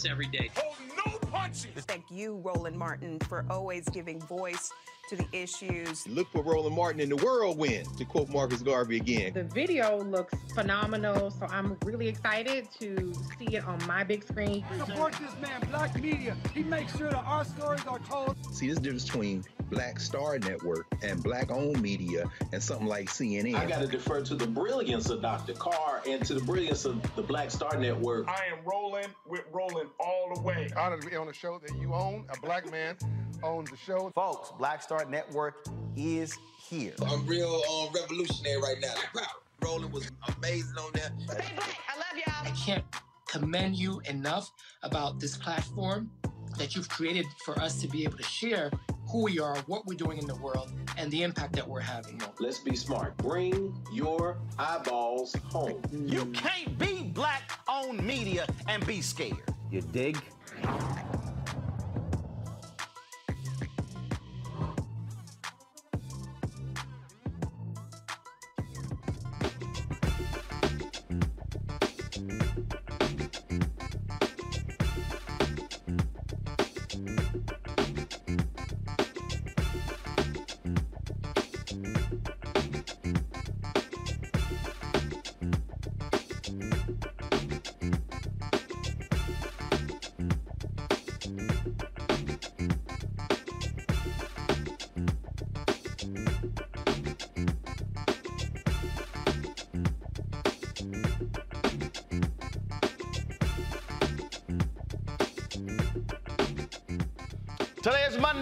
This every day. Thank you, Roland Martin, for always giving voice to the issues. Look for Roland Martin in the whirlwind, to quote Marcus Garvey again. The video looks phenomenal, so I'm really excited to see it on my big screen. Support this man, Black Media. He makes sure that our stories are told. See, this difference between Black Star Network and Black owned media and something like CNN. I got to defer to the brilliance of Dr. Carr and to the brilliance of the Black Star Network. I am rolling with Roland all the way. Honored to be on a show that you own. A black man owns the show. Folks, Black Star Network is here. I'm real um, revolutionary right now. Roland was amazing on there. Stay black. I love y'all. I can't commend you enough about this platform that you've created for us to be able to share who we are, what we're doing in the world, and the impact that we're having. Let's be smart. Bring your eyeballs home. You can't be black owned media and be scared. You dig?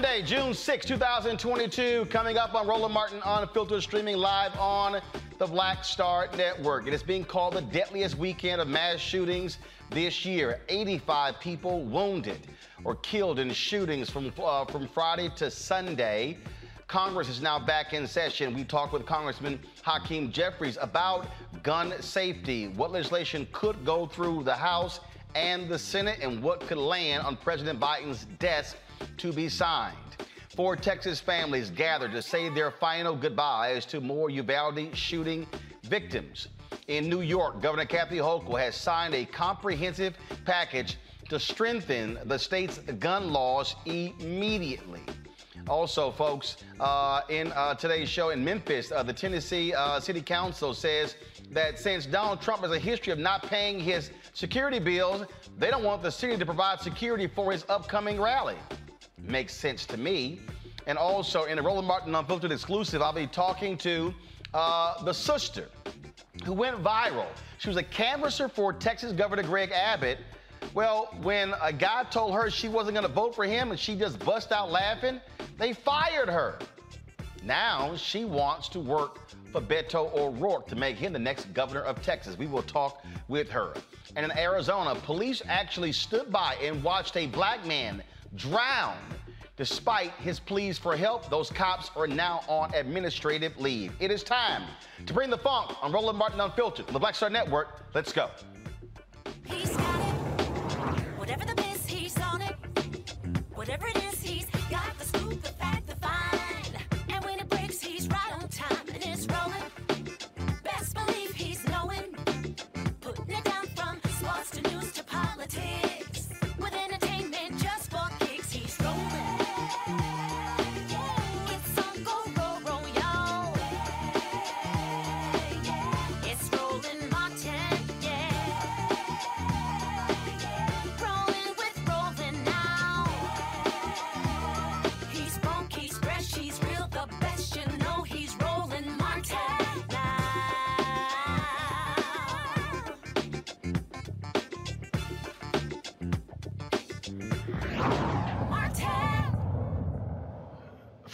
Monday, June 6, 2022. Coming up on Roland Martin Unfiltered, streaming live on the Black Star Network. It is being called the deadliest weekend of mass shootings this year. 85 people wounded or killed in shootings from, uh, from Friday to Sunday. Congress is now back in session. We talked with Congressman Hakeem Jeffries about gun safety, what legislation could go through the House and the Senate, and what could land on President Biden's desk to be signed. Four Texas families gathered to say their final goodbyes to more Uvalde shooting victims. In New York, Governor Kathy Hochul has signed a comprehensive package to strengthen the state's gun laws immediately. Also, folks, uh, in uh, today's show in Memphis, uh, the Tennessee uh, City Council says that since Donald Trump has a history of not paying his security bills, they don't want the city to provide security for his upcoming rally. Makes sense to me. And also, in a Roland Martin Unfiltered exclusive, I'll be talking to uh, the sister who went viral. She was a canvasser for Texas Governor Greg Abbott. Well, when a guy told her she wasn't going to vote for him and she just bust out laughing, they fired her. Now she wants to work for Beto O'Rourke to make him the next governor of Texas. We will talk with her. And in Arizona, police actually stood by and watched a black man drown. Despite his pleas for help, those cops are now on administrative leave. It is time to bring the funk on Roland Martin Unfiltered the Black Star Network. Let's go. Whatever the he's on it. Whatever it is,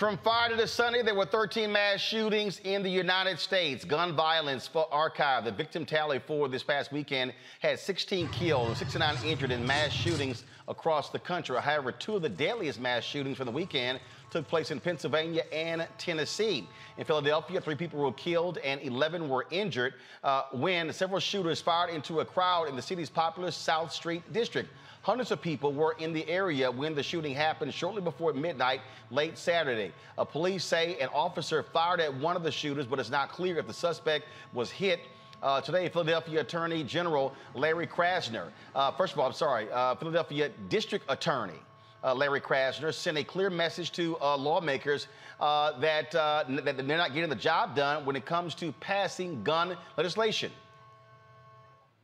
From Friday to Sunday, there were 13 mass shootings in the United States. Gun violence for archive. The victim tally for this past weekend had 16 killed and 69 injured in mass shootings across the country. However, two of the deadliest mass shootings from the weekend took place in Pennsylvania and Tennessee. In Philadelphia, three people were killed and 11 were injured uh, when several shooters fired into a crowd in the city's popular South Street district. Hundreds of people were in the area when the shooting happened shortly before midnight late Saturday. Uh, police say an officer fired at one of the shooters, but it's not clear if the suspect was hit. Uh, today, Philadelphia Attorney General Larry Krasner, uh, first of all, I'm sorry, uh, Philadelphia District Attorney uh, Larry Krasner sent a clear message to uh, lawmakers uh, that, that they're not getting the job done when it comes to passing gun legislation.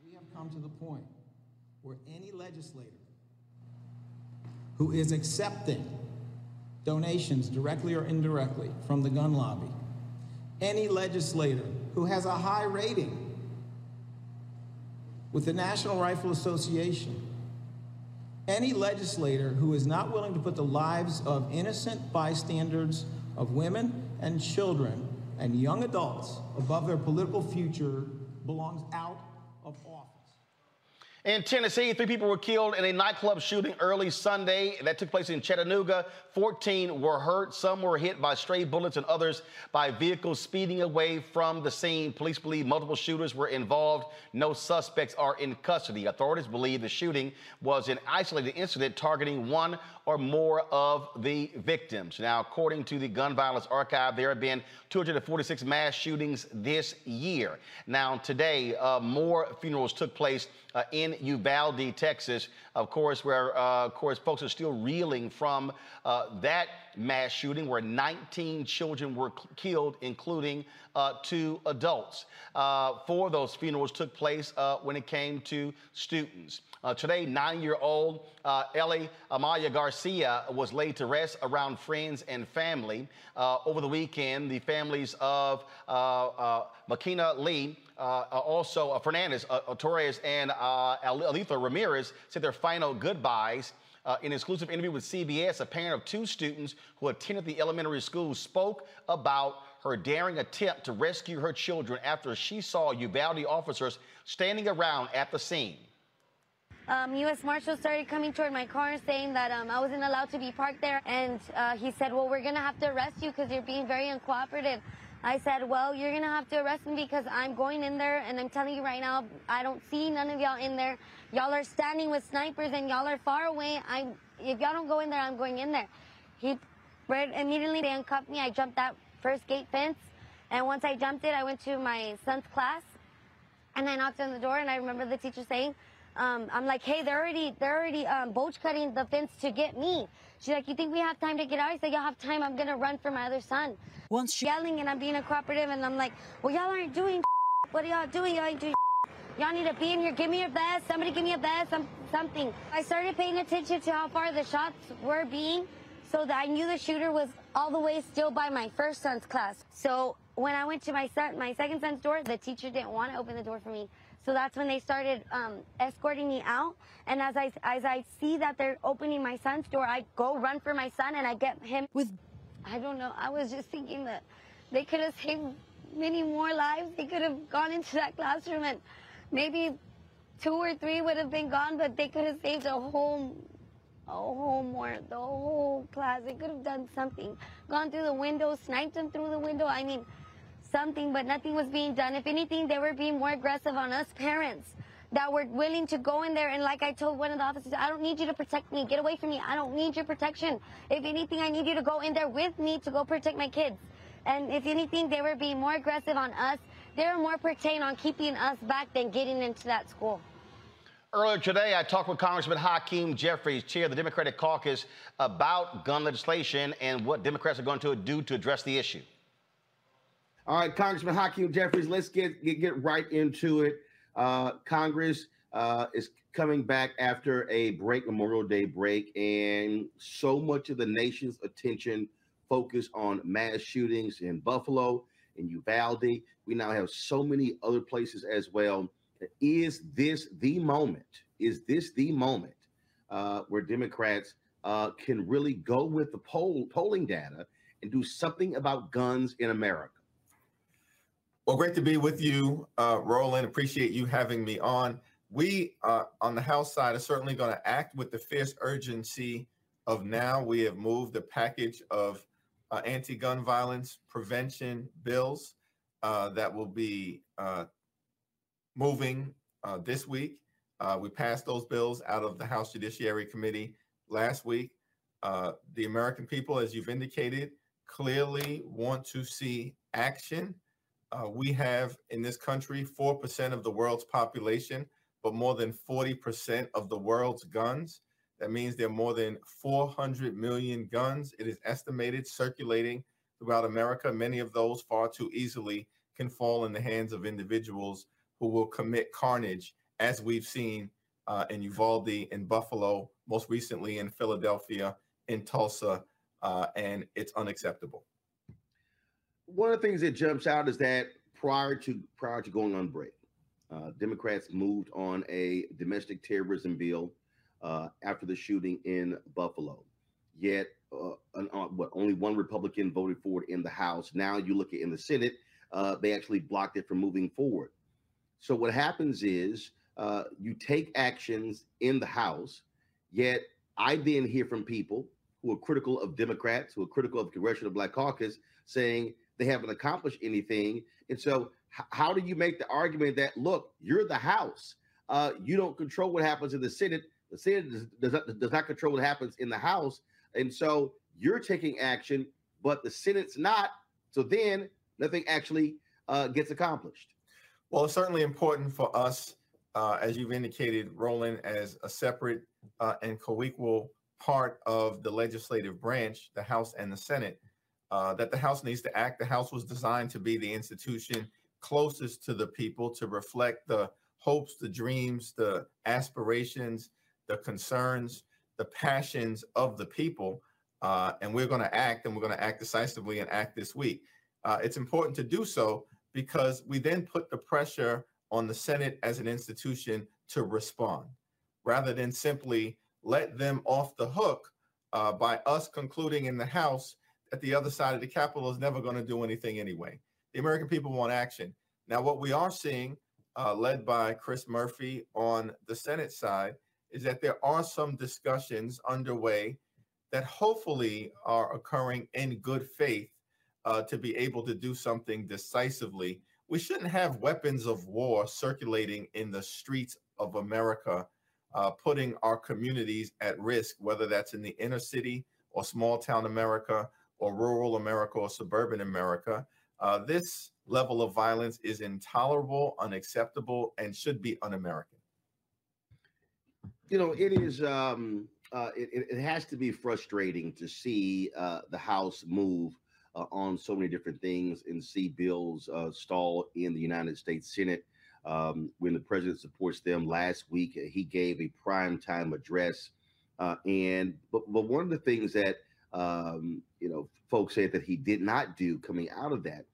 We have come to the point where any legislator who is accepting donations directly or indirectly from the gun lobby, any legislator who has a high rating with the National Rifle Association, any legislator who is not willing to put the lives of innocent bystanders, of women and children and young adults above their political future belongs out. In Tennessee, three people were killed in a nightclub shooting early Sunday that took place in Chattanooga. 14 were hurt. Some were hit by stray bullets and others by vehicles speeding away from the scene. Police believe multiple shooters were involved. No suspects are in custody. Authorities believe the shooting was an isolated incident targeting one or more of the victims. Now, according to the Gun Violence Archive, there have been 246 mass shootings this year. Now, today, uh, more funerals took place uh, in Uvalde, Texas, of course, where, uh, of course, folks are still reeling from uh, that mass shooting where 19 children were killed, including uh, two adults. Uh, four of those funerals took place when it came to students. Uh, today, nine-year-old uh, Ellie Amyah Garcia was laid to rest around friends and family. Uh, over the weekend, the families of uh, uh, Makenna Lee, uh, also Fernandez, Torres, and uh, Al- Ramirez said their final goodbyes. Uh, in an exclusive interview with CBS, a parent of two students who attended the elementary school spoke about her daring attempt to rescue her children after she saw Uvalde officers standing around at the scene. Um, U.S. Marshal started coming toward my car saying that um, I wasn't allowed to be parked there. And uh, he said, well, we're going to have to arrest you because you're being very uncooperative. I said, well, you're going to have to arrest me because I'm going in there. And I'm telling you right now, I don't see none of y'all in there. Y'all are standing with snipers and y'all are far away. I'm, if y'all don't go in there, I'm going in there. He right, immediately they uncuffed me. I jumped that first gate fence. And once I jumped it, I went to my son's class and I knocked on the door. And I remember the teacher saying, um, I'm like, hey, they're already they're already um, cutting the fence to get me. She's like, you think we have time to get out? I said, y'all have time. I'm gonna run for my other son. Once she yelling and I'm being a cooperative and I'm like, well, y'all aren't doing. What are y'all doing? Y'all ain't doing. Y'all need to be in here. Give me your vest. Somebody give me a vest. Some, something. I started paying attention to how far the shots were being, so that I knew the shooter was all the way still by my first son's class. So when I went to my son, my second son's door, the teacher didn't want to open the door for me. So that's when they started um, escorting me out. And as I as I see that they're opening my son's door, I go run for my son and I get him with. I don't know. I was just thinking that they could have saved many more lives. They could have gone into that classroom and maybe two or three would have been gone, but they could have saved a whole a whole more, the whole class. They could have done something. Gone through the window, sniped them through the window. I mean, something, but nothing was being done. If anything, they were being more aggressive on us parents that were willing to go in there. And like I told one of the officers, I don't need you to protect me. Get away from me. I don't need your protection. If anything, I need you to go in there with me to go protect my kids. And if anything, they were being more aggressive on us. They were more pertained on keeping us back than getting into that school. Earlier today, I talked with Congressman Hakeem Jeffries, chair of the Democratic caucus, about gun legislation and what Democrats are going to do to address the issue. All right, Congressman Hakeem Jeffries, let's get get, get right into it. Uh, Congress uh, is coming back after a break, Memorial Day break, and so much of the nation's attention focused on mass shootings in Buffalo and Uvalde. We now have so many other places as well. Is this the moment? Is this the moment uh, where Democrats uh, can really go with the poll polling data and do something about guns in America? Well, great to be with you, uh, Roland. Appreciate you having me on. We, uh, on the House side, are certainly going to act with the fierce urgency of now. We have moved a package of uh, anti gun violence prevention bills uh, that will be uh, moving uh, this week. We passed those bills out of the House Judiciary Committee last week. the American people, as you've indicated, clearly want to see action uh, we have in this country 4% of the world's population, but more than 40% of the world's guns. That means there are more than 400 million guns. It is estimated circulating throughout America. Many of those far too easily can fall in the hands of individuals who will commit carnage, as we've seen uh, in Uvalde, in Buffalo, most recently in Philadelphia, in Tulsa, uh, and it's unacceptable one of the things that jumps out is that prior to prior to going on break, uh, Democrats moved on a domestic terrorism bill uh, after the shooting in Buffalo. Yet, uh, an, uh, what only one Republican voted for it in the House. Now you look at in the Senate, uh, they actually blocked it from moving forward. So what happens is uh, you take actions in the House, yet I then hear from people who are critical of Democrats, who are critical of Congressional Black Caucus, saying they haven't accomplished anything. And so, h- how do you make the argument that look, you're the House, uh, you don't control what happens in the Senate. The Senate does, does, not, does not control what happens in the House, and so you're taking action, but the Senate's not. So then nothing actually uh, gets accomplished. Well, it's certainly important for us, uh, as you've indicated, Roland, as a separate uh, and co-equal part of the legislative branch, the House and the Senate, uh, that the House needs to act. The House was designed to be the institution closest to the people to reflect the hopes, the dreams, the aspirations, the concerns, the passions of the people. Uh, and we're going to act and we're going to act decisively and act this week. Uh, it's important to do so because we then put the pressure on the Senate as an institution to respond rather than simply let them off the hook uh, by us concluding in the House that the other side of the Capitol is never going to do anything anyway. The American people want action. Now, what we are seeing, uh, led by Chris Murphy on the Senate side, is that there are some discussions underway that hopefully are occurring in good faith uh, to be able to do something decisively. We shouldn't have weapons of war circulating in the streets of America, uh, putting our communities at risk, whether that's in the inner city or small town America or rural America or suburban America. Uh, this level of violence is intolerable, unacceptable, and should be un American. You know, it is. Um, uh, it, it has to be frustrating to see uh, the House move uh, on so many different things and see bills uh, stall in the United States Senate. Um, when the president supports them last week, uh, he gave a prime time address, and but, but one of the things that um, you know folks said that he did not do coming out of that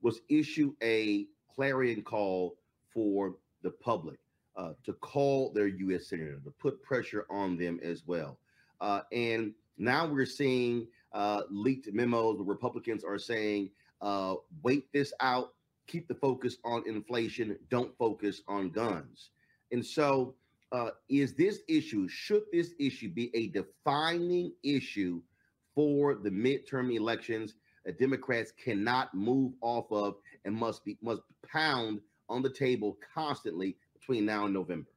was issue a clarion call for the public uh, to call their U.S. senator to put pressure on them as well. Uh, and now we're seeing uh, leaked memos. The Republicans are saying, uh, wait this out, keep the focus on inflation, don't focus on guns. And so, uh, is this issue, should this issue be a defining issue for the midterm elections that Democrats cannot move off of and must be must pound on the table constantly between now and November?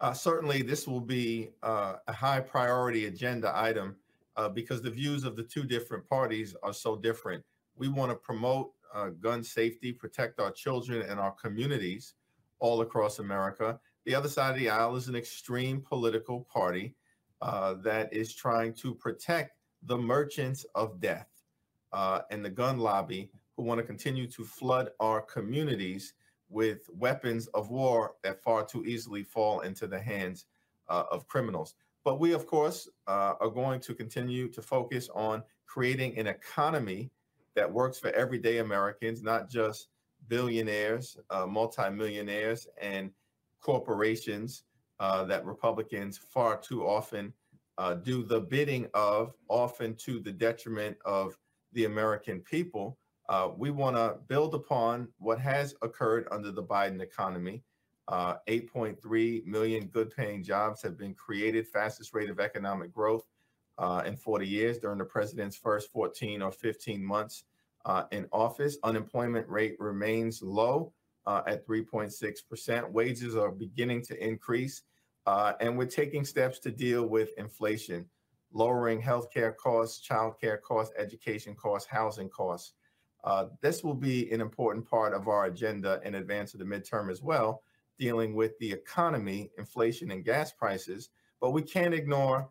Uh, certainly, this will be uh, a high priority agenda item uh, because the views of the two different parties are so different. We want to promote uh, gun safety, protect our children and our communities all across America. The other side of the aisle is an extreme political party uh, that is trying to protect the merchants of death uh, and the gun lobby who want to continue to flood our communities with weapons of war that far too easily fall into the hands uh, of criminals. But we, of course, uh, are going to continue to focus on creating an economy that works for everyday Americans, not just billionaires, uh, multimillionaires, and corporations uh, that Republicans far too often uh, do the bidding of, often to the detriment of the American people. Uh, we want to build upon what has occurred under the Biden economy. Uh, 8.3 million good paying jobs have been created, fastest rate of economic growth uh, in 40 years during the president's first 14 or 15 months uh, in office. Unemployment rate remains low uh, at 3.6%. Wages are beginning to increase, uh, and we're taking steps to deal with inflation, lowering healthcare costs, childcare costs, education costs, housing costs. Uh, this will be an important part of our agenda in advance of the midterm as well, dealing with the economy, inflation, and gas prices. But we can't ignore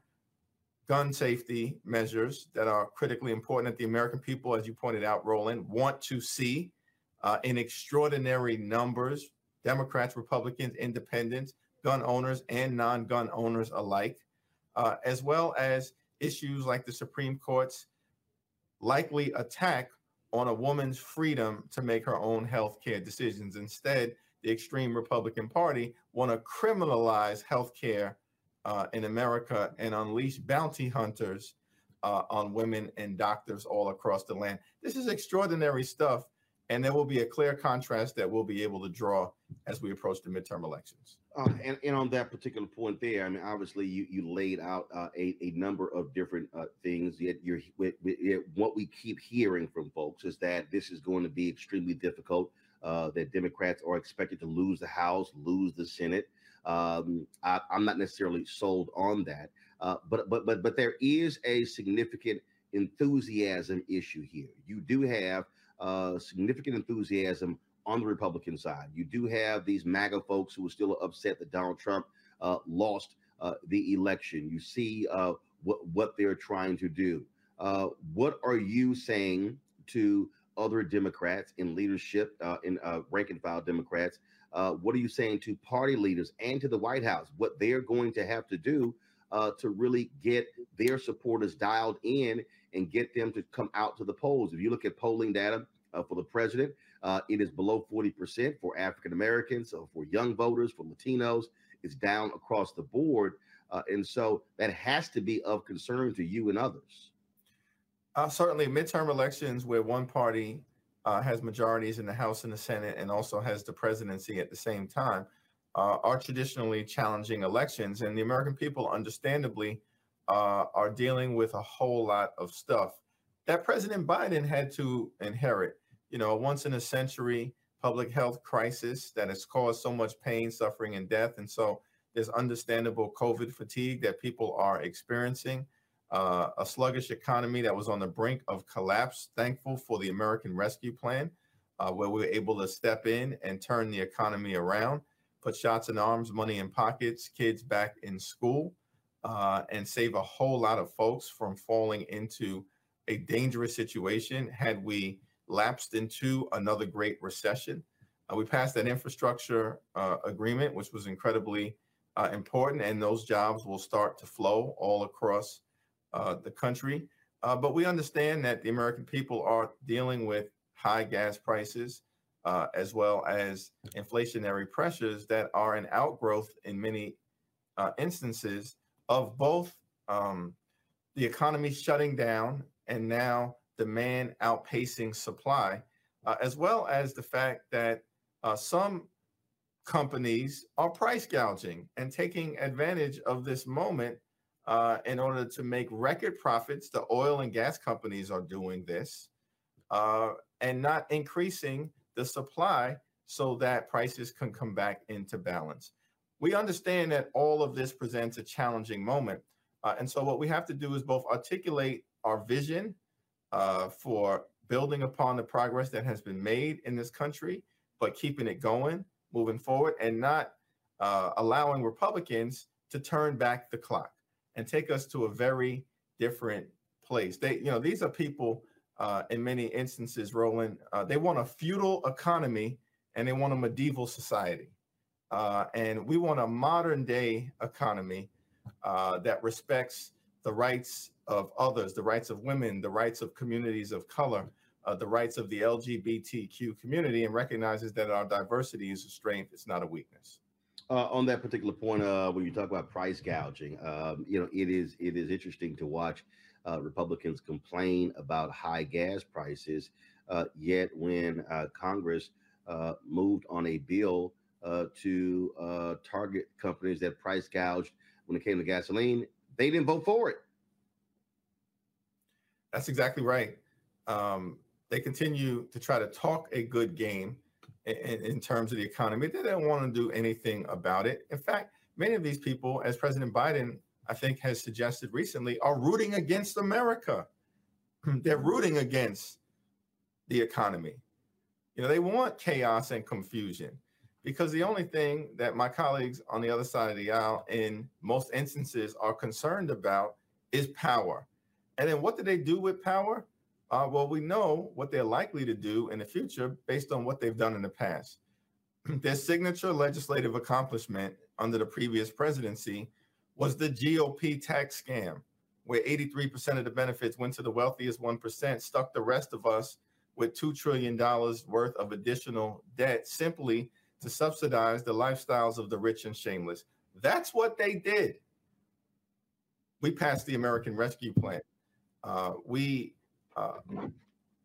gun safety measures that are critically important that the American people, as you pointed out, Roland, want to see uh, in extraordinary numbers Democrats, Republicans, independents, gun owners, and non gun owners alike, uh, as well as issues like the Supreme Court's likely attack on a woman's freedom to make her own health care decisions. Instead, the extreme Republican Party want to criminalize health care uh, in America and unleash bounty hunters uh, on women and doctors all across the land. This is extraordinary stuff. And there will be a clear contrast that we'll be able to draw as we approach the midterm elections. Uh, and, and on that particular point there, I mean, obviously you, you laid out uh, a, a number of different uh, things. Yet you're yet what we keep hearing from folks is that this is going to be extremely difficult. Uh, that Democrats are expected to lose the House, lose the Senate. Um, I, am not necessarily sold on that, uh, but but but but there is a significant enthusiasm issue here. You do have uh, significant enthusiasm on the Republican side. You do have these MAGA folks who are still upset that Donald Trump uh, lost uh, the election. You see uh, what what they're trying to do. Uh, what are you saying to other Democrats in leadership, uh, in uh, rank and file Democrats? what are you saying to party leaders and to the White House? What they're going to have to do to really get their supporters dialed in and get them to come out to the polls. If you look at polling data uh, for the president, uh, it is below 40% for African Americans, so for young voters, for Latinos, it's down across the board. Uh, and so that has to be of concern to you and others. Uh, certainly, midterm elections where one party uh, has majorities in the House and the Senate and also has the presidency at the same time uh, are traditionally challenging elections. And the American people, understandably, uh, are dealing with a whole lot of stuff that President Biden had to inherit. You know, a once in a century public health crisis that has caused so much pain, suffering, and death. And so there's understandable COVID fatigue that people are experiencing. Uh, a sluggish economy that was on the brink of collapse. Thankful for the American Rescue Plan, uh, where we were able to step in and turn the economy around, put shots in arms, money in pockets, kids back in school, uh, and save a whole lot of folks from falling into a dangerous situation had we lapsed into another great recession. Uh, we passed that infrastructure uh, agreement, which was incredibly uh, important, and those jobs will start to flow all across uh, the country. Uh, but we understand that the American people are dealing with high gas prices uh, as well as inflationary pressures that are an outgrowth in many instances of both um, the economy shutting down and now demand outpacing supply, uh, as well as the fact that uh, some companies are price gouging and taking advantage of this moment uh, in order to make record profits. The oil and gas companies are doing this uh, and not increasing the supply so that prices can come back into balance. We understand that all of this presents a challenging moment. Uh, and so, what we have to do is both articulate our vision uh, for building upon the progress that has been made in this country, but keeping it going, moving forward, and not uh, allowing Republicans to turn back the clock and take us to a very different place. They, you know, these are people uh, in many instances, Roland, uh, they want a feudal economy and they want a medieval society. Uh, and we want a modern day economy uh, that respects the rights of others, the rights of women, the rights of communities of color, uh, the rights of the LGBTQ community, and recognizes that our diversity is a strength, it's not a weakness uh, on that particular point, uh, when you talk about price gouging, um, you know, it is it is interesting to watch uh, Republicans complain about high gas prices. Uh, yet, when uh, Congress moved on a bill to target companies that price gouged when it came to gasoline, they didn't vote for it. That's exactly right. Um, they continue to try to talk a good game in, in terms of the economy. They don't want to do anything about it. In fact, many of these people, as President Biden, I think, has suggested recently, are rooting against America. They're rooting against the economy. You know, they want chaos and confusion because the only thing that my colleagues on the other side of the aisle, in most instances, are concerned about is power. And then what do they do with power? Uh, well, we know what they're likely to do in the future based on what they've done in the past. Their signature legislative accomplishment under the previous presidency was the GOP tax scam, where 83% of the benefits went to the wealthiest 1%, stuck the rest of us with $2 trillion worth of additional debt simply to subsidize the lifestyles of the rich and shameless. That's what they did. We passed the American Rescue Plan. Uh, we uh,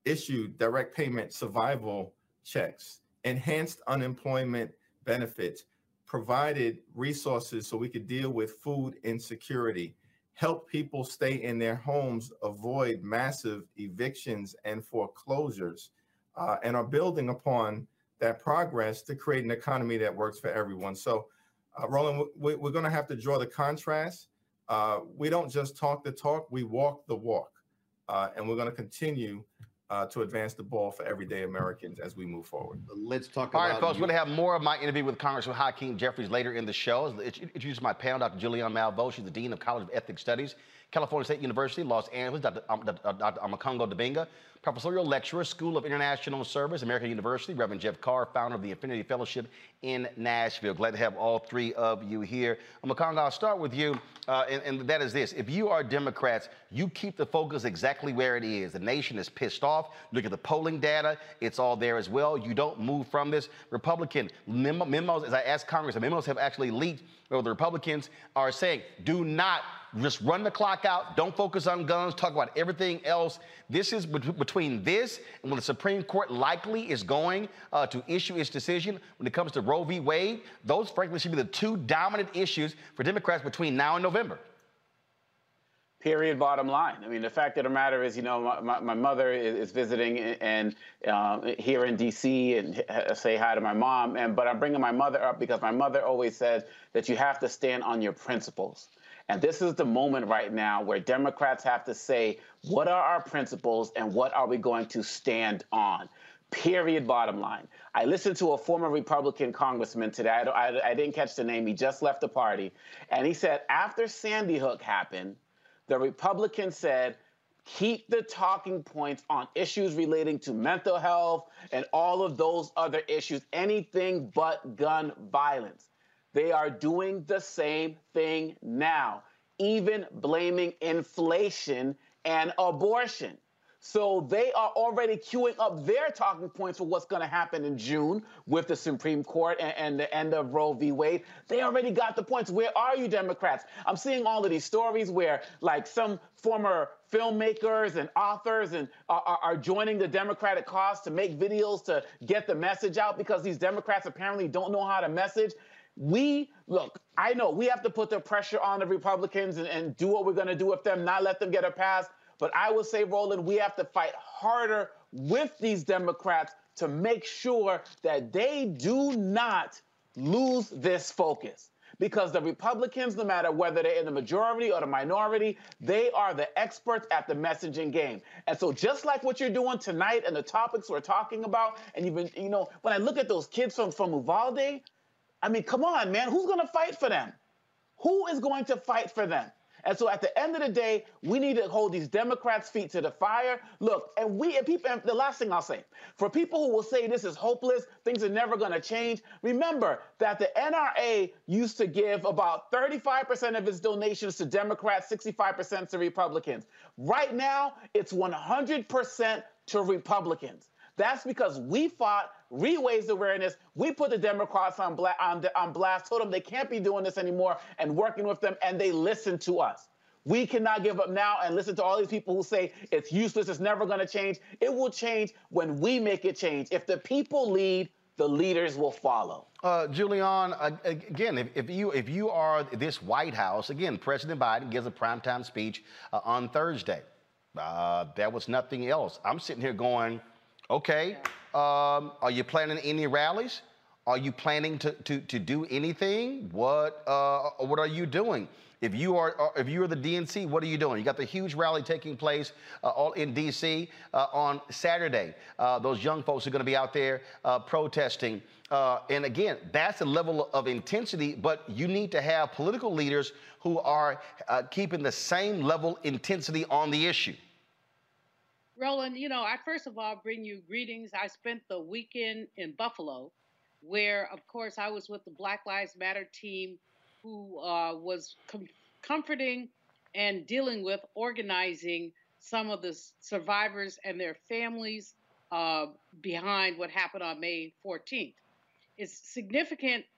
issued direct payment survival checks, enhanced unemployment benefits, provided resources so we could deal with food insecurity, help people stay in their homes, avoid massive evictions and foreclosures, uh, and are building upon that progress to create an economy that works for everyone. So, uh, Roland, we, are going to have to draw the contrast. Uh, we don't just talk the talk, we walk the walk uh, and we're going to continue uh, to advance the ball for everyday Americans as we move forward. Let's talk All about. right, folks, we're going to have more of my interview with Congressman Hakeem Jeffries later in the show. Introduce my panel, Dr. Julianne Malveaux. She's the Dean of College of Ethnic Studies, California State University, Los Angeles, Dr. Um, Dr. Omekongo Dibinga, professorial lecturer, School of International Service, American University, Reverend Jeff Carr, founder of the Affinity Fellowship in Nashville. Glad to have all three of you here. Makanga, I'll start with you, uh, and, and that is this. If you are Democrats, you keep the focus exactly where it is. The nation is pissed off. Look at the polling data. It's all there as well. You don't move from this. Republican memo, memos, as I asked Congress, the memos have actually leaked where the Republicans are saying, do not just run the clock out. Don't focus on guns. Talk about everything else. This is between this and when the Supreme Court likely is going uh, to issue its decision when it comes to Roe v. Wade. Those, frankly, should be the two dominant issues for Democrats between now and November. Period. Bottom line. I mean, the fact of the matter is, you know, my, my, mother is, is, visiting and um, here in D.C. and say hi to my mom. And but I'm bringing my mother up because my mother always said that you have to stand on your principles. And this is the moment right now where Democrats have to say, what are our principles and what are we going to stand on? Period. Bottom line. I listened to a former Republican congressman today. I, I, I, didn't catch the name. He just left the party. And he said after Sandy Hook happened, the Republicans said, keep the talking points on issues relating to mental health and all of those other issues, anything but gun violence. They are doing the same thing now, even blaming inflation and abortion. So they are already queuing up their talking points for what's going to happen in June with the Supreme Court and, and, the end of Roe v. Wade. They already got the points. Where are you, Democrats? I'm seeing all of these stories where, like, some former filmmakers and authors and uh, are, are joining the Democratic cause to make videos to get the message out because these Democrats apparently don't know how to message we look, I know we have to put the pressure on the Republicans and, and do what we're going to do with them, not let them get a pass. But I would say, Roland, we have to fight harder with these Democrats to make sure that they do not lose this focus. Because the Republicans, no matter whether they're in the majority or the minority, they are the experts at the messaging game. And so, just like what you're doing tonight and the topics we're talking about, and even, you know, when I look at those kids from, from Uvalde, I mean, come on, man. Who's going to fight for them? Who is going to fight for them? And so at the end of the day, we need to hold these Democrats' feet to the fire. Look, and we and people, and the last thing I'll say, for people who will say this is hopeless, things are never to change, remember that the NRA used to give about 35% of its donations to Democrats, 65% to Republicans. Right now, it's 100% to Republicans. That's because we fought, we raised awareness, we put the Democrats on, bla- on, on blast, told them they can't be doing this anymore, and working with them, and they listened to us. We cannot give up now and listen to all these people who say it's useless, it's never going to change. It will change when we make it change. If the people lead, the leaders will follow. Uh, Julianne, again, if, if, you if you are this White House, again, President Biden gives a primetime speech uh, on Thursday. Uh, there was nothing else. I'm sitting here going, Okay. Um, are you planning any rallies? Are you planning to, to, to do anything? What uh, what are you doing? If you are uh, if you are the DNC, what are you doing? You got the huge rally taking place uh, all in D.C. Uh, on Saturday. Uh, those young folks are going to be out there uh, protesting. and again, that's a level of intensity. But you need to have political leaders who are keeping the same level intensity on the issue. Roland, you know, I first of all bring you greetings. I spent the weekend in Buffalo, where, of course, I was with the Black Lives Matter team, who uh, was com- comforting and dealing with organizing some of the survivors and their families uh, behind what happened on May 14th It's significant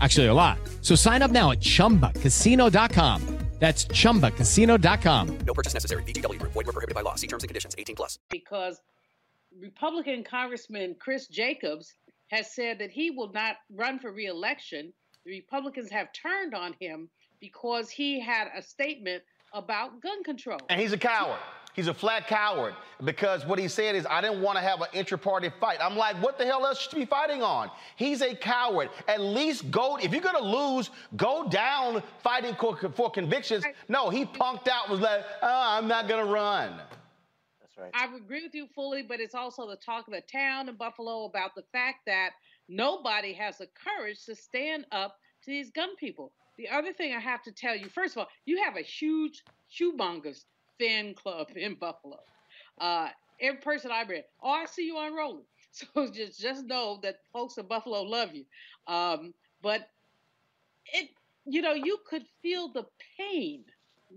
Actually, a lot. So sign up now at chumbacasino.com. That's chumbacasino.com. No purchase necessary. VGW Group. Void were prohibited by law. See terms and conditions. 18 plus. because Republican Congressman Chris Jacobs has said that he will not run for reelection. The Republicans have turned on him because he had a statement about gun control. And he's a coward. He's a flat coward because what he said is, I didn't want to have an intra-party fight. I'm like, what the hell else should be fighting on? He's a coward. At least go, if you're going to lose, go down fighting for, for convictions. No, he punked out, was like, oh, I'm not going to run. That's right. I agree with you fully, but it's also the talk of the town in Buffalo about the fact that nobody has the courage to stand up to these gun people. The other thing I have to tell you, first of all, you have a huge shoemongers fan club in Buffalo. Uh, every person I read, oh, I see you on Rolling. So just just know that folks in Buffalo love you. Um, but it, you know, you could feel the pain,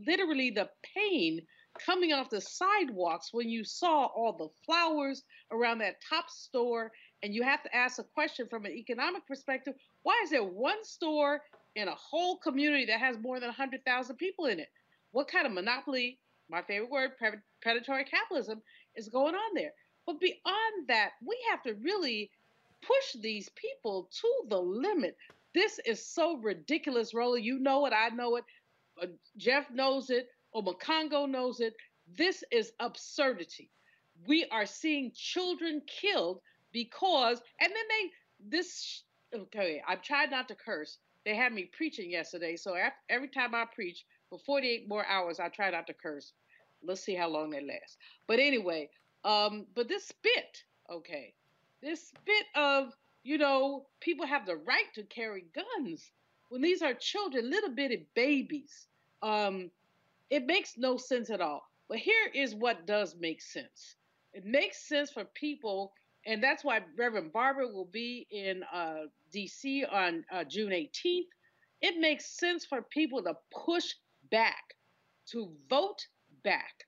literally the pain coming off the sidewalks when you saw all the flowers around that top store. And you have to ask a question from an economic perspective why is there one store in a whole community that has more than 100,000 people in it? What kind of monopoly, my favorite word, predatory capitalism, is going on there? But beyond that, we have to really push these people to the limit. This is so ridiculous, Roland. You know it. I know it. Uh, Jeff knows it. Omekongo knows it. This is absurdity. We are seeing children killed because, and then they, this, okay, I've tried not to curse. They had me preaching yesterday. So every time I preach for 48 more hours, I try not to curse. Let's see how long they last. But anyway, um, but this spit, okay, this spit of, you know, people have the right to carry guns when these are children, little bitty babies. Um, it makes no sense at all. But here is what does make sense. It makes sense for people, and that's why Reverend Barber will be in uh, D.C. on uh, June 18th. It makes sense for people to push back, to vote back.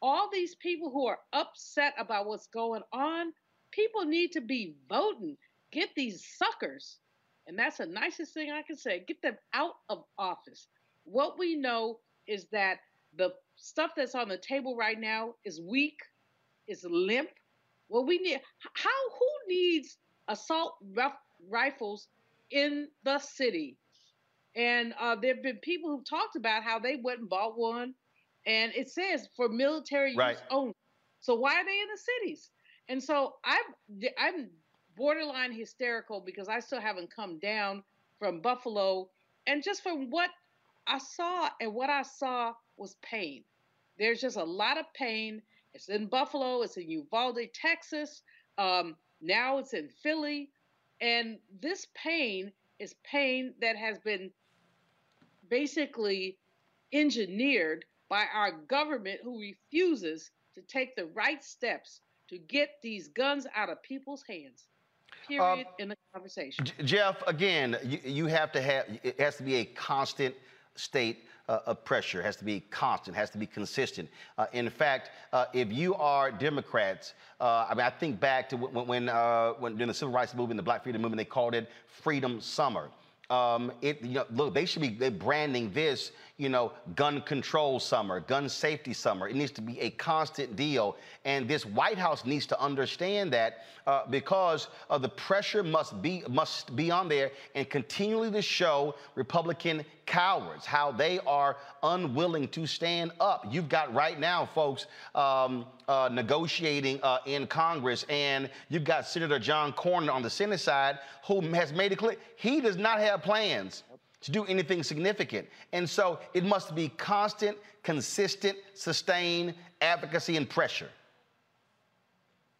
All these people who are upset about what's going on, people need to be voting. Get these suckers, and that's the nicest thing I can say, get them out of office. What we know is that the stuff that's on the table right now is weak, is limp. What we need, how, who needs assault rifles in the city? And uh, there have been people who've talked about how they went and bought one, and it says for military Right. use only. So why are they in the cities? And so I'm I'm borderline hysterical because I still haven't come down from Buffalo, and just from what I saw and what I saw was pain. There's just a lot of pain. It's in Buffalo, it's in Uvalde, Texas. Um, now it's in Philly. And this pain is pain that has been basically engineered by our government who refuses to take the right steps to get these guns out of people's hands. Period in the conversation. J- Jeff, again, you, you have to have, it has to be a constant state uh, of pressure, it has to be constant, has to be consistent. Uh, in fact, uh, if you are Democrats, uh, I mean, I think back to when, when, uh, when during the Civil Rights Movement, the Black Freedom Movement, they called it Freedom Summer. Um, it, you know, look, they should be branding this, you know, gun control summer, gun safety summer. It needs to be a constant deal. And this White House needs to understand that uh, because uh, the pressure must be must be on there and continually to show Republican cowards how they are unwilling to stand up. You've got right now, folks, um, uh, negotiating uh, in Congress, and you've got Senator John Cornyn on the Senate side who has made it clear he does not have plans to do anything significant. And so it must be constant, consistent, sustained advocacy and pressure.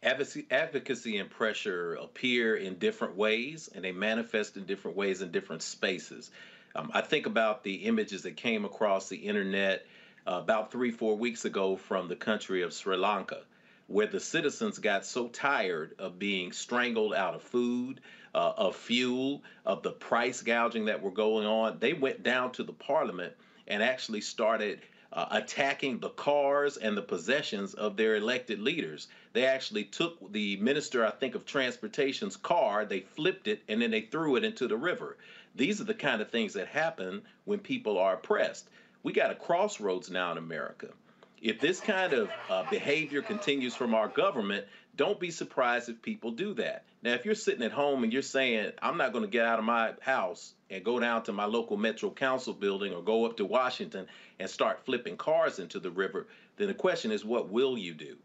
Advocacy, and pressure appear in different ways and they manifest in different ways in different spaces. Um, I think about the images that came across the internet uh, about three, four weeks ago from the country of Sri Lanka, where the citizens got so tired of being strangled out of food, uh, of fuel, of the price gouging that were going on. They went down to the parliament and actually started uh, attacking the cars and the possessions of their elected leaders. They actually took the minister, I think, of transportation's car, they flipped it, and then they threw it into the river. These are the kind of things that happen when people are oppressed. We got a crossroads now in America. If this kind of uh, behavior continues from our government, don't be surprised if people do that. Now, if you're sitting at home and you're saying, I'm not going to get out of my house and go down to my local Metro Council building or go up to Washington and start flipping cars into the river, then the question is, what will you do?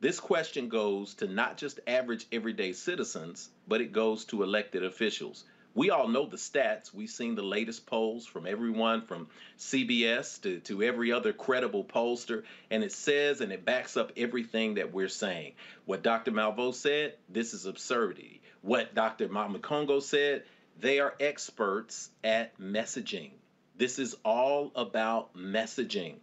This question goes to not just average everyday citizens, but it goes to elected officials. We all know the stats. We've seen the latest polls from everyone from CBS to, to every other credible pollster, and it says and it backs up everything that we're saying. What Dr. Malveaux said, this is absurdity. What Dr. Omekongo said, they are experts at messaging. This is all about messaging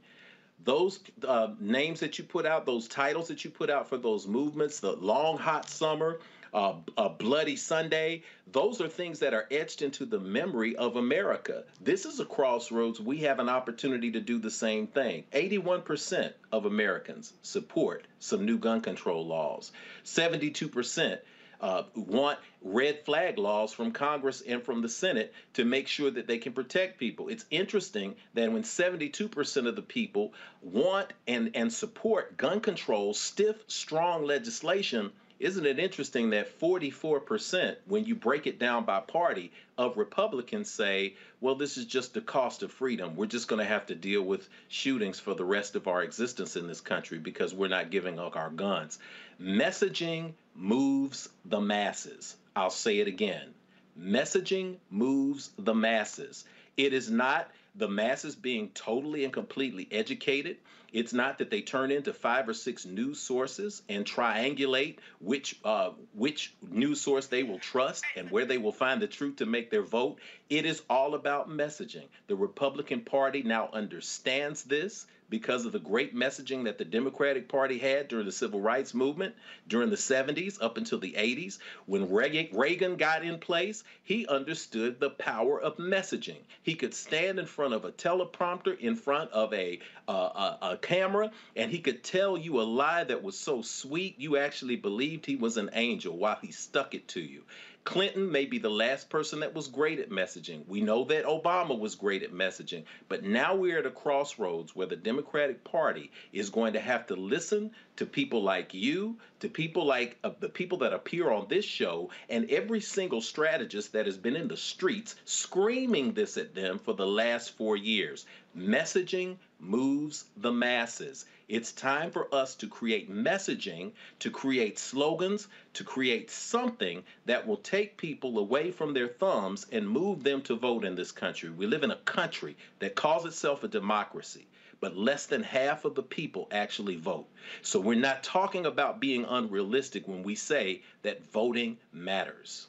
those uh, names that you put out, those titles that you put out for those movements, the long hot summer, uh, a bloody Sunday, those are things that are etched into the memory of America. This is a crossroads. We have an opportunity to do the same thing. 81% of Americans support some new gun control laws. 72% uh, want red flag laws from Congress and from the Senate to make sure that they can protect people. It's interesting that when 72% of the people want and, and support gun control, stiff, strong legislation, isn't it interesting that 44%, when you break it down by party, of Republicans say, well, this is just the cost of freedom. We're just going to have to deal with shootings for the rest of our existence in this country because we're not giving up our guns. Messaging moves the masses. I'll say it again. Messaging moves the masses. It is not the masses being totally and completely educated. It's not that they turn into five or six news sources and triangulate which uh, which news source they will trust and where they will find the truth to make their vote. It is all about messaging. The Republican Party now understands this because of the great messaging that the Democratic Party had during the civil rights movement during the 70s up until the 80s. When Reagan got in place, he understood the power of messaging. He could stand in front of a teleprompter, in front of a, uh, a, a camera, and he could tell you a lie that was so sweet you actually believed he was an angel while he stuck it to you. Clinton may be the last person that was great at messaging. We know that Obama was great at messaging, but now we're at a crossroads where the Democratic Party is going to have to listen to people like you, to people like uh, the people that appear on this show, and every single strategist that has been in the streets screaming this at them for the last four years. Messaging moves the masses. It's time for us to create messaging, to create slogans, to create something that will take people away from their thumbs and move them to vote in this country. We live in a country that calls itself a democracy, but less than half of the people actually vote. So we're not talking about being unrealistic when we say that voting matters.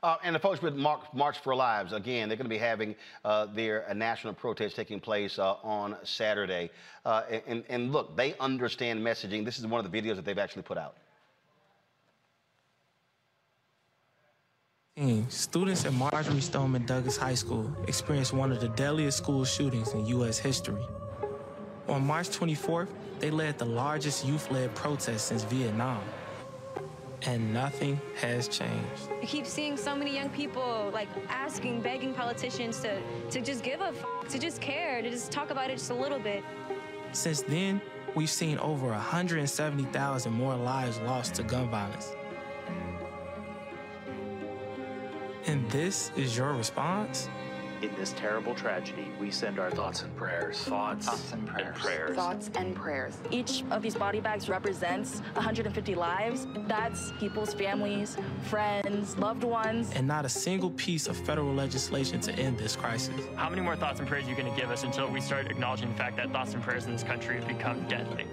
Uh, and the folks with March, March for Lives, again, they're going to be having uh, their uh, national protest taking place uh, on Saturday. Uh, and, and look, they understand messaging. This is one of the videos that they've actually put out. Students at Marjory Stoneman Douglas High School experienced one of the deadliest school shootings in U.S. history. On March 24th, they led the largest youth led protest since Vietnam and nothing has changed. I keep seeing so many young people like asking, begging politicians to, to just give a f- to just care, to just talk about it just a little bit. Since then, we've seen over 170,000 more lives lost to gun violence. And this is your response? In this terrible tragedy, we send our thoughts and prayers. Thoughts, and prayers. Thoughts and prayers. Each of these body bags represents 150 lives. That's people's families, friends, loved ones. And not a single piece of federal legislation to end this crisis. How many more thoughts and prayers are you going to give us until we start acknowledging the fact that thoughts and prayers in this country have become deadly?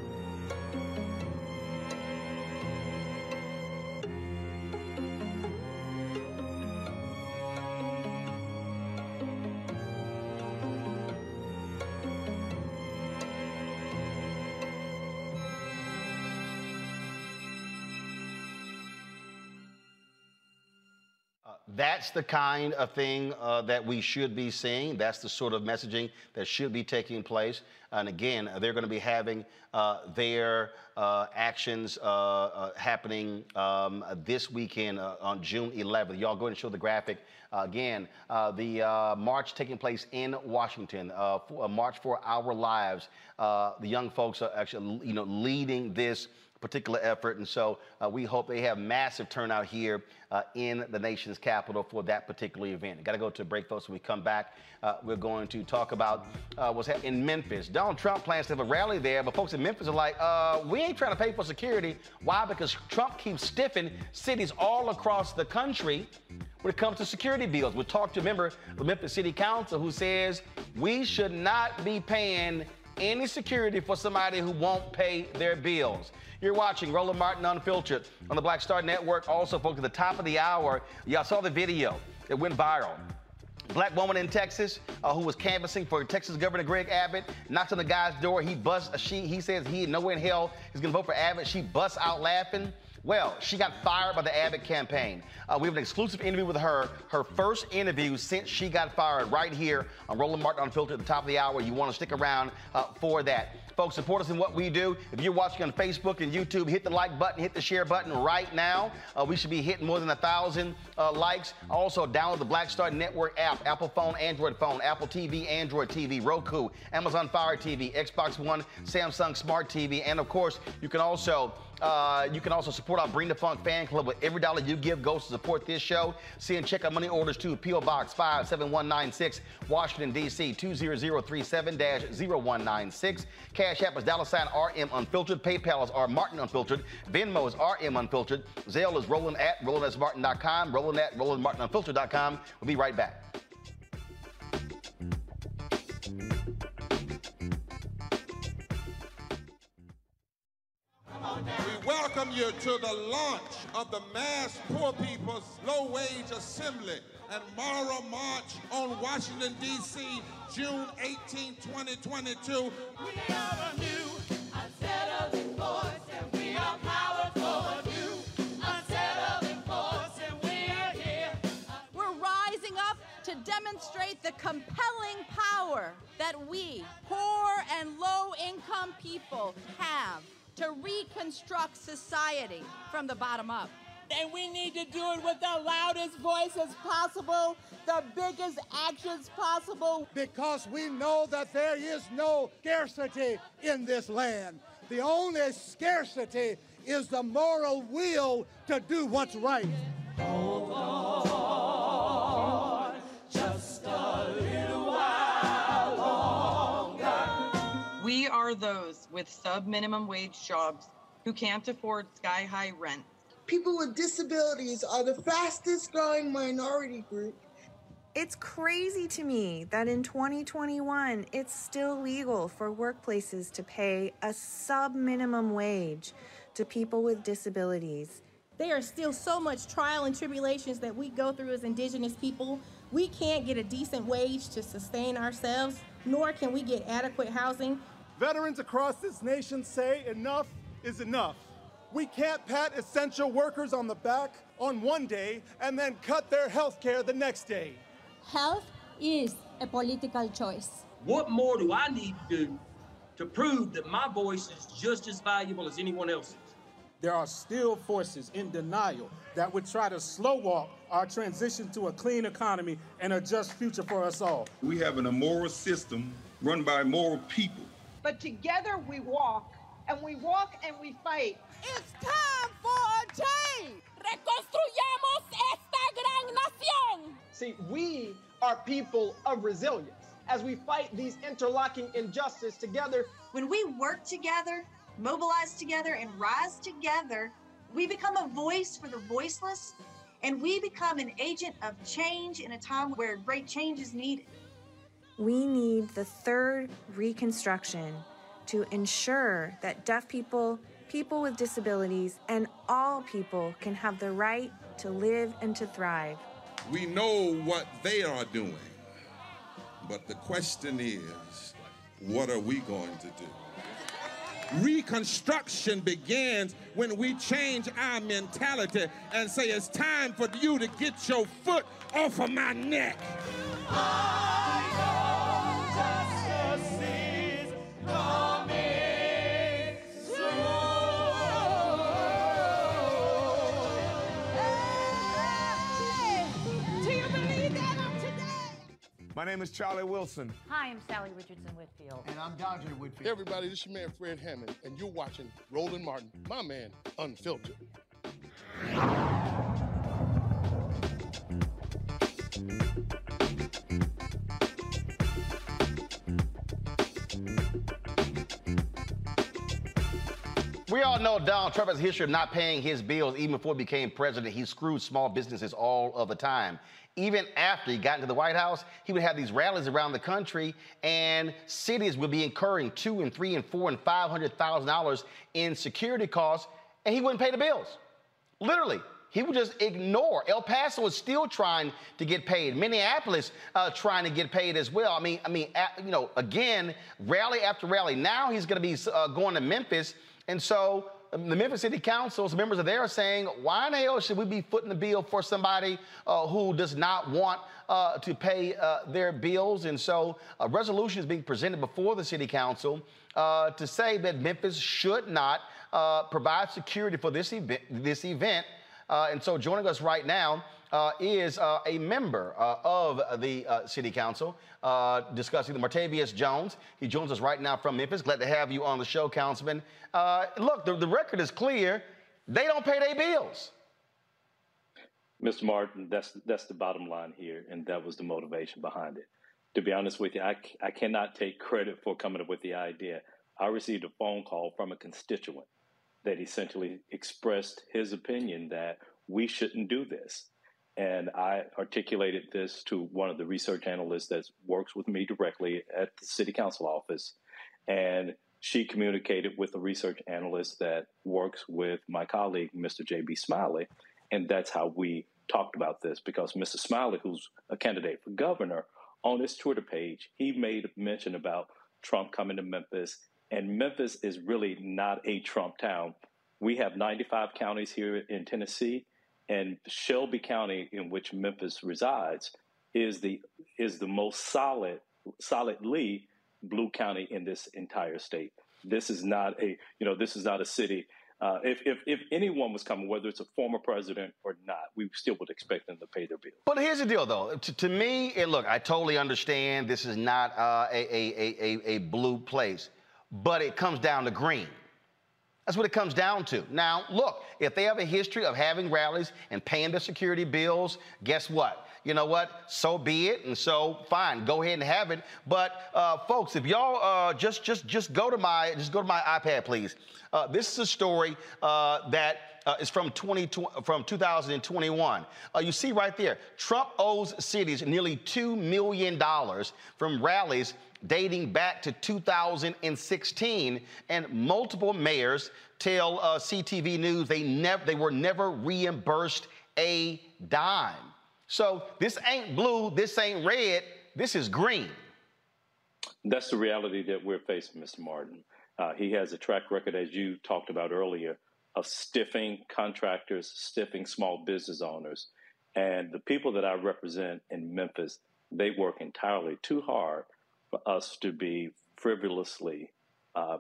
That's the kind of thing uh, that we should be seeing. That's the sort of messaging that should be taking place. And again, they're going to be having uh, their uh, actions uh, uh, happening um, this weekend uh, on June 11th. Y'all go ahead and show the graphic. again, the march taking place in Washington, for, March for Our Lives. the young folks are actually, you know, leading this particular effort. And so uh, we hope they have massive turnout here uh, in the nation's capital for that particular event. Got to go to a break, folks. When we come back, uh, we're going to talk about uh, what's happening in Memphis. Donald Trump plans to have a rally there, but folks in Memphis are like, uh, we ain't trying to pay for security. Why? Because Trump keeps stiffing cities all across the country when it comes to security bills. We talked to a member of the Memphis City Council who says we should not be paying any security for somebody who won't pay their bills. You're watching Roland Martin Unfiltered on the Black Star Network. Also, folks, at the top of the hour, y'all saw the video It went viral. Black woman in Texas uh, who was canvassing for Texas Governor Greg Abbott knocks on the guy's door. He busts. She he says he nowhere in hell is gonna vote for Abbott. She busts out laughing. Well, she got fired by the Abbott campaign. Uh, we have an exclusive interview with her, her first interview since she got fired, right here on Roland Martin Unfiltered at the top of the hour. You want to stick around uh, for that. Folks, support us in what we do. If you're watching on Facebook and YouTube, hit the like button, hit the share button right now. Uh, we should be hitting more than a thousand uh, likes. Also, download the Black Star Network app, Apple phone, Android phone, Apple TV, Android TV, Roku, Amazon Fire TV, Xbox One, Samsung Smart TV, and of course, you can also uh, you can also support our Bring the Funk fan club with every dollar you give goes to support this show. See and check out money orders to P.O. Box 57196, Washington, D.C. 20037-0196. Cash App is dollar sign RM Unfiltered. PayPal is R Martin Unfiltered. Venmo is RM Unfiltered. Zelle is Roland at RolandSMartin.com. Roland at RolandMartinUnfiltered.com. We'll be right back. We welcome you to the launch of the Mass Poor People's Low Wage Assembly and Moral March on Washington, D.C., June 18, 2022. We are a new, unsettling force, and we are powerful. A new, unsettling force, and we are here. We're rising up to demonstrate the compelling power that we, poor and low income people, have to reconstruct society from the bottom up. And we need to do it with the loudest voices possible, the biggest actions possible. Because we know that there is no scarcity in this land. The only scarcity is the moral will to do what's right. Hold for those with sub minimum wage jobs who can't afford sky high rent. People with disabilities are the fastest growing minority group. It's crazy to me that in 2021, it's still legal for workplaces to pay a sub minimum wage to people with disabilities. There are still so much trial and tribulations that we go through as Indigenous people. We can't get a decent wage to sustain ourselves, nor can we get adequate housing. Veterans across this nation say enough is enough. We can't pat essential workers on the back on one day and then cut their health care the next day. Health is a political choice. What more do I need to do to prove that my voice is just as valuable as anyone else's? There are still forces in denial that would try to slow walk our transition to a clean economy and a just future for us all. We have an immoral system run by immoral people. But together we walk, and we walk and we fight. It's time for a change. Reconstruyamos esta gran nación. See, we are people of resilience as we fight these interlocking injustices together. When we work together, mobilize together, and rise together, we become a voice for the voiceless, and we become an agent of change in a time where great change is needed. We need the third reconstruction to ensure that deaf people, people with disabilities, and all people can have the right to live and to thrive. We know what they are doing, but the question is, what are we going to do? Reconstruction begins when we change our mentality and say it's time for you to get your foot off of my neck. Oh, My name is Charlie Wilson. Hi, I'm Salli Richardson Whitfield. And I'm Dondré Whitfield. Hey everybody, this is your man Fred Hammond, and you're watching Roland Martin, my man, Unfiltered. We all know Donald Trump has a history of not paying his bills even before he became president. He screwed small businesses all of the time. Even after he got into the White House, he would have these rallies around the country, and cities would be incurring two and three and four and five hundred thousand dollars in security costs, and he wouldn't pay the bills. Literally, he would just ignore. El Paso is still trying to get paid. Minneapolis uh, trying to get paid as well. I mean, I mean, a- you know, again, rally after rally. Now he's going to be uh, going to Memphis, and so um, the Memphis City Council's members of there are saying, why in hell should we be footing the bill for somebody uh, who does not want uh, to pay uh, their bills? And so a resolution is being presented before the City Council uh, to say that Memphis should not uh, provide security for this event. This event. Uh, and so joining us right now uh, is uh, a member uh, of the uh, City Council uh, discussing the Martavious Jones. He joins us right now from Memphis. Glad to have you on the show, Councilman. Uh, look, the, the record is clear. They don't pay their bills. Mr. Martin, that's that's the bottom line here, and that was the motivation behind it. To be honest with you, I, I cannot take credit for coming up with the idea. I received a phone call from a constituent that essentially expressed his opinion that we shouldn't do this. And I articulated this to one of the research analysts that works with me directly at the city council office. And she communicated with the research analyst that works with my colleague, Mr. J.B. Smiley. And that's how we talked about this because Mr. Smiley, who's a candidate for governor, on his Twitter page, he made a mention about Trump coming to Memphis. And Memphis is really not a Trump town. We have 95 counties here in Tennessee, and Shelby County, in which Memphis resides, is the is the most solid, solidly blue county in this entire state. This is not a you know this is not a city. Uh, if, if if anyone was coming, whether it's a former president or not, we still would expect them to pay their bills. But here's the deal, though. To, to me, and look, I totally understand this is not uh, a, a, a, a, a blue place, but it comes down to green. That's what it comes down to. Now, look, if they have a history of having rallies and paying their security bills, guess what? you know what? So be it. And so fine, go ahead and have it. But uh, folks, if y'all uh, just just just go to my just go to my iPad, please. Uh, this is a story uh, that uh, is from 20, from 2021. Uh, you see right there, Trump owes cities nearly two million dollars from rallies dating back to 2016, and multiple mayors tell uh, CTV News they never they were never reimbursed a dime. So this ain't blue, this ain't red, this is green. That's the reality that we're facing, Mr. Martin. Uh, he has a track record, as you talked about earlier, of stiffing contractors, stiffing small business owners. And the people that I represent in Memphis, they work entirely too hard for us to be frivolously uh,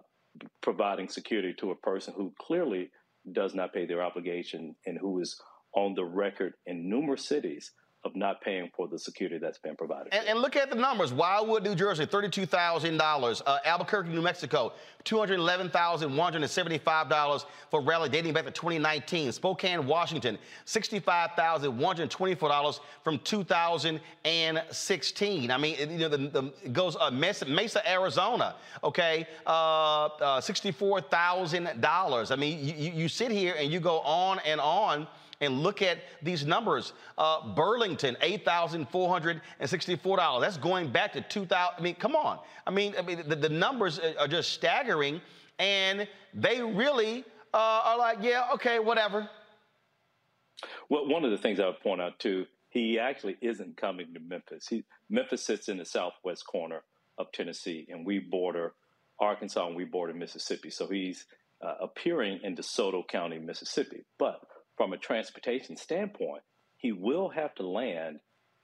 providing security to a person who clearly does not pay their obligation and who is on the record in numerous cities of not paying for the security that's been provided. And, and look at the numbers. Wildwood, New Jersey, $32,000. Uh, Albuquerque, New Mexico, $211,175 for rally dating back to 2019. Spokane, Washington, $65,124 from 2016. I mean, you know, the, the it goes uh, Mesa, Mesa, Arizona, okay, uh, uh $64,000. I mean, you, you sit here and you go on and on and look at these numbers. Uh, Burlington, $8,464. That's going back to 2000. I mean, come on. I mean, I mean the, the numbers are just staggering, and they really uh, are like, yeah, okay, whatever. Well, one of the things I would point out too, he actually isn't coming to Memphis. He, Memphis sits in the southwest corner of Tennessee, and we border Arkansas and we border Mississippi. So he's uh, appearing in DeSoto County, Mississippi. But from a transportation standpoint, he will have to land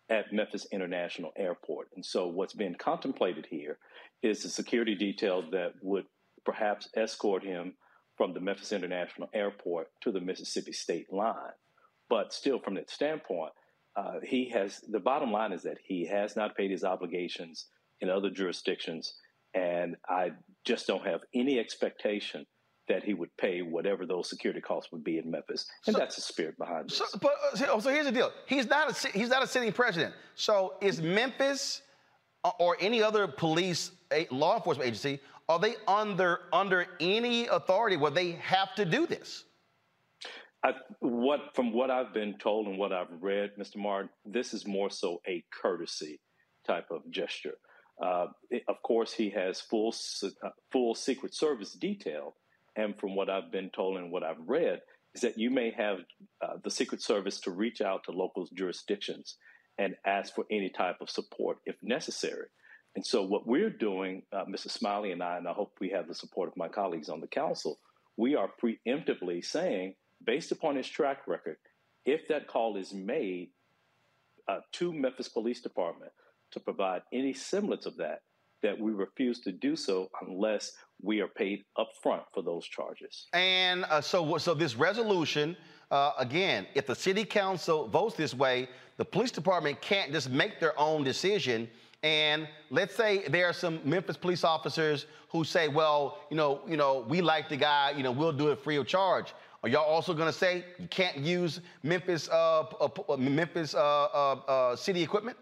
at Memphis International Airport. And so, what's been contemplated here is the security detail that would perhaps escort him from the Memphis International Airport to the Mississippi state line. But still, from that standpoint, uh, he has the bottom line is that he has not paid his obligations in other jurisdictions. And I just don't have any expectation that he would pay whatever those security costs would be in Memphis, and so, that's the spirit behind this. So, but uh, so here's the deal: he's not a he's not a sitting president. So is Memphis uh, or any other police law enforcement agency are they under under any authority where they have to do this? I, what from what I've been told and what I've read, Mr. Martin, this is more so a courtesy type of gesture. Uh, it, of course, he has full uh, full Secret Service detail and from what I've been told and what I've read, is that you may have uh, the Secret Service to reach out to local jurisdictions and ask for any type of support if necessary. And so, what we're doing, uh, Mr. Smiley and I, and I hope we have the support of my colleagues on the council, we are preemptively saying, based upon his track record, if that call is made uh, to Memphis Police Department to provide any semblance of that, that we refuse to do so unless we are paid upfront for those charges. And uh, so, so this resolution, uh, again, if the city council votes this way, the police department can't just make their own decision. And let's say there are some Memphis police officers who say, "Well, you know, you know, we like the guy. You know, we'll do it free of charge." Are y'all also going to say you can't use Memphis, uh, uh Memphis uh, uh, city equipment?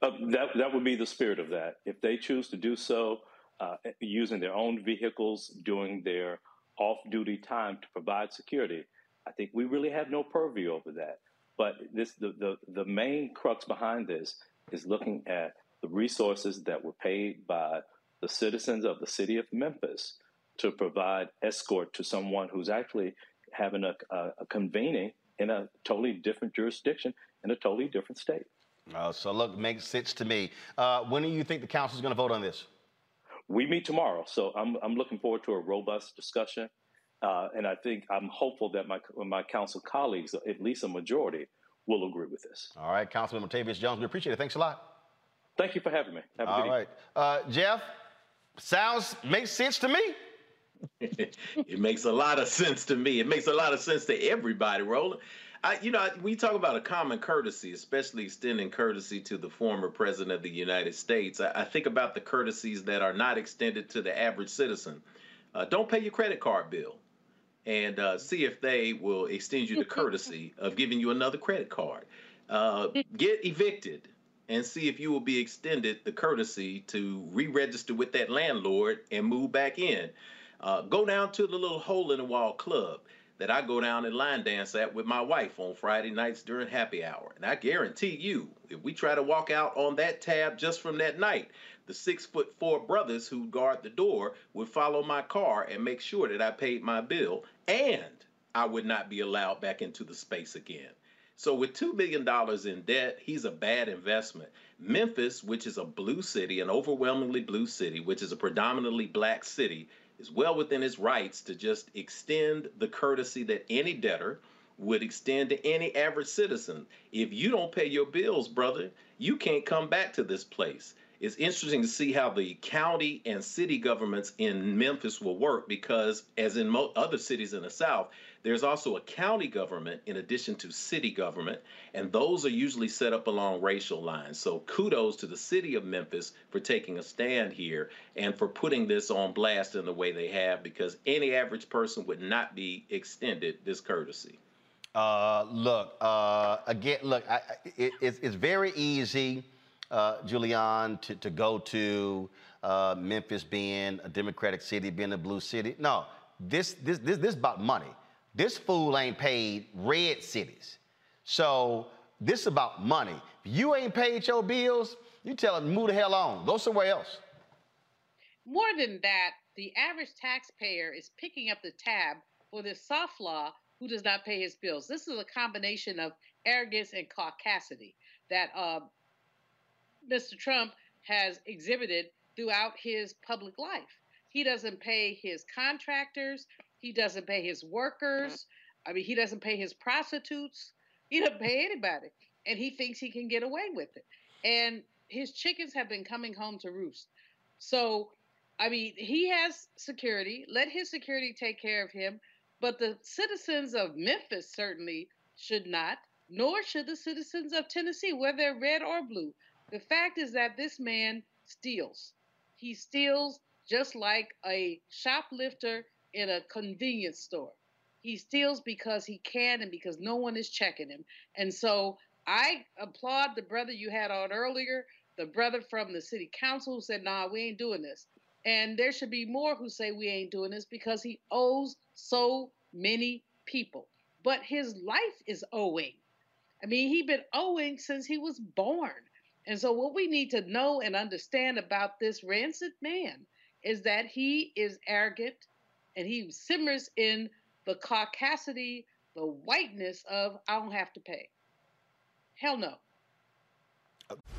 Uh, that that would be the spirit of that. If they choose to do so uh, using their own vehicles during their off-duty time to provide security, I think we really have no purview over that. But this the the, the main crux behind this is looking at the resources that were paid by the citizens of the city of Memphis to provide escort to someone who's actually having a, a, a convening in a totally different jurisdiction in a totally different state. Uh, so look, makes sense to me. Uh, when do you think the council is going to vote on this? We meet tomorrow, so I'm I'm looking forward to a robust discussion, uh, and I think I'm hopeful that my my council colleagues, at least a majority, will agree with this. All right, Councilman Martavious Jones, we appreciate it. Thanks a lot. Thank you for having me. Have a All good right, uh, Jeff. Sounds makes sense to me. it makes a lot of sense to me. It makes a lot of sense to everybody, Roland. I, you know, we talk about a common courtesy, especially extending courtesy to the former president of the United States. I, I think about the courtesies that are not extended to the average citizen. Uh, don't pay your credit card bill, and uh, see if they will extend you the courtesy of giving you another credit card. uh, get evicted and see if you will be extended the courtesy to re-register with that landlord and move back in. Uh, go down to the little hole in the wall club that I go down and line dance at with my wife on Friday nights during happy hour. And I guarantee you, if we try to walk out on that tab just from that night, the six foot four brothers who guard the door would follow my car and make sure that I paid my bill and I would not be allowed back into the space again. So with $2 billion in debt, he's a bad investment. Memphis, which is a blue city, an overwhelmingly blue city, which is a predominantly black city, is well within his rights to just extend the courtesy that any debtor would extend to any average citizen. If you don't pay your bills, brother, you can't come back to this place. It's interesting to see how the county and city governments in Memphis will work because, as in mo- other cities in the South, there's also a county government in addition to city government, and those are usually set up along racial lines. So kudos to the city of Memphis for taking a stand here and for putting this on blast in the way they have, because any average person would not be extended this courtesy. Uh, look, uh, again, look, I, it, it's, it's very easy, uh, Julianne, to, to go to uh, Memphis being a Democratic city, being a blue city. No, this, this, this, this is about money. This fool ain't paid red cities. So this is about money. If you ain't paid your bills, you tell them move the hell on. Go somewhere else. More than that, the average taxpayer is picking up the tab for this soft law who does not pay his bills. This is a combination of arrogance and caucasity that uh, Mr. Trump has exhibited throughout his public life. He doesn't pay his contractors. He doesn't pay his workers. Mm-hmm. I mean, he doesn't pay his prostitutes. He doesn't pay anybody. And he thinks he can get away with it. And his chickens have been coming home to roost. So, I mean, he has security. Let his security take care of him. But the citizens of Memphis certainly should not, nor should the citizens of Tennessee, whether red or blue. The fact is that this man steals. He steals just like a shoplifter in a convenience store. He steals because he can and because no one is checking him. And so I applaud the brother you had on earlier, the brother from the city council who said, nah, we ain't doing this. And there should be more who say we ain't doing this because he owes so many people. But his life is owing. I mean, he's been owing since he was born. And so, what we need to know and understand about this rancid man is that he is arrogant and he simmers in the caucasity, the whiteness of I don't have to pay. Hell no.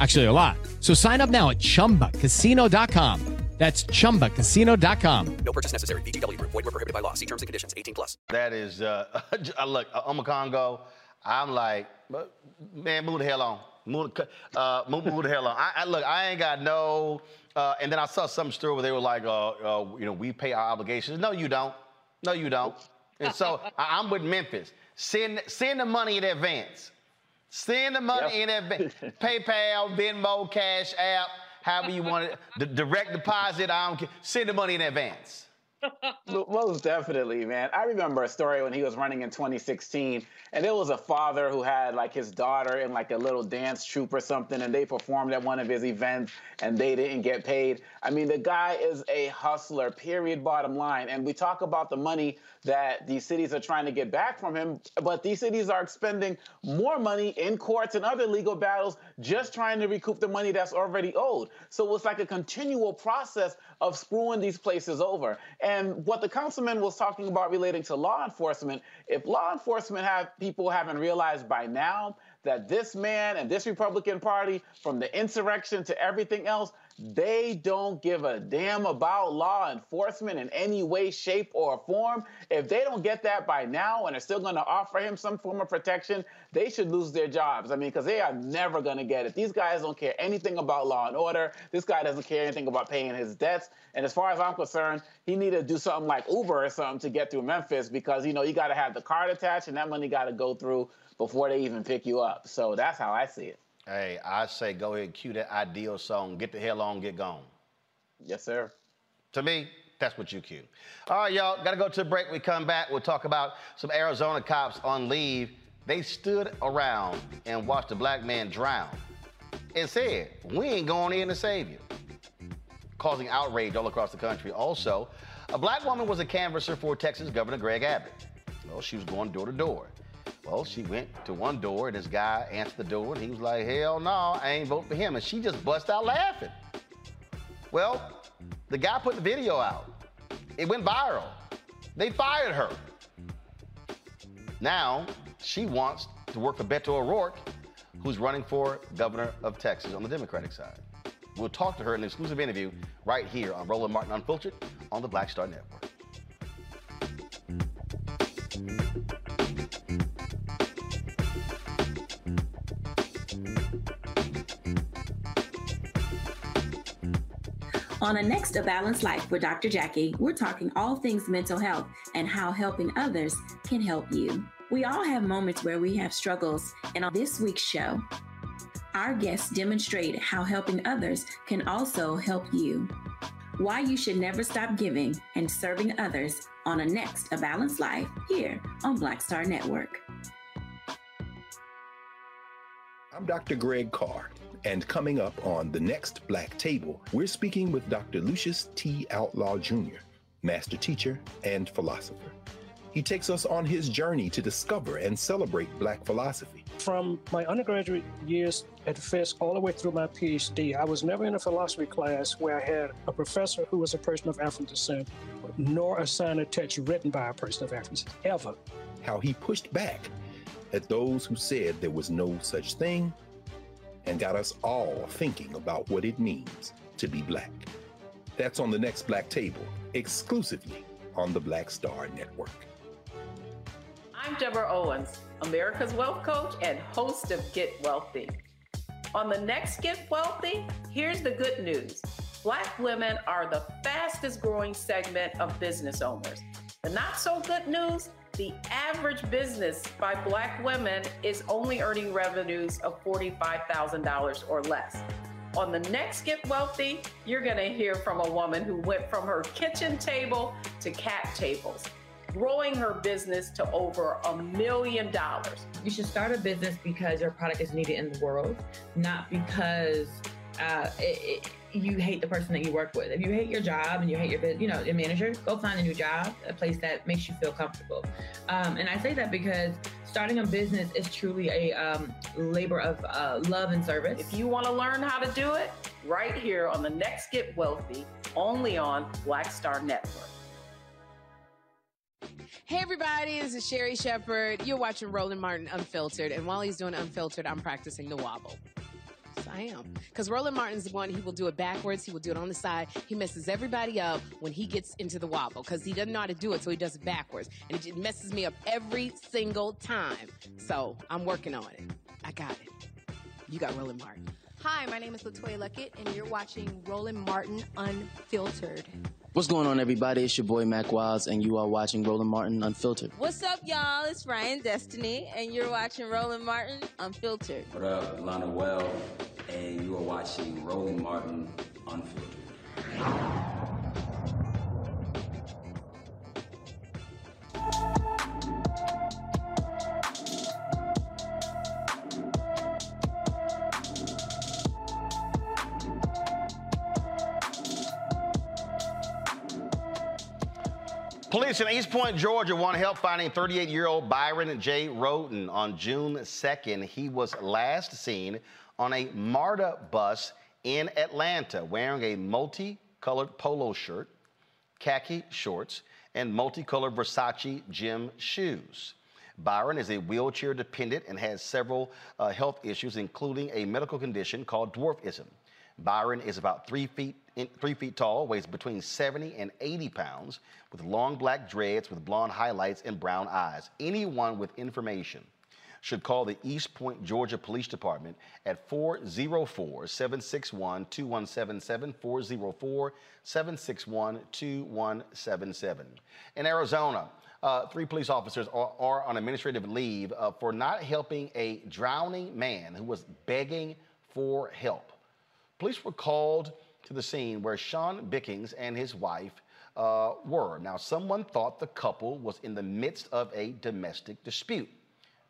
Actually, a lot. So sign up now at chumbacasino.com. That's ChumbaCasino.com. No purchase necessary. VGW Group. Void were prohibited by law. See terms and conditions. 18 plus. That is, uh, look, Omekongo. I'm like, man, move the hell on. Move, uh, move, move the hell on. I, I, look, I ain't got no. Uh, and then I saw some story where they were like, uh, uh, you know, we pay our obligations. No, you don't. No, you don't. And so I, am with Memphis. Send send the money in advance. Send the money yep. in advance. PayPal, Venmo, Cash App however you want it. The direct deposit, I don't care. Send the money in advance. Most definitely, man. I remember a story when he was running in 2016, and it was a father who had like his daughter in like a little dance troupe or something, and they performed at one of his events, and they didn't get paid. I mean, the guy is a hustler. Period. Bottom line. And we talk about the money that these cities are trying to get back from him, but these cities are expending more money in courts and other legal battles just trying to recoup the money that's already owed. So it's like a continual process of screwing these places over. And what the councilman was talking about relating to law enforcement, if law enforcement have people haven't realized by now that this man and this Republican Party, from the insurrection to everything else, they don't give a damn about law enforcement in any way, shape, or form. If they don't get that by now and are still going to offer him some form of protection, they should lose their jobs. I mean, because they are never going to get it. These guys don't care anything about law and order. This guy doesn't care anything about paying his debts. And as far as I'm concerned, he needed to do something like Uber or something to get through Memphis because, you know, you got to have the card attached and that money got to go through before they even pick you up. So that's how I see it. Hey, I say go ahead cue that ideal song. Get the hell on, get gone. Yes, sir. To me, that's what you cue. All right, y'all, got to go to a break. We come back, we'll talk about some Arizona cops on leave. They stood around and watched a black man drown and said, We ain't going in to save you, causing outrage all across the country. Also, a black woman was a canvasser for Texas Governor Greg Abbott. Well, she was going door to door. Well, she went to one door and this guy answered the door and he was like, hell no, I ain't vote for him. And she just bust out laughing. Well, the guy put the video out. It went viral. They fired her. Now she wants to work for Beto O'Rourke, who's running for governor of Texas on the Democratic side. We'll talk to her in an exclusive interview right here on Roland Martin Unfiltered on the Black Star Network. On a next A Balanced Life with Dr. Jackie, we're talking all things mental health and how helping others can help you. We all have moments where we have struggles, and on this week's show, our guests demonstrate how helping others can also help you. Why you should never stop giving and serving others on a next A Balanced Life here on Black Star Network. I'm Dr. Greg Carr. And coming up on the next Black Table, we're speaking with Dr. Lucius T. Outlaw Jr., master teacher and philosopher. He takes us on his journey to discover and celebrate Black philosophy. From my undergraduate years at Fisk all the way through my PhD, I was never in a philosophy class where I had a professor who was a person of African descent, nor a sign of text written by a person of African descent, ever. How he pushed back at those who said there was no such thing and got us all thinking about what it means to be black. That's on the next Black Table, exclusively on the Black Star Network. I'm Deborah Owens, America's Wealth Coach and host of Get Wealthy. On the next Get Wealthy, here's the good news Black women are the fastest growing segment of business owners. The not so good news the average business by black women is only earning revenues of $45,000 or less. On the next Get Wealthy, you're going to hear from a woman who went from her kitchen table to cat tables, growing her business to over a million dollars. You should start a business because your product is needed in the world, not because uh, it, it, you hate the person that you work with. If you hate your job and you hate your, you know, your manager, go find a new job, a place that makes you feel comfortable. Um, and I say that because starting a business is truly a um, labor of uh, love and service. If you want to learn how to do it, right here on the next Get Wealthy, only on Black Star Network. Hey everybody, this is Sherri Shepherd. You're watching Roland Martin Unfiltered, and while he's doing Unfiltered, I'm practicing the wobble. I am. Because Roland Martin's the one, he will do it backwards, he will do it on the side. He messes everybody up when he gets into the wobble because he doesn't know how to do it, so he does it backwards. And it messes me up every single time. So I'm working on it. I got it. You got Roland Martin. Hi, my name is LeToya Luckett, and you're watching Roland Martin Unfiltered. What's going on, everybody? It's your boy Mack Wilds, and you are watching Roland Martin Unfiltered. What's up, y'all? It's Ryan Destiny, and you're watching Roland Martin Unfiltered. What up, Lana Well, and you are watching Roland Martin Unfiltered. Police in East Point, Georgia, want help finding 38 year old Byron J. Roden. On June 2nd, he was last seen on a MARTA bus in Atlanta wearing a multicolored polo shirt, khaki shorts, and multicolored Versace gym shoes. Byron is a wheelchair dependent and has several uh, health issues, including a medical condition called dwarfism. Byron is about three feet in, three feet tall, weighs between 70 and 80 pounds, with long black dreads with blonde highlights and brown eyes. Anyone with information should call the East Point, Georgia Police Department at 404 761 2177. 404 761 2177. In Arizona, uh, three police officers are, are on administrative leave uh, for not helping a drowning man who was begging for help. Police were called to the scene where Sean Bickings and his wife uh, were. Now, someone thought the couple was in the midst of a domestic dispute.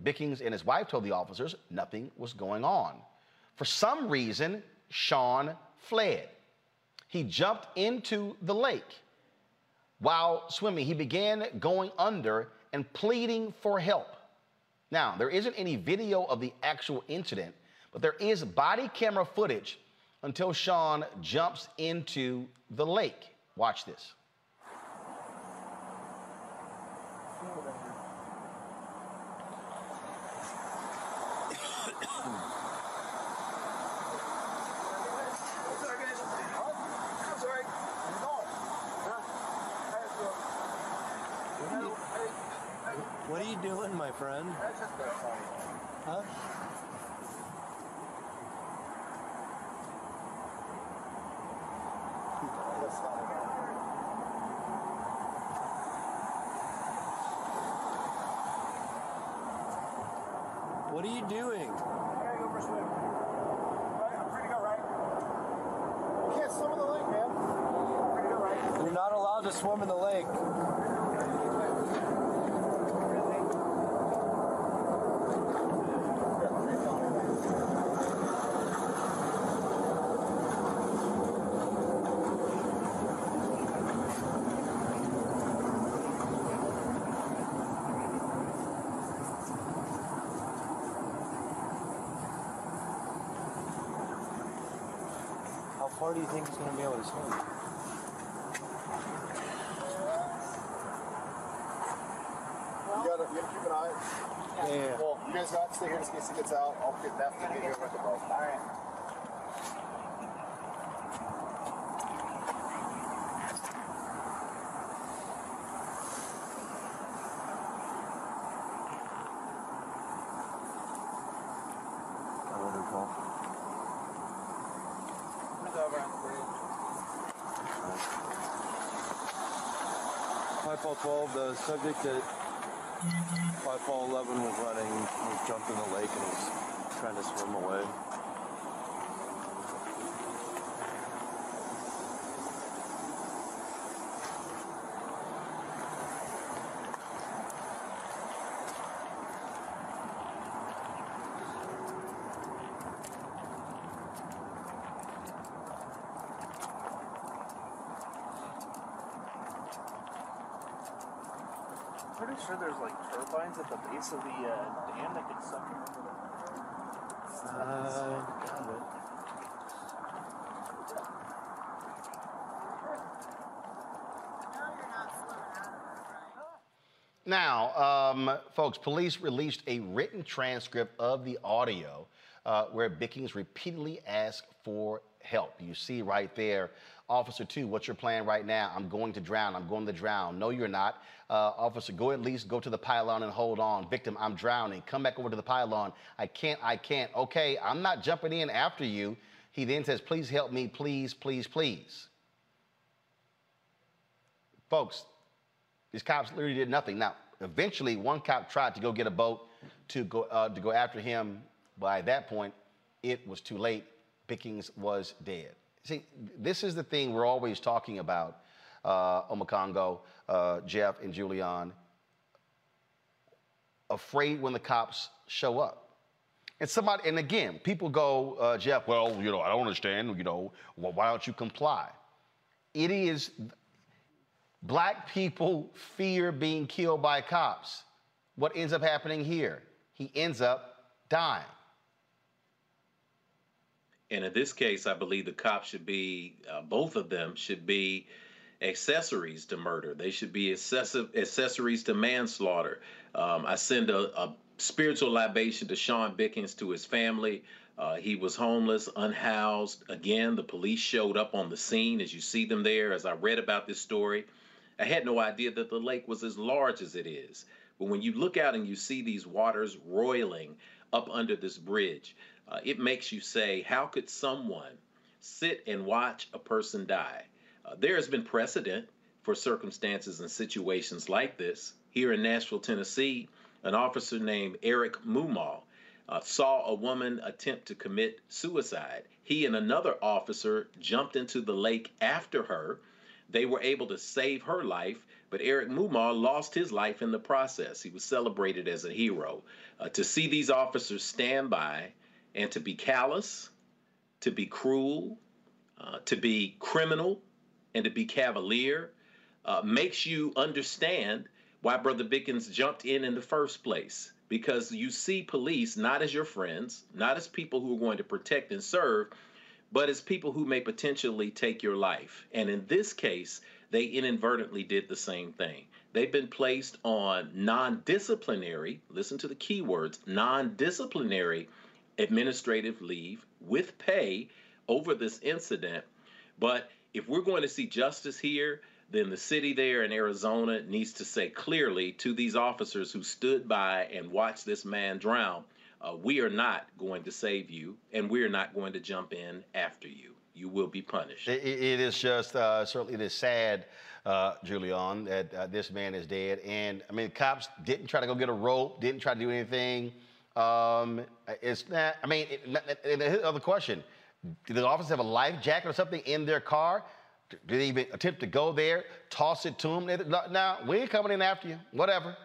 Bickings and his wife told the officers nothing was going on. For some reason, Sean fled. He jumped into the lake. While swimming, he began going under and pleading for help. Now, there isn't any video of the actual incident, but there is body camera footage until Sean jumps into the lake. Watch this. What are you doing, my friend? Huh? What are you doing? I gotta go for a swim. I'm free to go right. Can't swim in the lake, man. Free to go right. You're not allowed to swim in the lake. Far do you think he's going to be able to swim? You gotta, you gotta keep an eye. Yeah, yeah. Well, you guys got to stay here in case he gets out. I'll get that to get you with the boat. All right. I wonder, Paul. It's over on the bridge. Hi, 512, the subject at 5411 was running, was jumped in the lake and was trying to swim away. Pretty sure there's like turbines at the base of the uh, dam that can suck him over the. It. Now, um, folks, police released a written transcript of the audio uh, where Bickings repeatedly asked for help. You see right there, Officer 2, what's your plan right now? I'm going to drown. I'm going to drown. No, you're not. Uh, officer, go at least go to the pylon and hold on. Victim, I'm drowning. Come back over to the pylon. I can't, I can't. Okay, I'm not jumping in after you. He then says, please help me, please, please, please. Folks, these cops literally did nothing. Now, eventually, one cop tried to go get a boat to go uh, to go after him. By that point, it was too late. Bickings was dead. See, this is the thing we're always talking about, uh, Omekongo, uh, Jeff, and Julianne. Afraid when the cops show up. And somebody, and again, people go, uh, Jeff, well, you know, I don't understand, you know, well, why don't you comply? It is Black people fear being killed by cops. What ends up happening here? He ends up dying. And in this case, I believe the cops should be, uh, both of them should be accessories to murder. They should be excessive accessories to manslaughter. Um, I send a, a, spiritual libation to Sean Bickings to his family. Uh, he was homeless, unhoused. Again, the police showed up on the scene as you see them there. As I read about this story, I had no idea that the lake was as large as it is. But when you look out and you see these waters roiling up under this bridge, uh, it makes you say, how could someone sit and watch a person die? Uh, there has been precedent for circumstances and situations like this. Here in Nashville, Tennessee, an officer named Eric Mumaw uh, saw a woman attempt to commit suicide. He and another officer jumped into the lake after her. They were able to save her life, but Eric Mumaw lost his life in the process. He was celebrated as a hero. Uh, to see these officers stand by and to be callous, to be cruel, uh, to be criminal, and to be cavalier uh, makes you understand why Brother Bickings jumped in in the first place. Because you see police not as your friends, not as people who are going to protect and serve, but as people who may potentially take your life. And in this case, they inadvertently did the same thing. They've been placed on non disciplinary, listen to the key words, non disciplinary administrative leave with pay over this incident. But if we're going to see justice here, then the city there in Arizona needs to say clearly to these officers who stood by and watched this man drown, uh, we are not going to save you and we are not going to jump in after you. You will be punished. it, it is just uh, certainly it is sad, uh, Julianne, that uh, this man is dead. And I mean, cops didn't try to go get a rope, didn't try to do anything. Um, it's I mean, and the other question do the officers have a life jacket or something in their car? Do they even attempt to go there, toss it to them? Now, we ain't coming in after you, whatever.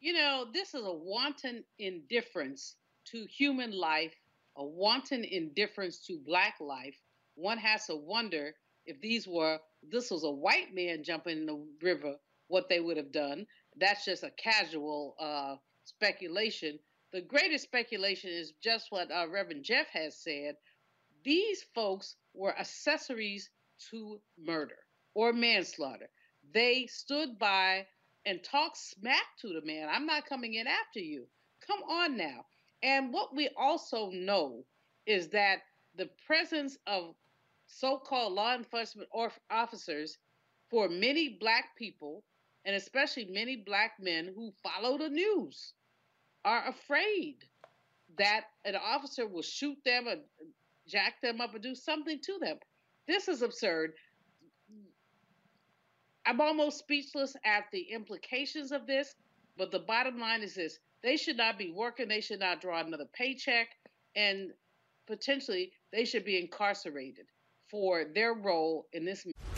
You know, this is a wanton indifference to human life, a wanton indifference to black life. One has to wonder if these were, this was a white man jumping in the river, what they would have done. That's just a casual uh, speculation. The greatest speculation is just what uh, Reverend Jeff has said. These folks were accessories to murder or manslaughter. They stood by and talked smack to the man. I'm not coming in after you. Come on now. And what we also know is that the presence of so called law enforcement officers for many black people, and especially many black men who follow the news, are afraid that an officer will shoot them or jack them up or do something to them. This is absurd. I'm almost speechless at the implications of this, but the bottom line is this they should not be working, they should not draw another paycheck, and potentially they should be incarcerated for their role in this.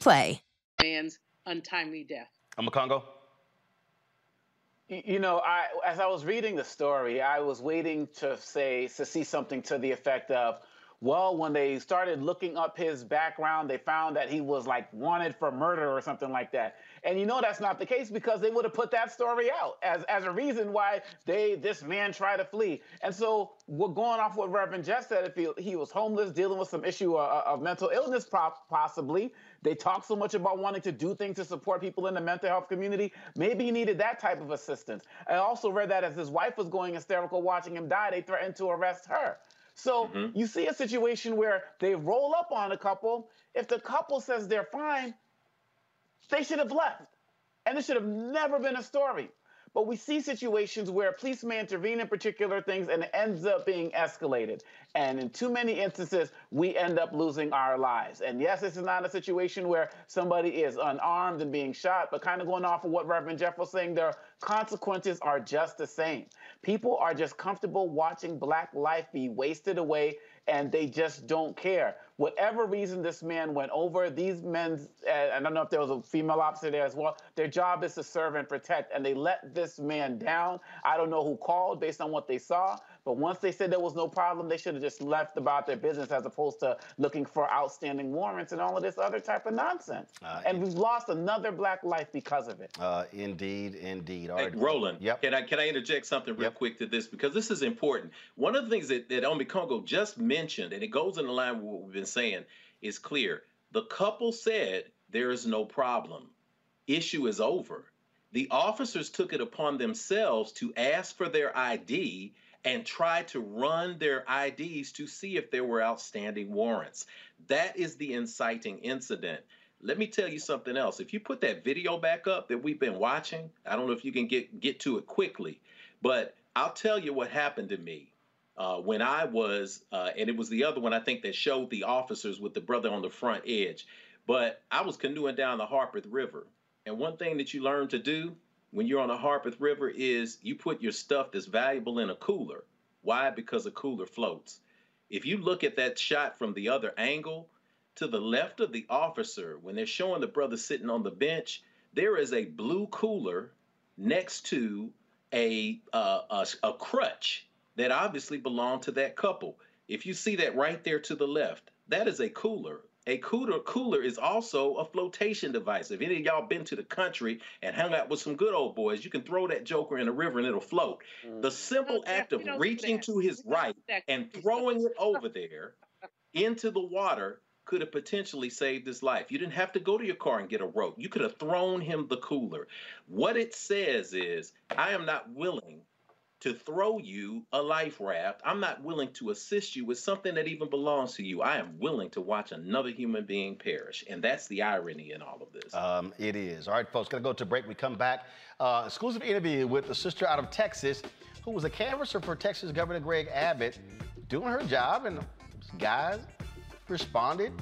Play. Man's untimely death. Omekongo. You know, I as I was reading the story, I was waiting to say to see something to the effect of, well, when they started looking up his background, they found that he was like wanted for murder or something like that. And you know that's not the case because they would have put that story out as as a reason why they this man tried to flee. And so we're going off what Reverend Jeff said. If he, he was homeless, dealing with some issue of, of mental illness, possibly. They talk so much about wanting to do things to support people in the mental health community. Maybe he needed that type of assistance. I also read that as his wife was going hysterical watching him die, they threatened to arrest her. So mm-hmm. you see a situation where they roll up on a couple. If the couple says they're fine, they should have left. And it should have never been a story. But we see situations where police may intervene in particular things and it ends up being escalated. And in too many instances, we end up losing our lives. And yes, this is not a situation where somebody is unarmed and being shot, but kind of going off of what Reverend Jeff was saying, their consequences are just the same. People are just comfortable watching black life be wasted away and they just don't care. Whatever reason this man went over, these men, uh, I don't know if there was a female officer there as well, their job is to serve and protect, and they let this man down. I don't know who called based on what they saw, but once they said there was no problem, they should have just left about their business as opposed to looking for outstanding warrants and all of this other type of nonsense. Uh, and we've lost another black life because of it. Uh, indeed, indeed. All Hey, right. Roland, Yep. can I can I interject something real quick to this because this is important. One of the things that, that Omekongo just mentioned, and it goes in the line with what we've been saying, is clear. The couple said there is no problem. Issue is over. The officers took it upon themselves to ask for their ID and tried to run their IDs to see if there were outstanding warrants. That is the inciting incident. Let me tell you something else. If you put that video back up that we've been watching, I don't know if you can get get to it quickly, but I'll tell you what happened to me uh, when I was, uh, and it was the other one I think that showed the officers with the brother on the front edge. But I was canoeing down the Harpeth River, and one thing that you learn to do when you're on the Harpeth River is you put your stuff that's valuable in a cooler. Why? Because a cooler floats. If you look at that shot from the other angle, to the left of the officer, when they're showing the brother sitting on the bench, there is a blue cooler next to a, uh, a, a crutch that obviously belonged to that couple. If you see that right there to the left, that is a cooler. A cooler cooler is also a flotation device. If any of y'all been to the country and hung out with some good old boys, you can throw that joker in the river and it'll float. The mm-hmm. simple act of reaching to his right and throwing it over there into the water could have potentially saved his life. You didn't have to go to your car and get a rope. You could have thrown him the cooler. What it says is, I am not willing to throw you a life raft. I'm not willing to assist you with something that even belongs to you. I am willing to watch another human being perish. And that's the irony in all of this. Um, it is. All right, folks, gonna go to break. We come back. Uh, exclusive interview with the sister out of Texas who was a canvasser for Texas Governor Greg Abbott doing her job. And guys responded,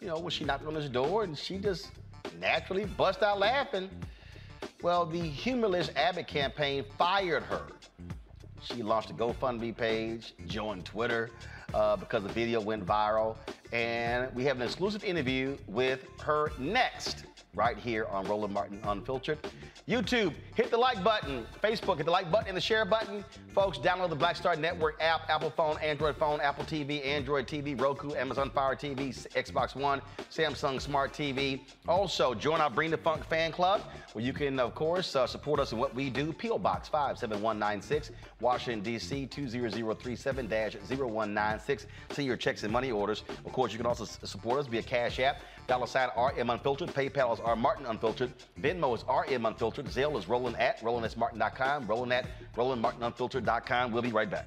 you know, when she knocked on his door and she just naturally bust out laughing. Well, the humorless Abbott campaign fired her. She launched a GoFundMe page, joined Twitter uh, because the video went viral. And we have an exclusive interview with her next, right here on Roland Martin Unfiltered. YouTube, hit the like button. Facebook, hit the like button and the share button. Folks, download the Black Star Network app, Apple phone, Android phone, Apple TV, Android TV, Roku, Amazon Fire TV, Xbox One, Samsung Smart TV. Also, join our Bring the Funk fan club, where you can, of course, uh, support us in what we do. P.O. Box 57196, Washington, D.C. 20037-0196. See your checks and money orders. Of course, you can also support us via Cash App. Dollar sign RM Unfiltered. PayPal is R Martin Unfiltered. Venmo is RM Unfiltered. Zelle is Roland at RolandSMartin.com. Roland at RolandMartinUnfiltered.com. We'll be right back.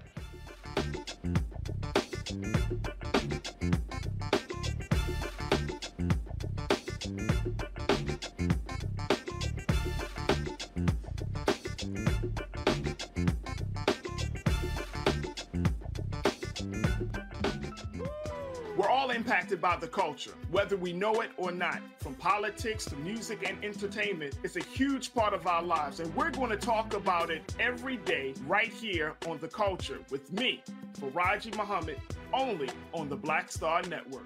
Impacted by the culture, whether we know it or not. From politics to music and entertainment, it's a huge part of our lives, and we're going to talk about it every day right here on The Culture with me, Faraji Muhammad, only on the Black Star Network.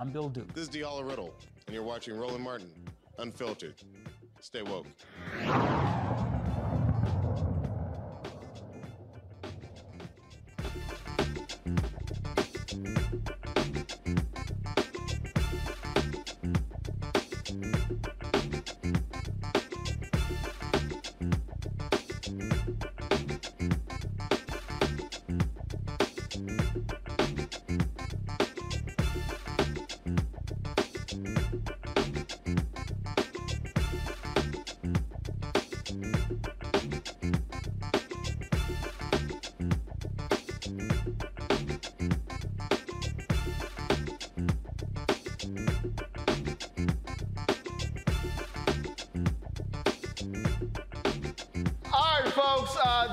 I'm Bill Duke. This is Diala Riddle, and you're watching Roland Martin, Unfiltered. Stay woke. Folks, uh,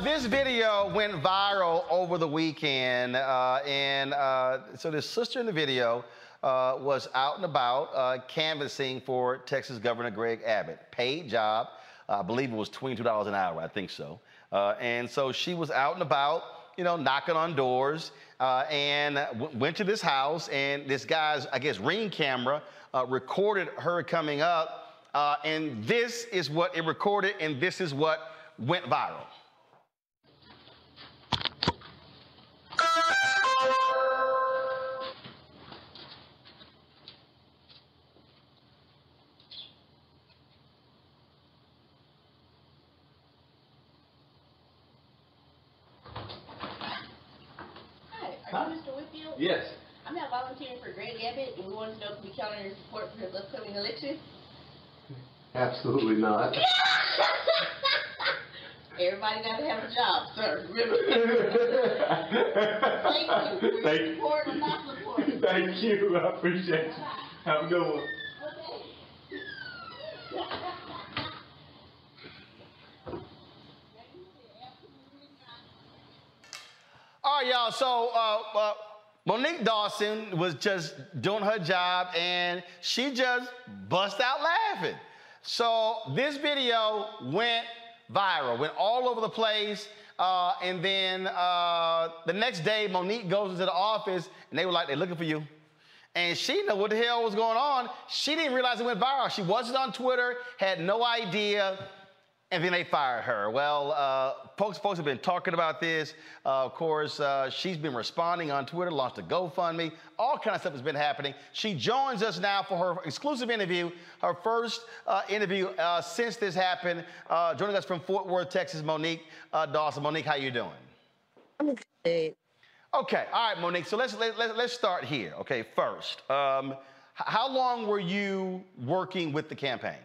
this video went viral over the weekend. Uh, and uh, so, this sister in the video uh, was out and about uh, canvassing for Texas Governor Greg Abbott. Paid job. I believe it was $22 an hour. I think so. Uh, and so, she was out and about, you know, knocking on doors uh, and went to this house. And this guy's, I guess, ring camera recorded her coming up. And this is what it recorded, and this is what went viral. Wanted to know if we count on your support for his upcoming election. Absolutely not. Everybody got to have a job, sir. Remember? Thank you for your Thank you. support or not support. Thank you. I appreciate you. Have a good one. Okay. All right, y'all. So uh, uh, Monique Dawson was just doing her job, and she just bust out laughing. So this video went viral, went all over the place. Uh, and then uh, the next day, Monique goes into the office, and they were like, "They're looking for you." And she didn't what the hell was going on. She didn't realize it went viral. She wasn't on Twitter, had no idea, and then they fired her. Well, uh, folks, folks have been talking about this. Uh, of course, uh, she's been responding on Twitter, launched a GoFundMe. All kind of stuff has been happening. She joins us now for her exclusive interview, her first uh, interview uh, since this happened. Uh, joining us from Fort Worth, Texas, Monique uh, Dawson. Monique, how you doing? I'm good. Okay, all right, Monique. So let's let, let, let's start here. Okay, first, um, how long were you working with the campaign?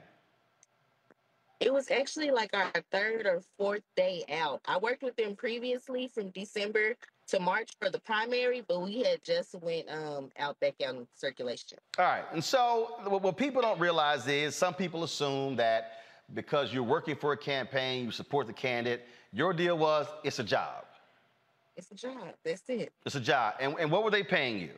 It was actually like our third or fourth day out. I worked with them previously from December to March for the primary, but we had just went um, out back out in circulation. All right, and so what, what people don't realize is some people assume that because you're working for a campaign, you support the candidate. Your deal was it's a job. It's a job. That's it. It's a job. And, and what were they paying you?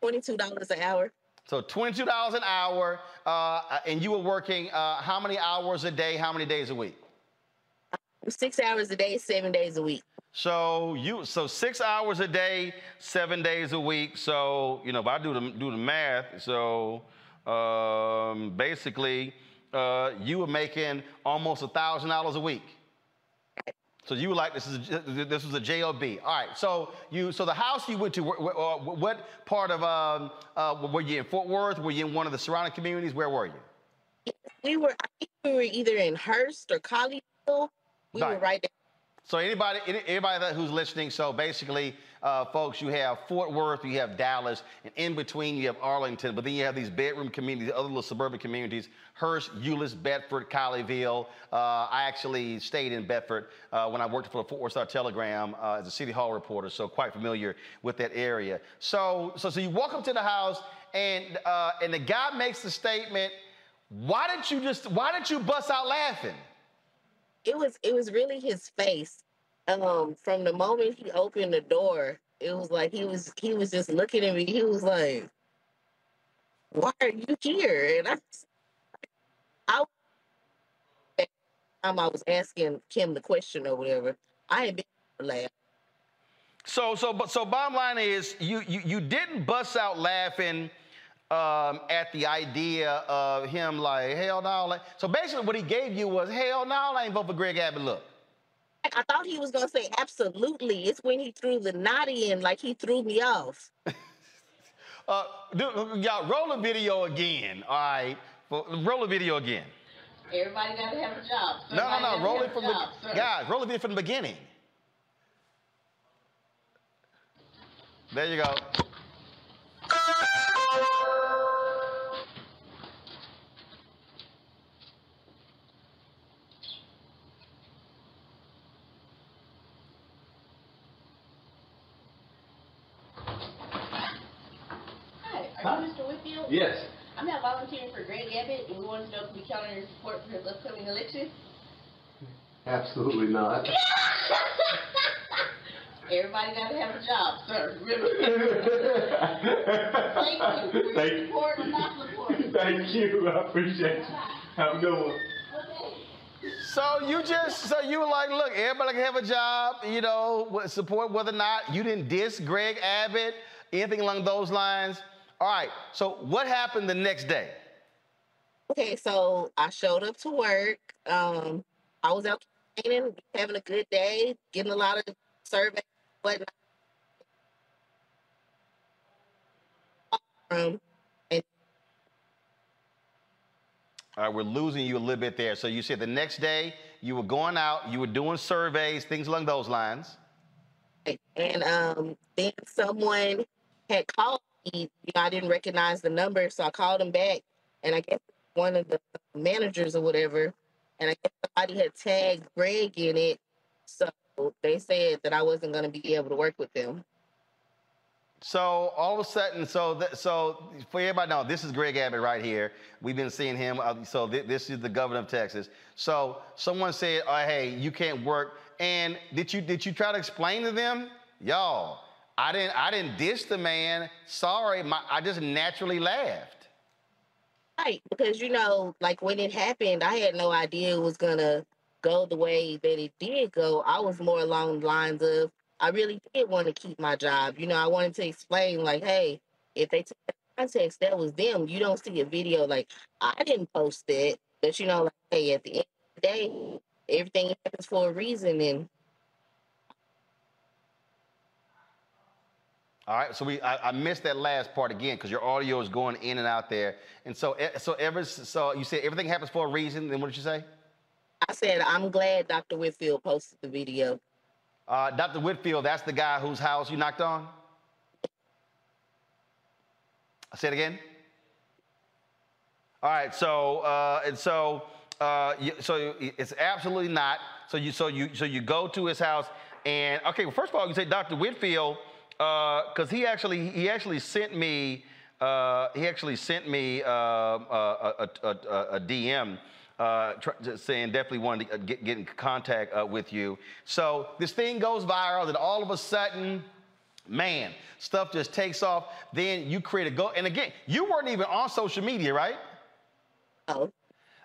Twenty-two dollars an hour. So $22 an hour, uh, and you were working uh, how many hours a day, how many days a week? Six hours a day, seven days a week. So you so six hours a day, seven days a week. So you know, if I do the do the math, so um, basically, uh, you were making almost a thousand dollars a week. So you were like, this is this was a job. All right. So you so the house you went to, uh, what part of um, uh, were you in Fort Worth? Were you in one of the surrounding communities? Where were you? We were. I think we were either in Hurst or Colleyville. We were Right. right there. So anybody, anybody that who's listening, so basically, uh, folks, you have Fort Worth, you have Dallas, and in between you have Arlington, but then you have these bedroom communities, other little suburban communities, Hurst, Euless, Bedford, Colleyville. Uh, I actually stayed in Bedford uh, when I worked for the Fort Worth Star Telegram uh, as a city hall reporter, so quite familiar with that area. So, so, so you walk up to the house, and uh, and the guy makes the statement. Why didn't you just? Why didn't you bust out laughing? It was. It was really his face. Um, from the moment he opened the door, it was like he was. He was just looking at me. He was like, "Why are you here?" And I, I, time I was asking Kim the question or whatever, I had been laughing. So, so, but so, bottom line is, you you, you didn't bust out laughing um, at the idea of him like, hell no. Like, so basically, what he gave you was, hell no, I ain't vote for Greg Abbott. Look, I thought he was gonna say absolutely. It's when he threw the naughty in, like he threw me off. uh, do, y'all roll the video again. All right, Well, roll the video again. Everybody got to have a job. No, no, Everybody no, gotta roll it from job, the sir. guys. Roll the video from the beginning. There you go. Hi, are you Mr. Whitfield? Yes. I'm not volunteering for Greg Abbott, and we want to know if we count on your support for his upcoming election. Absolutely not. Everybody got to have a job, sir. Remember? Thank you for your Thank you. support or not support. Thank you. I appreciate you. Have a good one. So you just so you were like, look, everybody can have a job, you know, support whether or not you didn't diss Greg Abbott, anything along those lines. All right. So what happened the next day? Okay, so I showed up to work. Um, I was out campaigning, having a good day, getting a lot of surveys, whatnot. Um, and All right, we're losing you a little bit there. So you said the next day you were going out, you were doing surveys, things along those lines. And um, then someone had called. You know, I didn't recognize the number, so I called him back, and I guess one of the managers or whatever, and I guess somebody had tagged Greg in it, so they said that I wasn't going to be able to work with them. So all of a sudden, so th- so for everybody know, this is Greg Abbott right here. We've been seeing him. Uh, so th- this is the governor of Texas. So someone said, oh, "Hey, you can't work." And did you did you try to explain to them, y'all? I didn't I didn't dish the man. Sorry, my, I just naturally laughed. Right, because you know, like when it happened, I had no idea it was gonna go the way that it did go. I was more along the lines of I really did want to keep my job. You know, I wanted to explain like, hey, if they took the context, that was them. You don't see a video like I didn't post it, but you know, like, hey, at the end of the day, everything happens for a reason, and All right, so we I, I missed that last part again because your audio is going in and out there. And so eh, so ever so you said everything happens for a reason. Then what did you say? I said I'm glad Dr. Whitfield posted the video. Uh, Dr. Whitfield, that's the guy whose house you knocked on? I say it again. All right, so uh, and so uh, you, so it's absolutely not. So you so you so you go to his house and okay. Well, first of all, you say Dr. Whitfield because he actually he actually sent me uh, he actually sent me uh, a, a, a, a DM uh, tr- saying definitely wanted to get, get in contact uh, with you. So this thing goes viral, then all of a sudden, man, stuff just takes off. Then you create a go, and again, you weren't even on social media, right? Oh.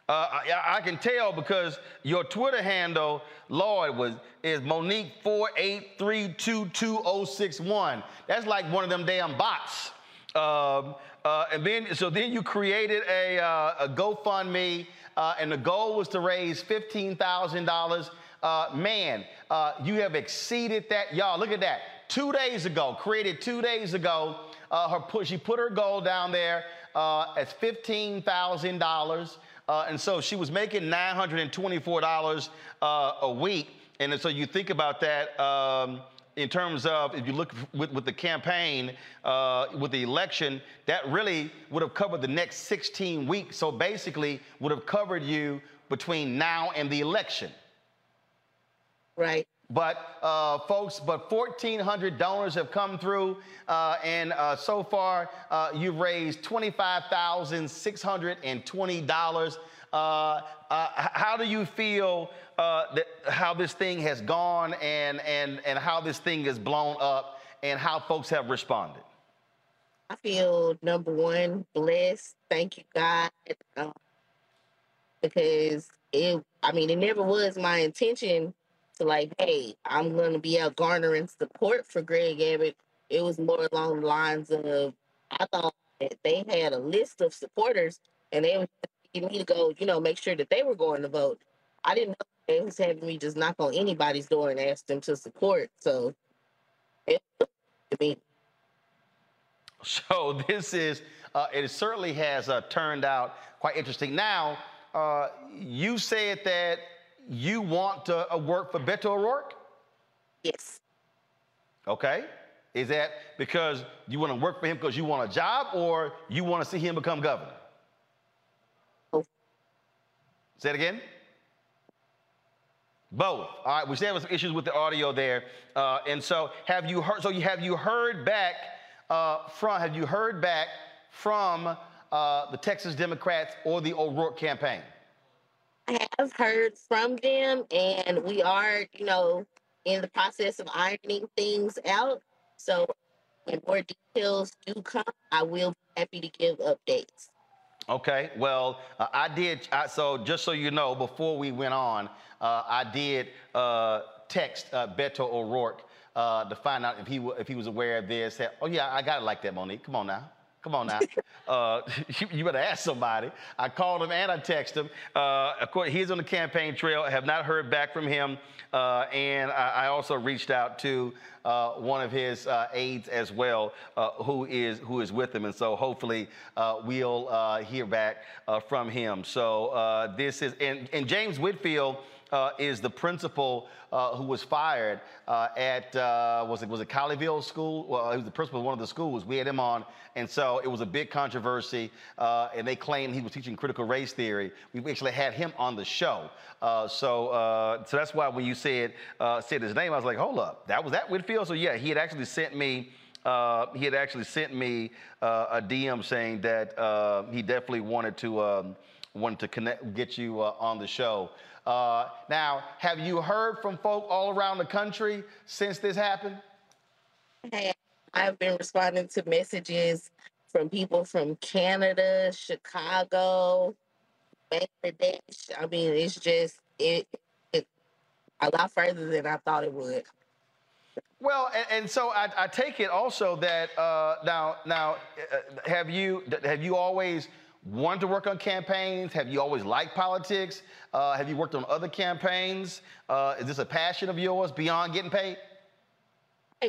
Uh, I, I can tell because your Twitter handle, Lord, was is Monique four eight three two two zero six one. That's like one of them damn bots. Um, uh, and then so then you created a, uh, a GoFundMe uh, and the goal was to raise $15,000. Uh, man, uh, you have exceeded that. Y'all, look at that. Two days ago, created two days ago, her put, she put her goal down there as $15,000. Uh, and so she was making $924 a week. And so you think about that. Um, in terms of if you look with, with the campaign, uh, with the election, that really would have covered the next 16 weeks. So basically, would have covered you between now and the election. Right. But uh, folks, but 1,400 donors have come through, uh, and uh, so far uh, you've raised $25,620. Uh, uh, how do you feel that, how this thing has gone and, and, and how this thing is blown up and how folks have responded? I feel number one blessed. Thank you, God, um, because it. I mean, it never was my intention to like, hey, I'm gonna be out garnering support for Greg Abbott. It was more along the lines of I thought that they had a list of supporters and they were asking me to go, you know, make sure that they were going to vote. I didn't know they was having me just knock on anybody's door and ask them to support. So it to me. So this is, uh, it certainly has uh, turned out quite interesting. Now, uh, you said that you want to uh, work for Beto O'Rourke? Yes. Okay. Is that because you want to work for him because you want a job or you want to see him become governor? Both. Say it again? Both. All right. We still have some issues with the audio there. Uh, and so have you heard, so you, have you heard back uh, from, have you heard back from uh, the Texas Democrats or the O'Rourke campaign? I have heard from them, and we are, you know, in the process of ironing things out. So when more details do come, I will be happy to give updates. Okay, well, uh, I did. I, so just so you know, before we went on, uh, I did uh, text uh, Beto O'Rourke uh, to find out if he if he was aware of this. Said, oh yeah, I got it like that, Monique. Come on now. Come on now. uh, you, you, better ask somebody. I called him and I texted him. Uh, of course, he's on the campaign trail. I have not heard back from him. Uh, and I, I, also reached out to uh, one of his uh, aides as well, uh, who is who is with him. And so hopefully we'll hear back from him. So this is, and, and James Whitfield uh, is the principal uh, who was fired uh, at uh, was it was it Colleyville School? Well, he was the principal of one of the schools. We had him on, and so it was a big controversy, uh, and they claimed he was teaching critical race theory. We actually had him on the show, uh, so so that's why when you said said his name, I was like, hold up, that was that Whitfield. So yeah, he had actually sent me. he had actually sent me a DM saying that he definitely wanted to um, wanted to connect, get you on the show. Uh, now, have you heard from folk all around the country since this happened? Hey, I've been responding to messages from people from Canada, Chicago, Bangladesh. I mean, it's just it, it a lot further than I thought it would. Well, and, and so I, I, take it also that uh, now, now, uh, have you have you always wanted to work on campaigns? Have you always liked politics? Uh, have you worked on other campaigns? Uh, is this a passion of yours beyond getting paid?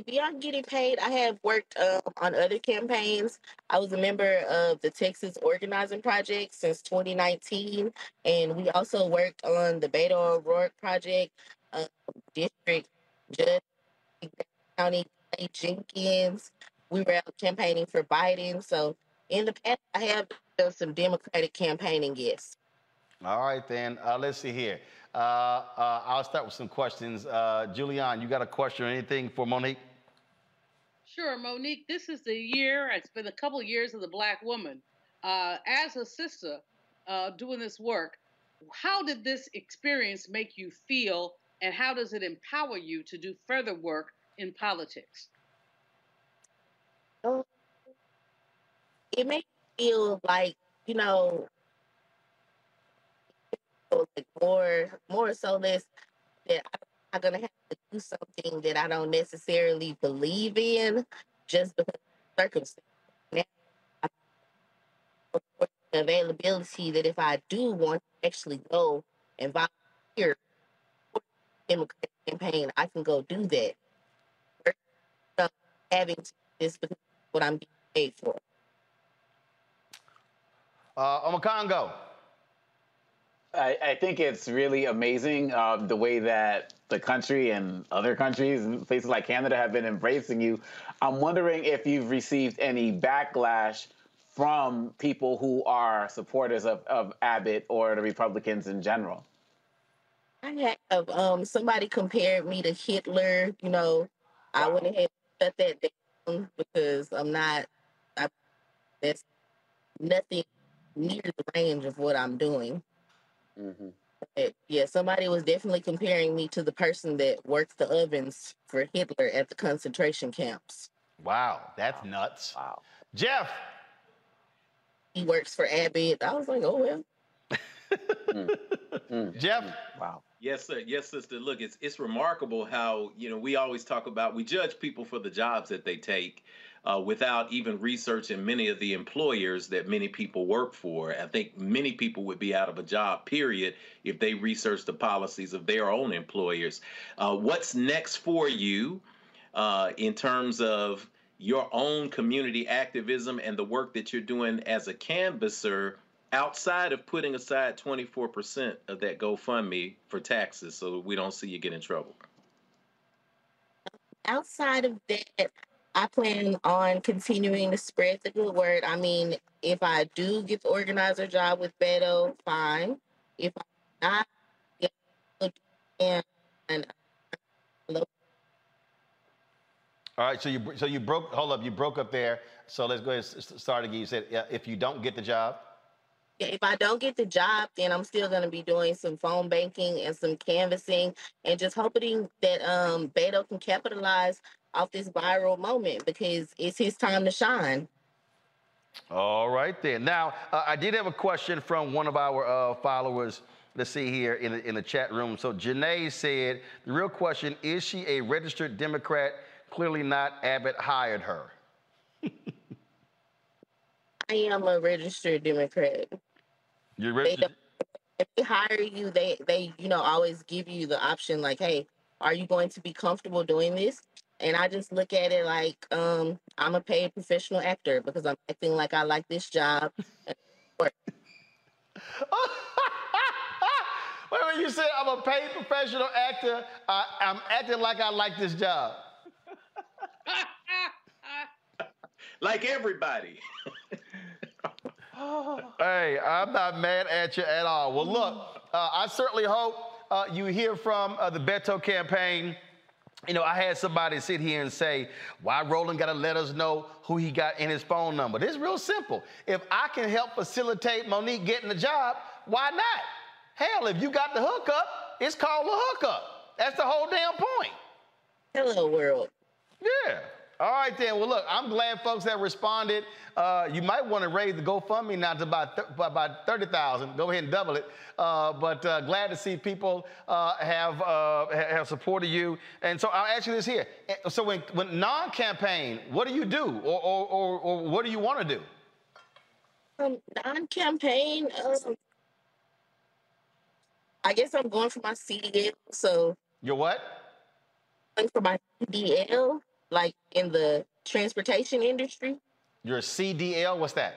Beyond getting paid, I have worked uh, on other campaigns. I was a member of the Texas Organizing Project since 2019, and we also worked on the Beto O'Rourke Project, uh, District Judge County Jenkins. We were out campaigning for Biden. So in the past, I have done some Democratic campaigning, yes. All right, then. Uh, let's see here. Uh, uh, I'll start with some questions. Uh, Julianne, you got a question or anything for Monique? Sure, Monique. This is the year, it's been a couple of years of the Black woman. Uh, as a sister uh, doing this work, how did this experience make you feel, and how does it empower you to do further work in politics? Oh, it makes me feel like, you know, like more more so less that I'm gonna have to do something that I don't necessarily believe in just because of circumstances. availability that if I do want to actually go and volunteer for Democratic campaign, I can go do that. Having to this because what I'm being paid for. Uh, Omekongo. I, I think it's really amazing uh, the way that the country and other countries and places like Canada have been embracing you. I'm wondering if you've received any backlash from people who are supporters of, of Abbott or the Republicans in general. I have um, somebody compared me to Hitler. You know, I went ahead and shut that down because I'm not. I, that's nothing near the range of what I'm doing. Mm-hmm. But, yeah, somebody was definitely comparing me to the person that worked the ovens for Hitler at the concentration camps. Wow, that's nuts. Wow. Jeff. He works for Abbott. I was like, oh well. mm. Mm. Jeff. Wow. Yes, sir. Yes, sister. Look, it's it's remarkable how you know we always talk about we judge people for the jobs that they take, uh, without even researching many of the employers that many people work for. I think many people would be out of a job, period, if they researched the policies of their own employers. Uh, what's next for you uh, in terms of your own community activism and the work that you're doing as a canvasser? Outside of putting aside 24% of that GoFundMe for taxes so we don't see you get in trouble? Outside of that, I plan on continuing to spread the good word. I mean, if I do get the organizer job with Beto, fine. If I'm not, and, and all right, so you so you broke. Hold up, you broke up there. So let's go ahead and start again. You said yeah, if you don't get the job. Yeah, if I don't get the job, then I'm still going to be doing some phone banking and some canvassing, and just hoping that um Beto can capitalize off this viral moment because it's his time to shine. All right then. Now, uh, I did have a question from one of our uh, followers. Let's see here in the, in the chat room. So Janae said, the real question, is she a registered Democrat? Clearly not. Abbott hired her. I am a registered Democrat. You're registered? If they hire you, they, they, you know, always give you the option like, hey, are you going to be comfortable doing this? And I just look at it like um, I'm a paid professional actor because I'm acting like I like this job. wait, wait, you said I'm a paid professional actor. I, I'm acting like I like this job. like everybody. hey, I'm not mad at you at all. Well, look, uh, I certainly hope uh, you hear from uh, the Beto campaign. You know, I had somebody sit here and say, why Roland got to let us know who he got in his phone number? This is real simple. If I can help facilitate Monique getting the job, why not? Hell, if you got the hookup, it's called a hookup. That's the whole damn point. Hello, world. Yeah. All right, then. Well, look, I'm glad folks that responded. Uh, you might want to raise the GoFundMe now to about, th- about 30,000. Go ahead and double it. Uh, but uh, glad to see people uh, have, uh, have supported you. And so I'll ask you this here. So when, when non-campaign, what do you do? Or, or, or, or what do you want to do? Um, non-campaign, um, I guess I'm going for my CDL. So Your what? going for my CDL, like in the transportation industry. Your CDL, what's that?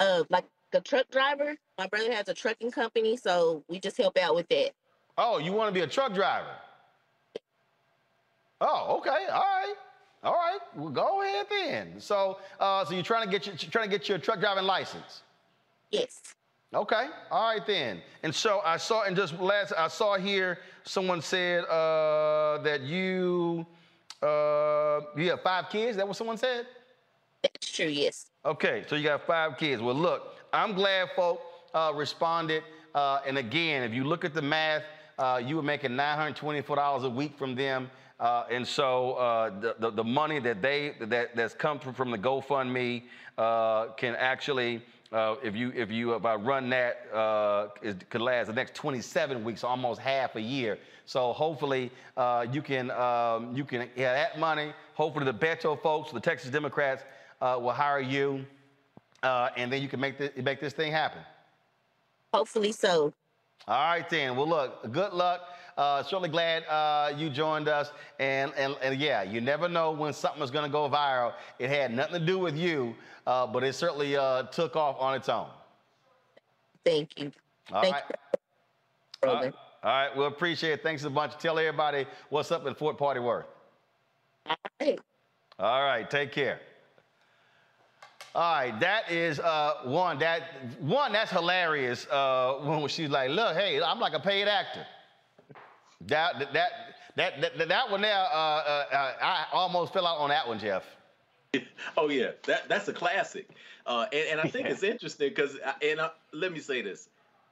Uh, like a truck driver. My brother has a trucking company, so we just help out with that. Oh, you want to be a truck driver? Oh, okay. All right. All right. Well, go ahead then. So, uh, so you're trying to get your trying to get your truck driving license? Yes. Okay. All right then. And so I saw, and just last, I saw here someone said uh, that you uh, you have five kids. Is that what someone said? That's true. Yes. Okay, so you got five kids. Well, look, I'm glad folk uh, responded. Uh, and again, if you look at the math, uh, you were making $924 a week from them. Uh, and so uh, the, the, the money that they that that's come from, from the GoFundMe uh, can actually, uh, if you if you if I run that, uh, it could last the next 27 weeks, almost half a year. So hopefully uh, you can um, you can have that money. Hopefully the Beto folks, the Texas Democrats, uh, will hire you, uh, and then you can make this make this thing happen. Hopefully so. All right, then. Well, look, good luck. Uh, certainly glad uh, you joined us. And, and, and yeah, you never know when something is going to go viral. It had nothing to do with you, uh, but it certainly uh, took off on its own. Thank you. All Thank right. you, All right. All right. We appreciate it. Thanks a bunch. Tell everybody what's up in Fort Party Worth. All right. All right. Take care. All right, that is uh, one. That one that's hilarious. Uh, when she's like, "Look, hey, I'm like a paid actor." That that that that, that one there, uh, uh, uh, I almost fell out on that one, Jeff. Oh yeah, that that's a classic, uh, and, and I think it's interesting because, and uh, let me say this,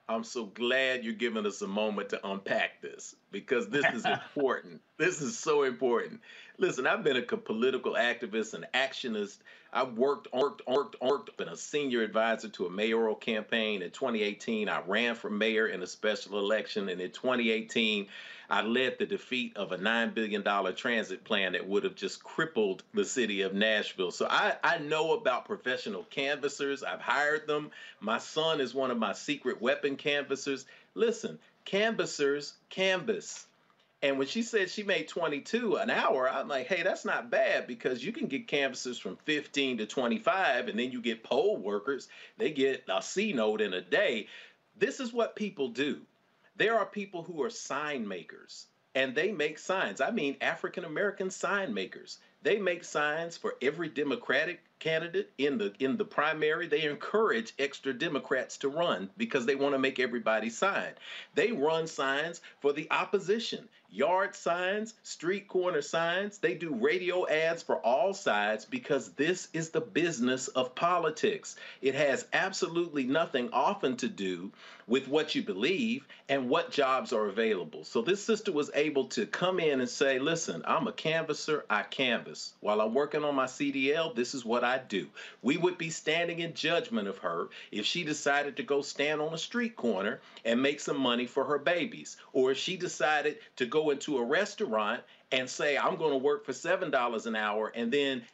I'm so glad you're giving us a moment to unpack this because this is important. this is so important. Listen, I've been a political activist and actionist. I've worked, worked, worked, worked, been a senior advisor to a mayoral campaign. In 2018, I ran for mayor in a special election, and in 2018, I led the defeat of a $9 billion transit plan that would have just crippled the city of Nashville. So I, I know about professional canvassers. I've hired them. My son is one of my secret weapon canvassers. Listen, canvassers canvass. And when she said she made 22 an hour, I'm like, hey, that's not bad because you can get canvassers from 15 to 25, and then you get poll workers. They get a C note in a day. This is what people do. There are people who are sign makers, and they make signs. I mean, African American sign makers. They make signs for every Democratic candidate in the in the primary. They encourage extra Democrats to run because they want to make everybody sign. They run signs for the opposition, yard signs, street corner signs. They do radio ads for all sides because this is the business of politics. It has absolutely nothing often to do with what you believe and what jobs are available. So this sister was able to come in and say, "Listen, I'm a canvasser. I canvas. While I'm working on my CDL, this is what I do." We would be standing in judgment of her if she decided to go stand on a street corner and make some money for her babies, or if she decided to go into a restaurant and say, "I'm going to work for $7 an hour," and then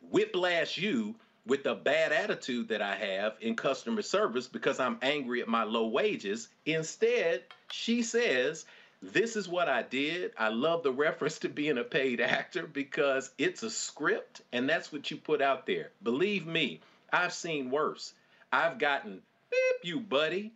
whiplash you with the bad attitude that I have in customer service because I'm angry at my low wages. Instead, she says, This is what I did. I love the reference to being a paid actor because it's a script and that's what you put out there. Believe me, I've seen worse. I've gotten, beep, you buddy.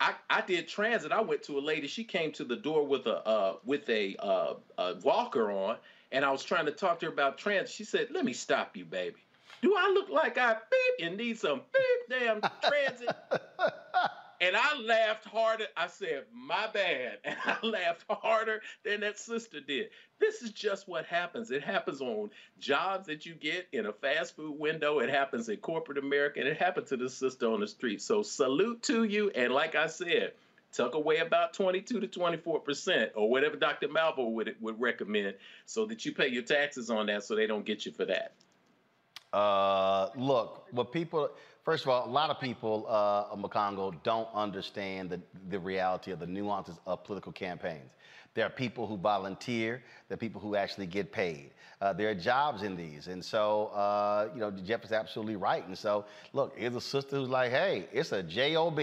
I, I did transit. I went to a lady. She came to the door with a uh, with a, uh, a walker on, and I was trying to talk to her about transit. She said, "Let me stop you, baby. Do I look like I beep and need some beep damn transit?" and I laughed harder. I said, "My bad," and I laughed harder than that sister did. This is just what happens. It happens on jobs that you get in a fast food window. It happens in corporate America, and it happened to the sister on the street. So salute to you. And like I said, tuck away about 22 to 24 percent, or whatever Dr. Malveaux would would recommend, so that you pay your taxes on that, so they don't get you for that. Uh, look, what people, first of all, a lot of people, uh, Omekongo don't understand the, the reality of the nuances of political campaigns. There are people who volunteer. There are people who actually get paid. Uh, there are jobs in these. And so, uh, you know, Jeff is absolutely right. And so, look, here's a sister who's like, hey, it's a job.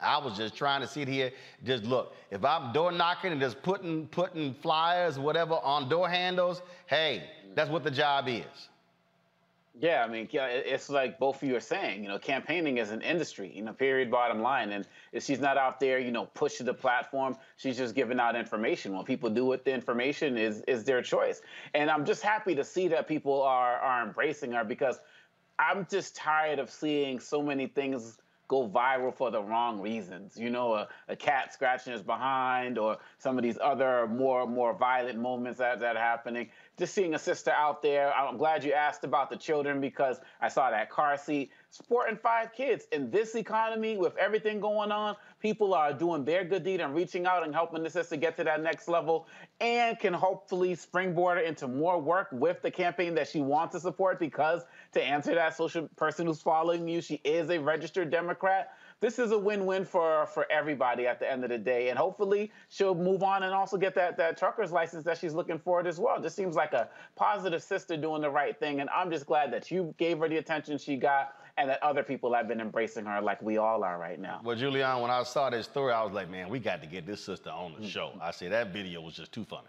I was just trying to sit here, just look. If I'm door knocking and just putting putting flyers, whatever, on door handles, hey, that's what the job is. Yeah, I mean, it's like both of you are saying, you know, campaigning is an industry, you know, period, bottom line. And if she's not out there, you know, pushing the platform, she's just giving out information. What people do with the information is is their choice. And I'm just happy to see that people are are embracing her because I'm just tired of seeing so many things go viral for the wrong reasons. You know, a, a cat scratching his behind or some of these other more more violent moments that, that are happening. Just seeing a sister out there. I'm glad you asked about the children because I saw that car seat. Supporting five kids in this economy with everything going on, people are doing their good deed and reaching out and helping the sister get to that next level and can hopefully springboard her into more work with the campaign that she wants to support because to answer that social person who's following you, she is a registered Democrat. This is a win-win for for everybody at the end of the day, and hopefully she'll move on and also get that that trucker's license that she's looking for it as well. Just seems like a positive sister doing the right thing, and I'm just glad that you gave her the attention she got, and that other people have been embracing her like we all are right now. Well, Julianne, when I saw this story, I was like, man, we got to get this sister on the mm-hmm. show. I said that video was just too funny.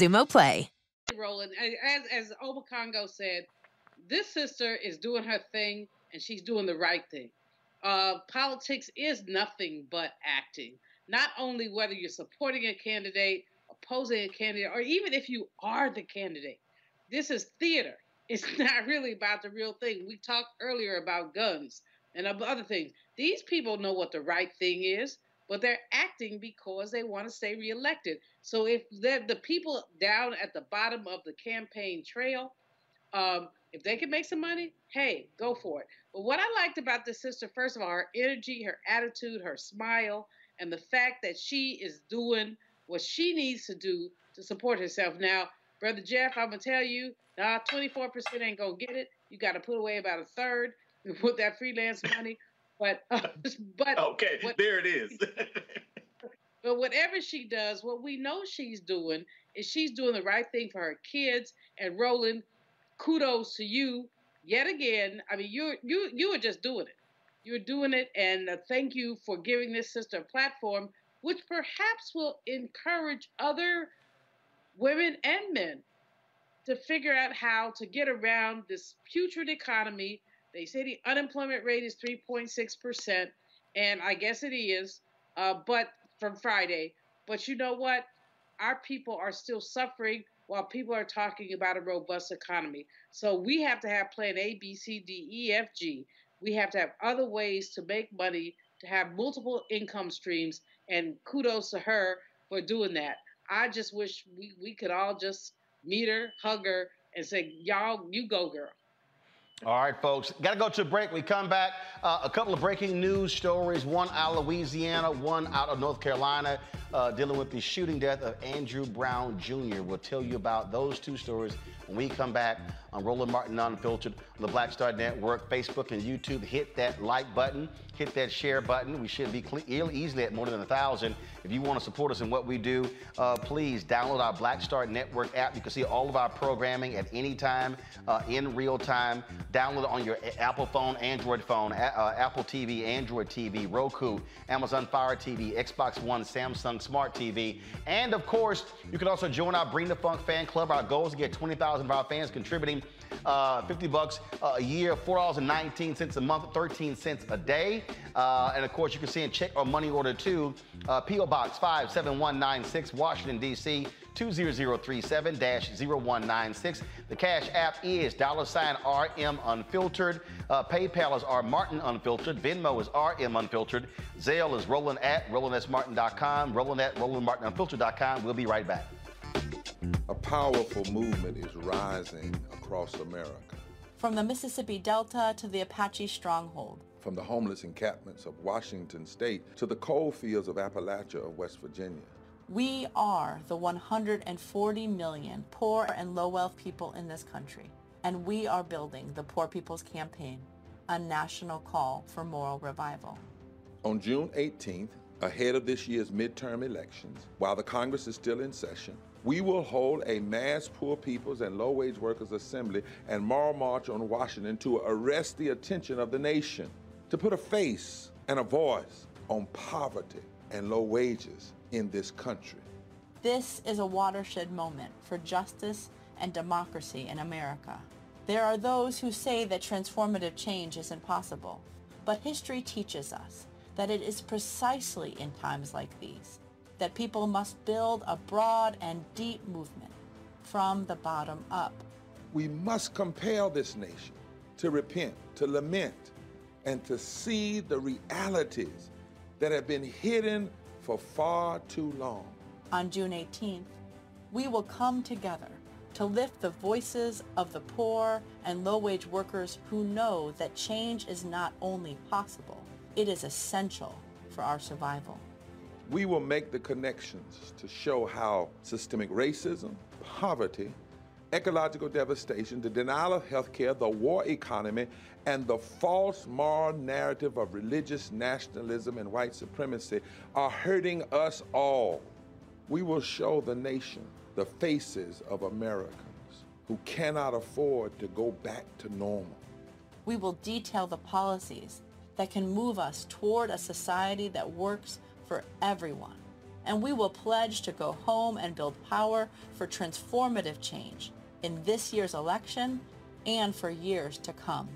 Xumo Play. Roland, as as Omekongo said, this sister is doing her thing and she's doing the right thing. Uh, politics is nothing but acting. Not only whether you're supporting a candidate, opposing a candidate, or even if you are the candidate. This is theater. It's not really about the real thing. We talked earlier about guns and other things. These people know what the right thing is, but they're acting because they want to stay reelected. So if the people down at the bottom of the campaign trail, um, if they can make some money, hey, go for it. But what I liked about this sister, first of all, her energy, her attitude, her smile, and the fact that she is doing what she needs to do to support herself. Now, Brother Jeff, I'm gonna tell you, nah, 24% ain't gonna get it. You got to put away about a third and put that freelance money. But uh, but okay, what, there it is. but whatever she does, what we know she's doing is she's doing the right thing for her kids. And Roland, kudos to you yet again. I mean, you you you are just doing it. You're doing it, and uh, thank you for giving this sister a platform, which perhaps will encourage other women and men to figure out how to get around this putrid economy they say the unemployment rate is 3.6%, and I guess it is, uh, but from Friday. But you know what? Our people are still suffering while people are talking about a robust economy. So we have to have plan A, B, C, D, E, F, G. We have to have other ways to make money, to have multiple income streams, and kudos to her for doing that. I just wish we, we could all just meet her, hug her, and say, Y'all, you go, girl. All right, folks. Got to go to a break. We come back. Uh, a couple of breaking news stories one out of Louisiana, one out of North Carolina, uh, dealing with the shooting death of Andrew Brown Jr. We'll tell you about those two stories when we come back on Roland Martin Unfiltered on the Black Star Network, Facebook, and YouTube. Hit that like button, hit that share button. We should be easily at more than a thousand. If you want to support us in what we do, uh, please download our Black Star Network app. You can see all of our programming at any time, uh, in real time. Download it on your Apple phone, Android phone, uh, Apple TV, Android TV, Roku, Amazon Fire TV, Xbox One, Samsung Smart TV. And of course, you can also join our Bring the Funk fan club. Our goal is to get 20,000 of our fans contributing uh, 50 bucks uh, a year, $4.19 a month, 13 cents a day. Uh, and of course, you can in check or money order too, uh, P.O. Box 57196, Washington, D.C. 20037-0196. The Cash App is dollar sign RM Unfiltered. Uh, PayPal is R Martin Unfiltered. Venmo is RM Unfiltered. Zelle is Roland at RolandSMartin.com. Roland at RolandMartinUnfiltered.com. We'll be right back. A powerful movement is rising across America. From the Mississippi Delta to the Apache stronghold. From the homeless encampments of Washington state to the coal fields of Appalachia of West Virginia. We are the 140 million poor and low wealth people in this country, and we are building the Poor People's Campaign, a national call for moral revival. On June 18th, ahead of this year's midterm elections, while the Congress is still in session, we will hold a mass poor people's and low wage workers assembly and moral march on Washington to arrest the attention of the nation, to put a face and a voice on poverty and low wages in this country. This is a watershed moment for justice and democracy in America. There are those who say that transformative change is impossible, but history teaches us that it is precisely in times like these that people must build a broad and deep movement from the bottom up. We must compel this nation to repent, to lament, and to see the realities that have been hidden for far too long. On June 18th, we will come together to lift the voices of the poor and low-wage workers who know that change is not only possible, it is essential for our survival. We will make the connections to show how systemic racism, poverty, ecological devastation, the denial of health care, the war economy, and the false moral narrative of religious nationalism and white supremacy are hurting us all. We will show the nation the faces of Americans who cannot afford to go back to normal. We will detail the policies that can move us toward a society that works for everyone. And we will pledge to go home and build power for transformative change in this year's election and for years to come.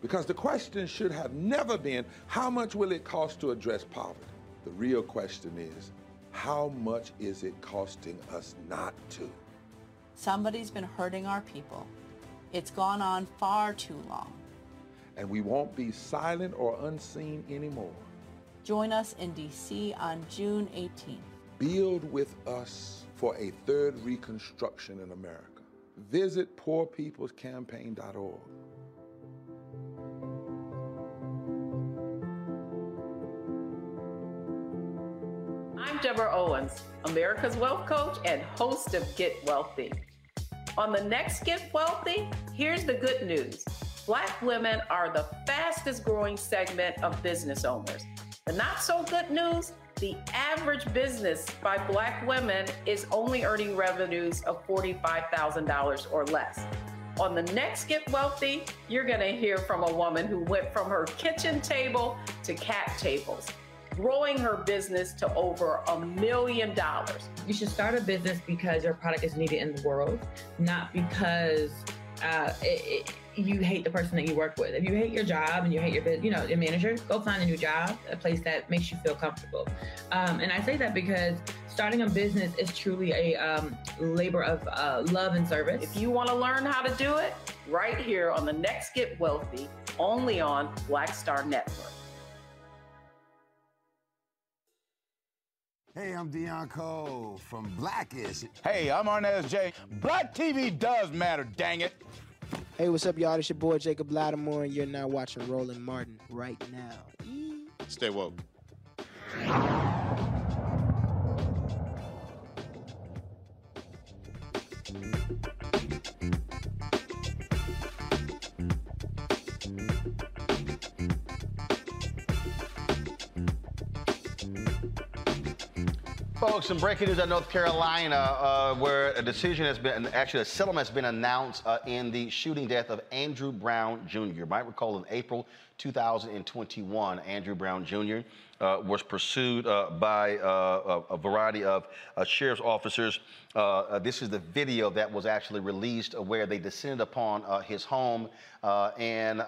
Because the question should have never been, how much will it cost to address poverty? The real question is, how much is it costing us not to? Somebody's been hurting our people. It's gone on far too long. And we won't be silent or unseen anymore. Join us in D.C. on June 18th. Build with us for a third reconstruction in America. Visit poorpeoplescampaign.org. I'm Deborah Owens, America's Wealth Coach and host of Get Wealthy. On the next Get Wealthy, here's the good news Black women are the fastest growing segment of business owners. The not so good news the average business by Black women is only earning revenues of $45,000 or less. On the next Get Wealthy, you're going to hear from a woman who went from her kitchen table to cat tables, growing her business to over a million dollars. You should start a business because your product is needed in the world, not because uh, it, it, you hate the person that you work with. If you hate your job and you hate your, you know, your manager, go find a new job, a place that makes you feel comfortable. Um, and I say that because starting a business is truly a um, labor of uh, love and service. If you want to learn how to do it, right here on the next Get Wealthy, only on Black Star Network. Hey, I'm Deon Cole from Blackish. Hey, I'm Arnez J. Black TV does matter, dang it. Hey, what's up, y'all? It's your boy Jacob Latimore, and you're now watching Roland Martin right now. Stay woke. Folks, some breaking news out North Carolina, uh, where a decision has been, actually a settlement has been announced uh, in the shooting death of Andrew Brown Jr. You might recall in April 2021, Andrew Brown Jr. Uh, was pursued uh, by uh, a, a, variety of uh, sheriff's officers. Uh, uh, this is the video that was actually released where they descended upon his home and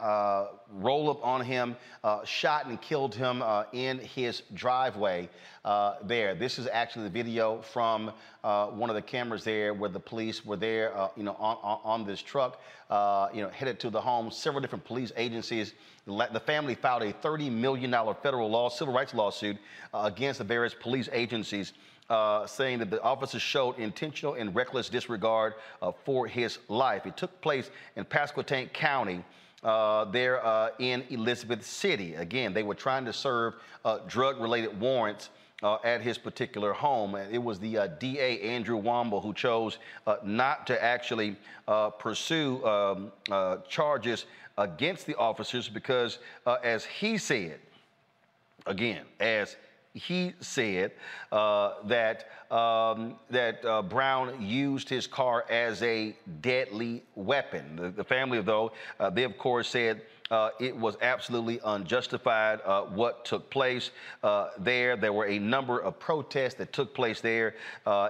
rolled up on him, shot and killed him in his driveway there. This is actually the video from one of the cameras there where the police were there, you know, on, on, on this truck, you know, headed to the home. Several different police agencies the family filed a $30 million federal law, civil rights lawsuit uh, against the various police agencies. Uh, saying that the officers showed intentional and reckless disregard uh, for his life. It took place in Pasquotank County. Uh, there uh, in Elizabeth City. Again, they were trying to serve uh, drug related warrants uh, at his particular home. And it was the uh, DA, Andrew Womble, who chose uh, not to actually pursue um, charges against the officers because, uh, as he said, again, as he said uh, that um, that uh, Brown used his car as a deadly weapon. The, the family, though, uh, they of course said. Uh, it was absolutely unjustified uh, what took place uh, there. There were a number of protests that took place there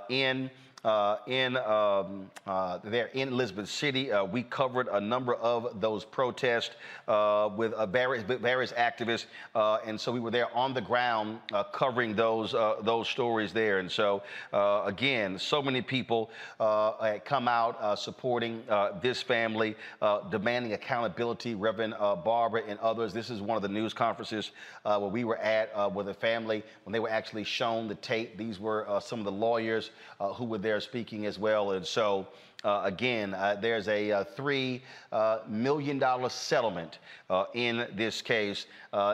in uh, in um, uh, there in Elizabeth City. Uh, we covered a number of those protests uh, with uh, various, various activists, uh, and so we were there on the ground covering those those stories there. And so again, so many people had come out supporting this family, demanding accountability. Reverend Barber and others. This is one of the news conferences where we were at with the family when they were actually shown the tape. These were some of the lawyers who were there there speaking as well. And so, uh, again, uh, there's a, uh, three uh, million dollar settlement uh, in this case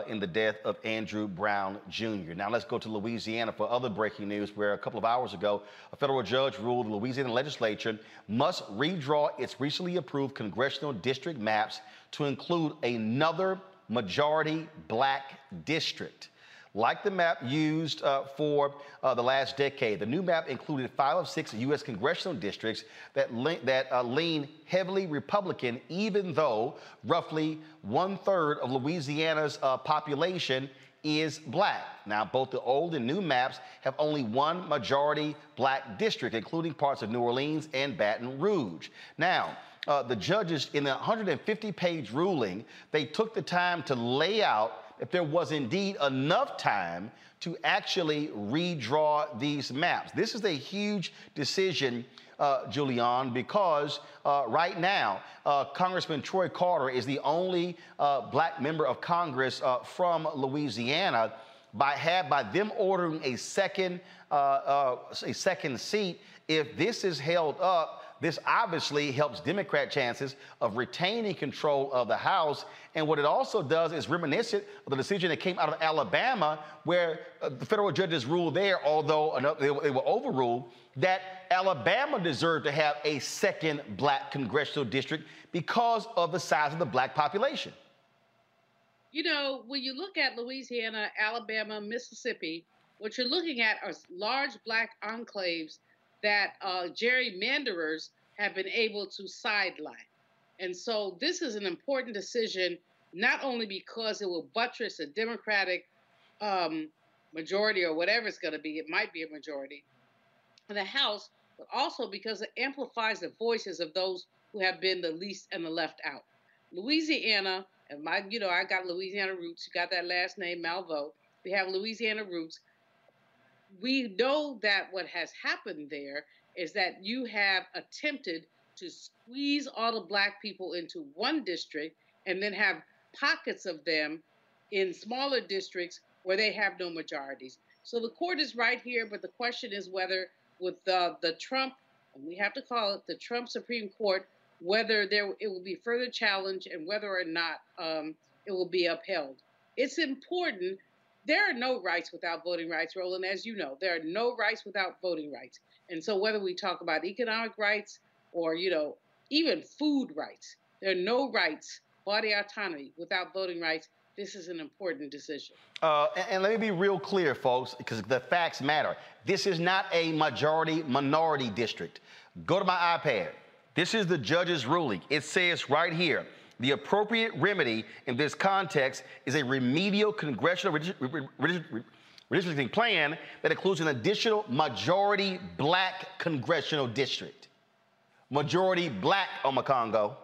in the death of Andrew Brown Jr. Now let's go to Louisiana for other breaking news. Where a couple of hours ago, a federal judge ruled the Louisiana legislature must redraw its recently approved congressional district maps to include another majority black district. Like the map used uh, for uh, the last decade, the new map included five of six U.S. congressional districts that, le- that uh, lean heavily Republican, even though roughly one third of Louisiana's uh, population is black. Now, both the old and new maps have only one majority black district, including parts of New Orleans and Baton Rouge. Now, uh, the judges in the 150 page ruling, they took the time to lay out if there was indeed enough time to actually redraw these maps. This is a huge decision, uh, Julianne, because uh, right now, uh, Congressman Troy Carter is the only uh, black member of Congress uh, from Louisiana. By, have, by them ordering a second, uh, a second seat, if this is held up, this obviously helps Democrat chances of retaining control of the House. And what it also does is reminiscent of the decision that came out of Alabama, where uh, the federal judges ruled there, although they, they were overruled, that Alabama deserved to have a second black congressional district because of the size of the black population. You know, when you look at Louisiana, Alabama, Mississippi, what you're looking at are large black enclaves that uh, gerrymanderers have been able to sideline. And so this is an important decision, not only because it will buttress a Democratic um, majority or whatever it's going to be, it might be a majority in the House, but also because it amplifies the voices of those who have been the least and the left out. Louisiana, and my, you know, I got Louisiana roots. You got that last name, Malveaux. We have Louisiana roots we know that what has happened there is that you have attempted to squeeze all the black people into one district and then have pockets of them in smaller districts where they have no majorities. So the court is right here, but the question is whether, with the, the Trump, we have to call it the Trump Supreme Court, whether there it will be further challenge and whether or not um, it will be upheld. It's important there are no rights without voting rights, Roland, as you know. There are no rights without voting rights. And so whether we talk about economic rights or, you know, even food rights, there are no rights, body autonomy without voting rights. This is an important decision. Uh, and, and, let me be real clear, folks, because the facts matter. This is not a majority minority district. Go to my iPad. This is the judge's ruling. It says right here the appropriate remedy in this context is a remedial congressional redistricting plan that includes an additional majority black congressional district. Majority black Omekongo.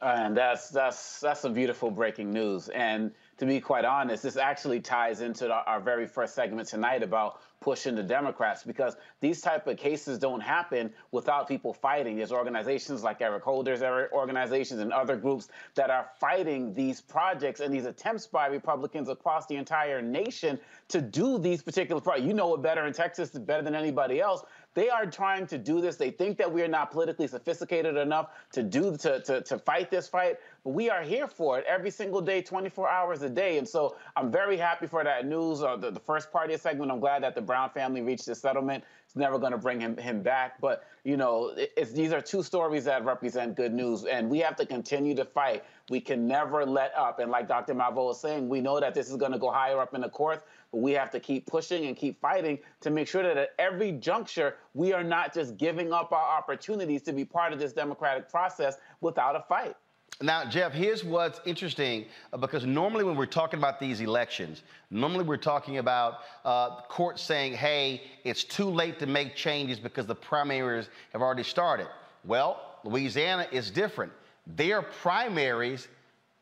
And that's that's that's some beautiful breaking news. And to be quite honest, this actually ties into our, our very first segment tonight about pushing the Democrats because these type of cases don't happen without people fighting. There's organizations like Eric Holder's organizations and other groups that are fighting these projects and these attempts by Republicans across the entire nation to do these particular projects. You know it better in Texas, better than anybody else. They are trying to do this. They think that we are not politically sophisticated enough to do to, to, to fight this fight, but we are here for it every single day, 24 hours a day. And so I'm very happy for that news. Uh, the, the first part of the segment, I'm glad that the Brown family reached a settlement. It's never going to bring him, him back. But, you know, it's, these are two stories that represent good news. And we have to continue to fight. We can never let up. And like Dr. Malveaux was saying, we know that this is going to go higher up in the courts, but we have to keep pushing and keep fighting to make sure that at every juncture, we are not just giving up our opportunities to be part of this democratic process without a fight. Now, Jeff, here's what's interesting uh, because normally when we're talking about these elections, normally we're talking about uh, courts saying, hey, it's too late to make changes because the primaries have already started. Well, Louisiana is different. Their primaries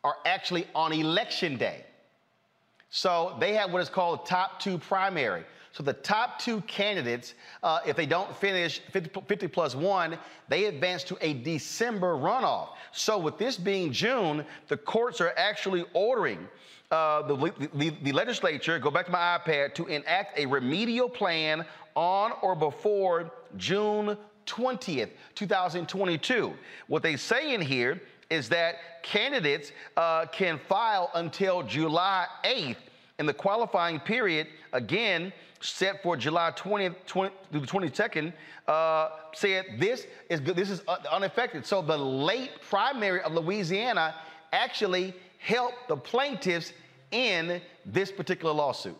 are actually on election day. So they have what is called top two primary. So the top two candidates, uh, if they don't finish 50, 50 plus one, they advance to a December runoff. So with this being June, the courts are actually ordering uh, the, the, the legislature, go back to my iPad, to enact a remedial plan on or before June 20th, 2022. What they say in here is that candidates uh, can file until July 8th, in the qualifying period, again, set for July 20th 20, through the 22nd, uh, said this is this is unaffected. So the late primary of Louisiana actually helped the plaintiffs in this particular lawsuit.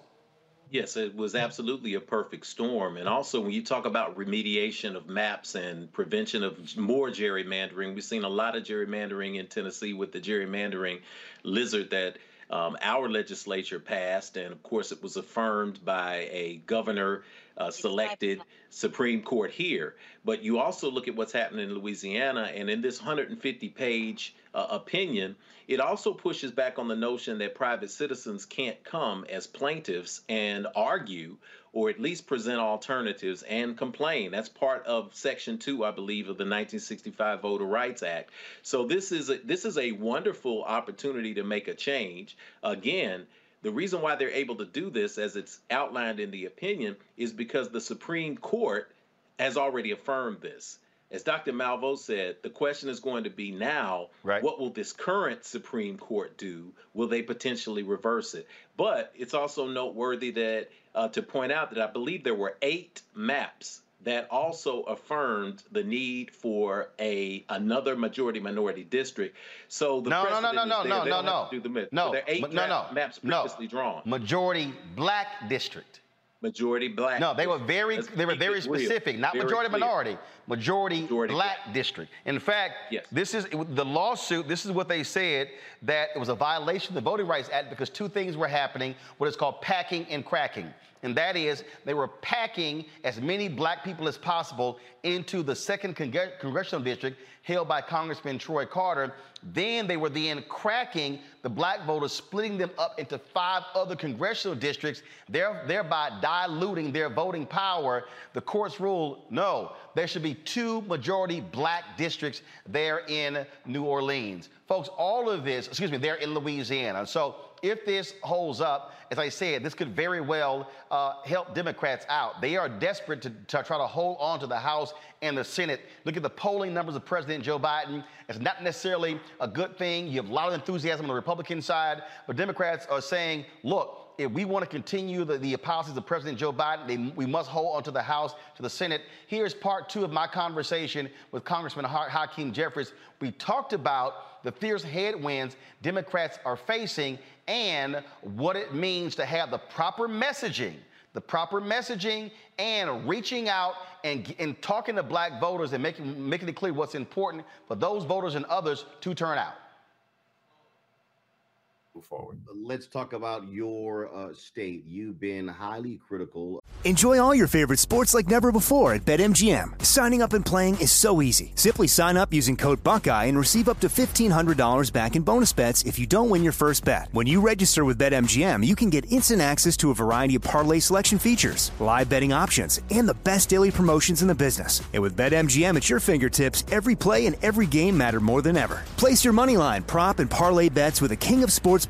Yes, it was absolutely a perfect storm. And also, when you talk about remediation of maps and prevention of more gerrymandering, we've seen a lot of gerrymandering in Tennessee with the gerrymandering lizard that um, our legislature passed. And of course, it was affirmed by a governor uh, selected Supreme Court here. But you also look at what's happening in Louisiana, and in this 150 page uh, opinion, it also pushes back on the notion that private citizens can't come as plaintiffs and argue or at least present alternatives and complain. That's part of Section 2, I believe, of the 1965 Voter Rights Act. So this is a, this is a wonderful opportunity to make a change. Again, the reason why they're able to do this, as it's outlined in the opinion, is because the Supreme Court has already affirmed this. As Dr. Malveaux said, the question is going to be now right. what will this current Supreme Court do? Will they potentially reverse it? But it's also noteworthy that uh, to point out that I believe there were eight maps that also affirmed the need for a another majority minority district. So the no no no no no no no no do the myth. no so there are eight no no maps previously no. drawn. Majority black district. Majority black. No, they were very Let's they were very specific, real. not very majority clear. minority, majority, majority black, black district. In fact, yes. this is the lawsuit. This is what they said that it was a violation of the Voting Rights Act because two things were happening. What is called packing and cracking and that is they were packing as many black people as possible into the second congressional district held by Congressman Troy Carter. Then they were then cracking the black voters, splitting them up into five other congressional districts, thereby diluting their voting power. The courts ruled no, there should be two majority black districts there in New Orleans. Folks, all of this, excuse me, they're in Louisiana. So if this holds up, as I said, this could very well uh, help Democrats out. They are desperate to, to, try to hold on to the House and the Senate. Look at the polling numbers of President Joe Biden. It's not necessarily a good thing. You have a lot of enthusiasm on the Republican side, but Democrats are saying, look, if we want to continue the, the policies of President Joe Biden, they, we must hold on to the House, to the Senate. Here's part two of my conversation with Congressman Hakeem Jeffries. We talked about the fierce headwinds Democrats are facing and what it means to have the proper messaging, the proper messaging and reaching out and, and talking to black voters and making, making it clear what's important for those voters and others to turn out move forward. Let's talk about your uh, state. You've been highly critical. Enjoy all your favorite sports like never before at BetMGM. Signing up and playing is so easy. Simply sign up using code Buckeye and receive up to $1,500 back in bonus bets if you don't win your first bet. When you register with BetMGM, you can get instant access to a variety of parlay selection features, live betting options, and the best daily promotions in the business. And with BetMGM at your fingertips, every play and every game matter more than ever. Place your money line, prop, and parlay bets with a king of sports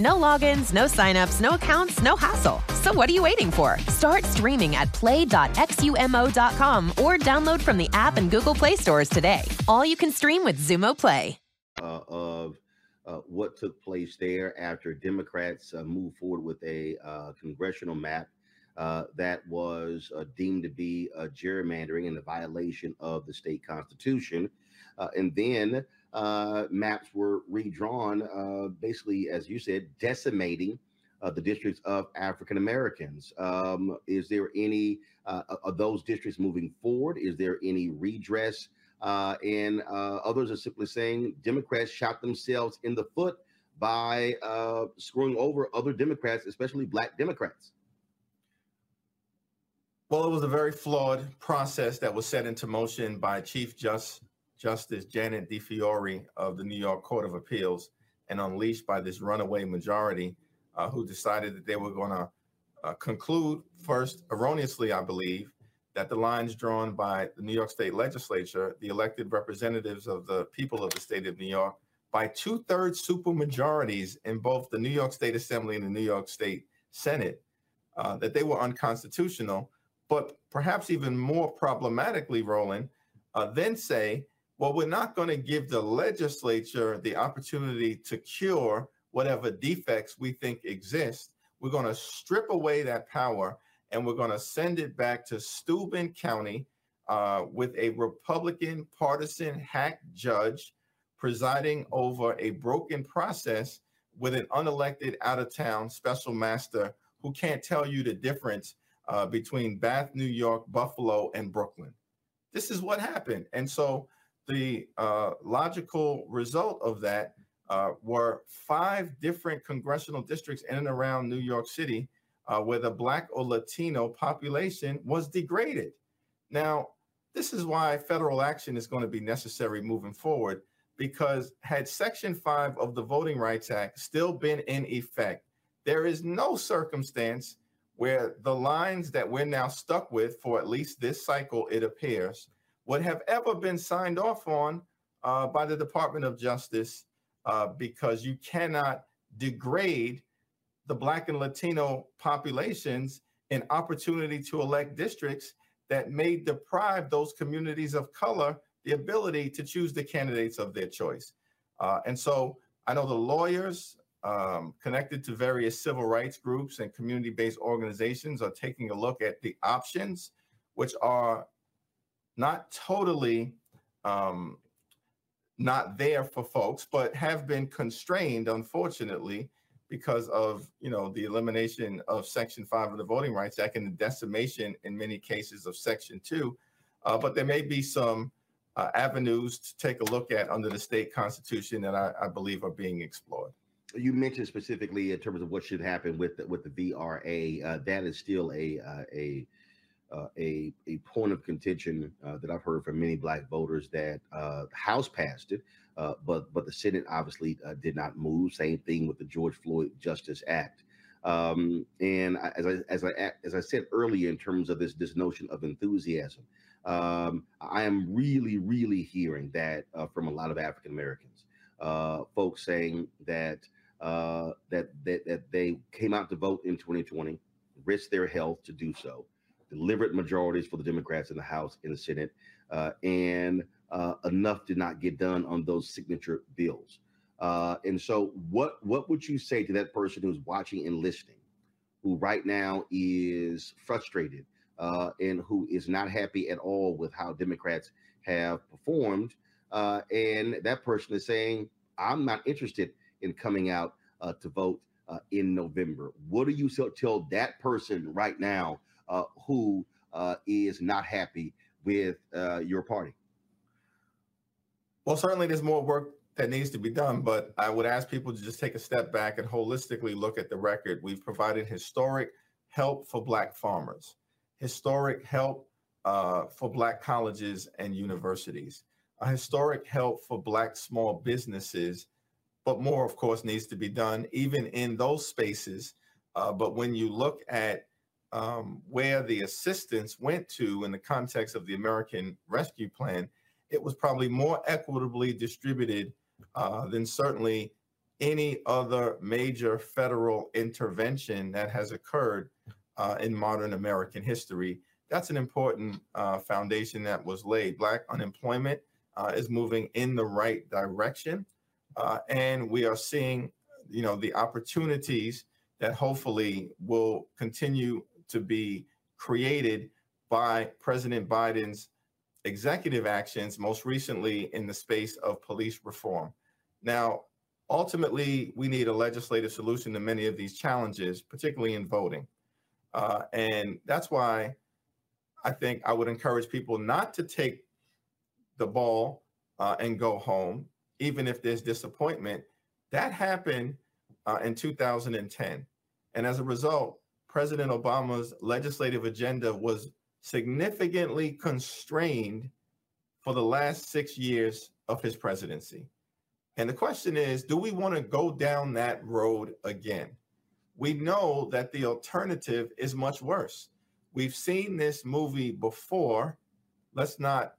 No logins, no signups, no accounts, no hassle. So what are you waiting for? Start streaming at play.xumo.com or download from the app and Google Play stores today. All you can stream with Xumo Play. uh, of uh, what took place there after Democrats uh, moved forward with a uh, congressional map uh, that was uh, deemed to be gerrymandering and a violation of the state constitution. And then uh, maps were redrawn, uh, basically, as you said, decimating uh, the districts of African Americans. Um, is there any uh, of those districts moving forward? Is there any redress? Uh, and uh, others are simply saying Democrats shot themselves in the foot by uh, screwing over other Democrats, especially Black Democrats. Well, it was a very flawed process that was set into motion by Chief Just, Justice Janet DeFiore of the New York Court of Appeals and unleashed by this runaway majority uh, who decided that they were going to uh, conclude, first, erroneously, I believe, that the lines drawn by the New York State Legislature, the elected representatives of the people of the state of New York, by two thirds supermajorities in both the New York State Assembly and the New York State Senate, uh, that they were unconstitutional. But perhaps even more problematically, Roland, uh, then say, well, we're not going to give the legislature the opportunity to cure whatever defects we think exist. We're going to strip away that power and we're going to send it back to Steuben County uh, with a Republican partisan hack judge presiding over a broken process with an unelected out of town special master who can't tell you the difference uh, between Bath, New York, Buffalo, and Brooklyn. This is what happened. And so the uh, logical result of that uh, were five different congressional districts in and around New York City uh, where the Black or Latino population was degraded. Now, this is why federal action is going to be necessary moving forward, because had Section 5 of the Voting Rights Act still been in effect, there is no circumstance where the lines that we're now stuck with for at least this cycle, it appears, would have ever been signed off on uh, by the Department of Justice uh, because you cannot degrade the Black and Latino populations an opportunity to elect districts that may deprive those communities of color the ability to choose the candidates of their choice. Uh, and so I know the lawyers um, connected to various civil rights groups and community based organizations are taking a look at the options, which are not totally um, not there for folks, but have been constrained, unfortunately, because of you know the elimination of Section Five of the Voting Rights Act and the decimation in many cases of Section Two. Uh, but there may be some uh, avenues to take a look at under the state constitution that I, I believe are being explored. You mentioned specifically in terms of what should happen with the, with the VRA. Uh, that is still a uh, a uh, a a point of contention uh, that I've heard from many Black voters that uh, the House passed it, uh, but but the Senate obviously uh, did not move. Same thing with the George Floyd Justice Act. Um, and as I as I as I said earlier, in terms of this this notion of enthusiasm, um, I am really, really hearing that uh, from a lot of African Americans, folks saying that that that that they came out to vote in 2020, risked their health to do so, delivered majorities for the Democrats in the House and the Senate, uh, and uh, enough did not get done on those signature bills. Uh, and so, what what would you say to that person who's watching and listening, who right now is frustrated uh, and who is not happy at all with how Democrats have performed? Uh, and that person is saying, "I'm not interested in coming out uh, to vote in November." What do you tell that person right now uh, who uh, is not happy with your party? Well, certainly there's more work that needs to be done, but I would ask people to just take a step back and holistically look at the record. We've provided historic help for Black farmers, historic help uh, for Black colleges and universities, a historic help for Black small businesses, but more, of course, needs to be done even in those spaces. Uh, but when you look at um, where the assistance went to in the context of the American Rescue Plan, it was probably more equitably distributed uh, than certainly any other major federal intervention that has occurred uh, in modern American history. That's an important uh, foundation that was laid. Black unemployment uh, is moving in the right direction, uh, and we are seeing, you know, the opportunities that hopefully will continue to be created by President Biden's executive actions, most recently in the space of police reform. Now, ultimately, we need a legislative solution to many of these challenges, particularly in voting. Uh, and that's why I think I would encourage people not to take the ball uh, and go home, even if there's disappointment. That happened uh, in 2010. And as a result, President Obama's legislative agenda was significantly constrained for the last six years of his presidency. And the question is do we want to go down that road again? We know that the alternative is much worse. We've seen this movie before. Let's not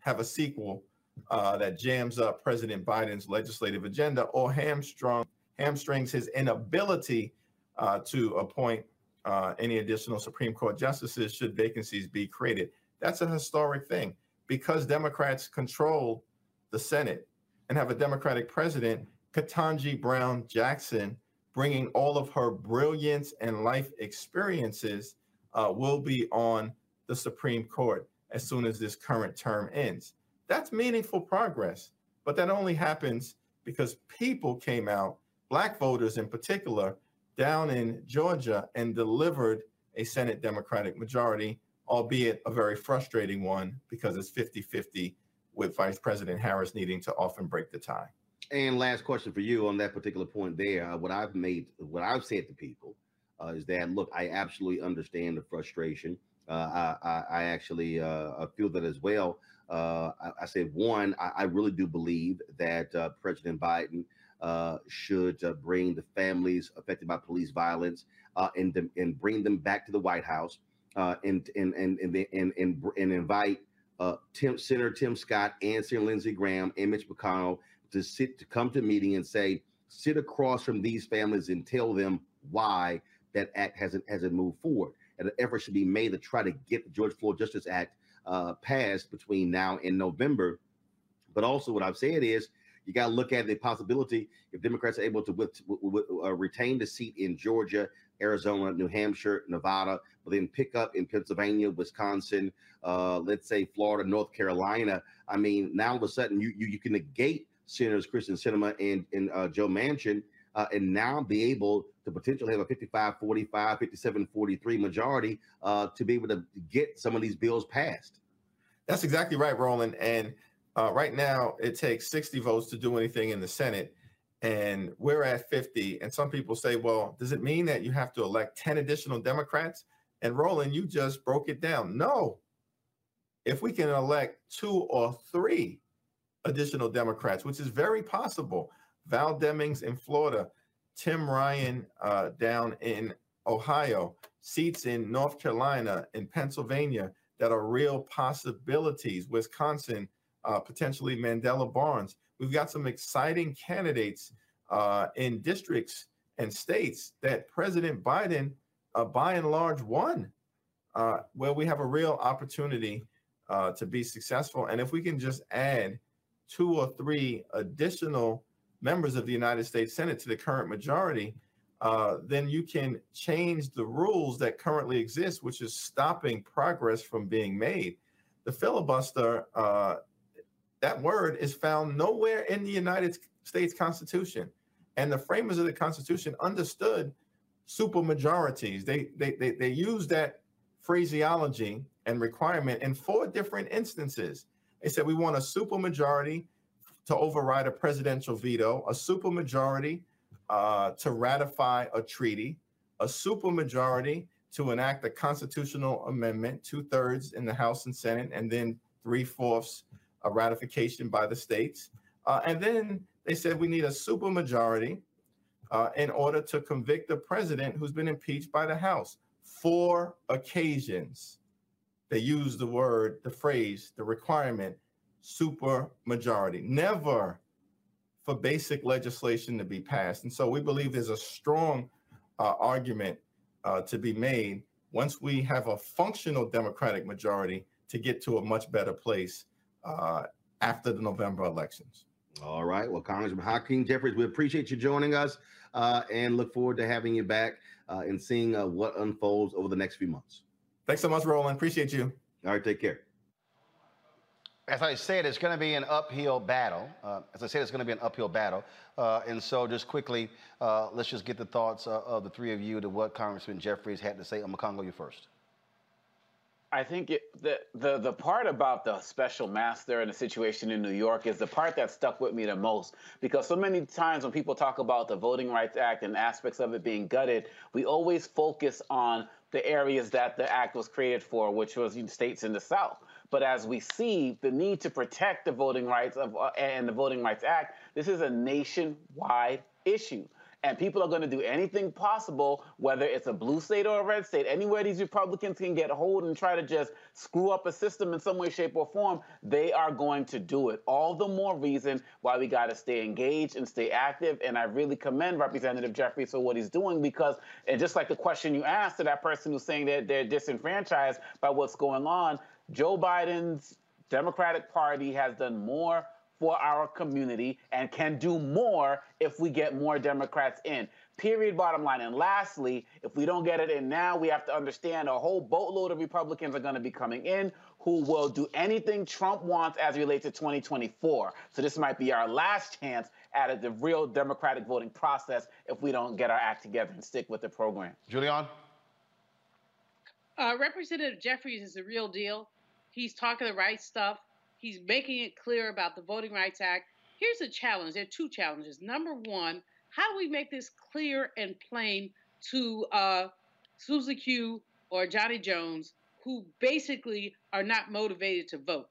have a sequel uh, that jams up President Biden's legislative agenda or hamstrung, hamstrings his inability uh, to appoint uh, any additional Supreme Court justices should vacancies be created. That's a historic thing because Democrats control the Senate and have a Democratic president, Ketanji Brown Jackson, bringing all of her brilliance and life experiences, uh, will be on the Supreme Court as soon as this current term ends. That's meaningful progress, but that only happens because people came out, Black voters in particular, down in Georgia and delivered a Senate Democratic majority, albeit a very frustrating one because it's 50 50 with Vice President Harris needing to often break the tie. And last question for you on that particular point there. Uh, what I've made, what I've said to people uh, is that, look, I absolutely understand the frustration. Uh, I, I, actually uh, feel that as well. Uh, I, I, said, one, I, really do believe that President Biden uh, should uh, bring the families affected by police violence uh, and and bring them back to the White House uh, and, and, and and and and and invite uh, Tim Senator Tim Scott and Senator Lindsey Graham and Mitch McConnell to sit to come to a meeting and say sit across from these families and tell them why that act hasn't hasn't moved forward. And an effort should be made to try to get the George Floyd Justice Act uh, passed between now and November. But also, what I've said is you got to look at the possibility if Democrats are able to with, with, uh, retain the seat in Georgia, Arizona, New Hampshire, Nevada, but then pick up in Pennsylvania, Wisconsin, uh, let's say Florida, North Carolina. I mean, now all of a sudden you you, you can negate Senators Kyrsten Sinema and, and uh, Joe Manchin uh, and now be able to potentially have a 55 45, 57 43 majority uh, to be able to get some of these bills passed. That's exactly right, Roland. And uh, right now, it takes 60 votes to do anything in the Senate, and we're at 50. And some people say, well, does it mean that you have to elect 10 additional Democrats? And Roland, you just broke it down. No. If we can elect two or three additional Democrats, which is very possible, Val Demings in Florida, Tim Ryan uh, down in Ohio, seats in North Carolina, in Pennsylvania, that are real possibilities. Wisconsin, uh, potentially Mandela Barnes. We've got some exciting candidates uh, in districts and states that President Biden, uh, by and large, won, uh, where we have a real opportunity uh, to be successful. And if we can just add two or three additional members of the United States Senate to the current majority, uh, then you can change the rules that currently exist, which is stopping progress from being made. The filibuster, uh, that word is found nowhere in the United States Constitution. And the framers of the Constitution understood supermajorities. They, they, they, they used that phraseology and requirement in four different instances. They said we want a supermajority to override a presidential veto, a supermajority uh, to ratify a treaty, a supermajority to enact a constitutional amendment, two thirds in the House and Senate, and then three fourths a ratification by the states. Uh, and then they said we need a supermajority uh, in order to convict the president who's been impeached by the House. Four occasions they use the word, the phrase, the requirement, super majority. Never for basic legislation to be passed. And so we believe there's a strong uh, argument uh, to be made once we have a functional Democratic majority to get to a much better place uh, after the November elections. All right. Well, Congressman Hakeem Jeffries, we appreciate you joining us uh, and look forward to having you back uh, and seeing uh, what unfolds over the next few months. Thanks so much, Roland. Appreciate you. All right, take care. As I said, it's going to be an uphill battle. Uh, as I said, it's going to be an uphill battle. Uh, and so, just quickly, uh, let's just get the thoughts uh, of the three of you to what Congressman Jeffries had to say. I'm going to go you first. I think it, the, the the part about the special master and the situation in New York is the part that stuck with me the most because so many times when people talk about the Voting Rights Act and aspects of it being gutted, we always focus on the areas that the act was created for, which was states in the South. But as we see the need to protect the voting rights of uh, and the Voting Rights Act, this is a nationwide issue. And people are going to do anything possible, whether it's a blue state or a red state, anywhere these Republicans can get hold and try to just screw up a system in some way, shape, or form, they are going to do it. All the more reason why we got to stay engaged and stay active. And I really commend Representative Jeffries for what he's doing because, and just like the question you asked to that person who's saying that they're disenfranchised by what's going on, Joe Biden's Democratic Party has done more for our community and can do more if we get more Democrats in. Period, bottom line. And lastly, if we don't get it in now, we have to understand a whole boatload of Republicans are going to be coming in who will do anything Trump wants as it relates to 2024. So this might be our last chance at the real democratic voting process if we don't get our act together and stick with the program. Julianne? Uh, Representative Jeffries is the real deal. He's talking the right stuff. He's making it clear about the Voting Rights Act. Here's a challenge. There are two challenges. Number one, how do we make this clear and plain to uh, Susie Q or Johnny Jones, who basically are not motivated to vote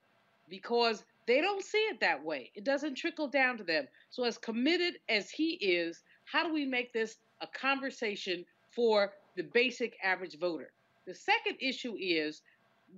because they don't see it that way. It doesn't trickle down to them. So, as committed as he is, how do we make this a conversation for the basic average voter? The second issue is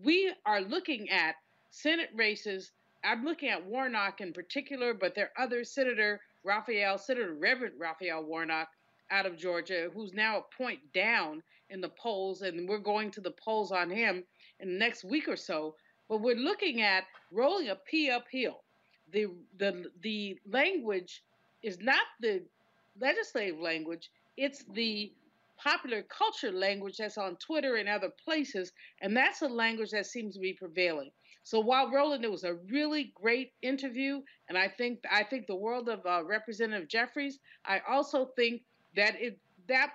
we are looking at Senate races. I'm looking at Warnock in particular, but there are other Senator Raphael, Senator Reverend Raphael Warnock out of Georgia, who's now a point down in the polls, and we're going to the polls on him in the next week or so. But we're looking at rolling a P uphill. The the the language is not the legislative language; it's the popular culture language that's on Twitter and other places, and that's a language that seems to be prevailing. So while Roland, it was a really great interview, and I think I think the world of uh, Representative Jeffries. I also think that it that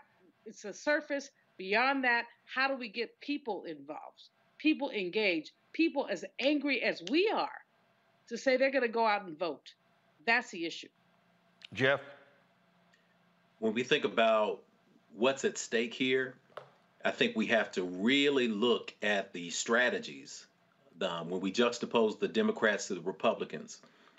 it's a surface. Beyond that, how do we get people involved, people engaged, people as angry as we are, to say they're going to go out and vote? That's the issue. Jeff, when we think about what's at stake here, I think we have to really look at the strategies um, when we juxtapose the Democrats to the Republicans.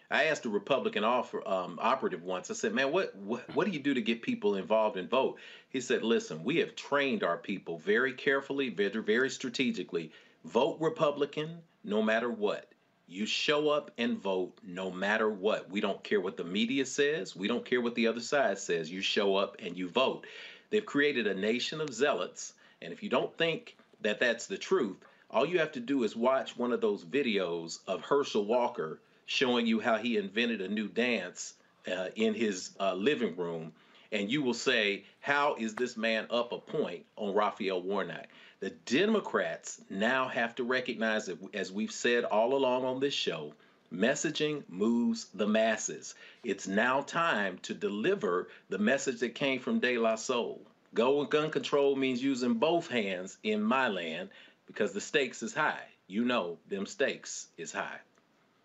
I asked a Republican offer, um, operative once. I said, "Man, what, what what do you do to get people involved and vote?" He said, "Listen, we have trained our people very carefully, very very strategically. Vote Republican no matter what. You show up and vote no matter what. We don't care what the media says. We don't care what the other side says. You show up and you vote. They've created a nation of zealots. And if you don't think that that's the truth, all you have to do is watch one of those videos of Herschel Walker showing you how he invented a new dance uh, in his uh, living room. And you will say, How is this man up a point on Raphael Warnock? The Democrats now have to recognize that, as we've said all along on this show, messaging moves the masses. It's now time to deliver the message that came from De La Soul. Go with gun control means using both hands in my land because the stakes is high. You know, them stakes is high.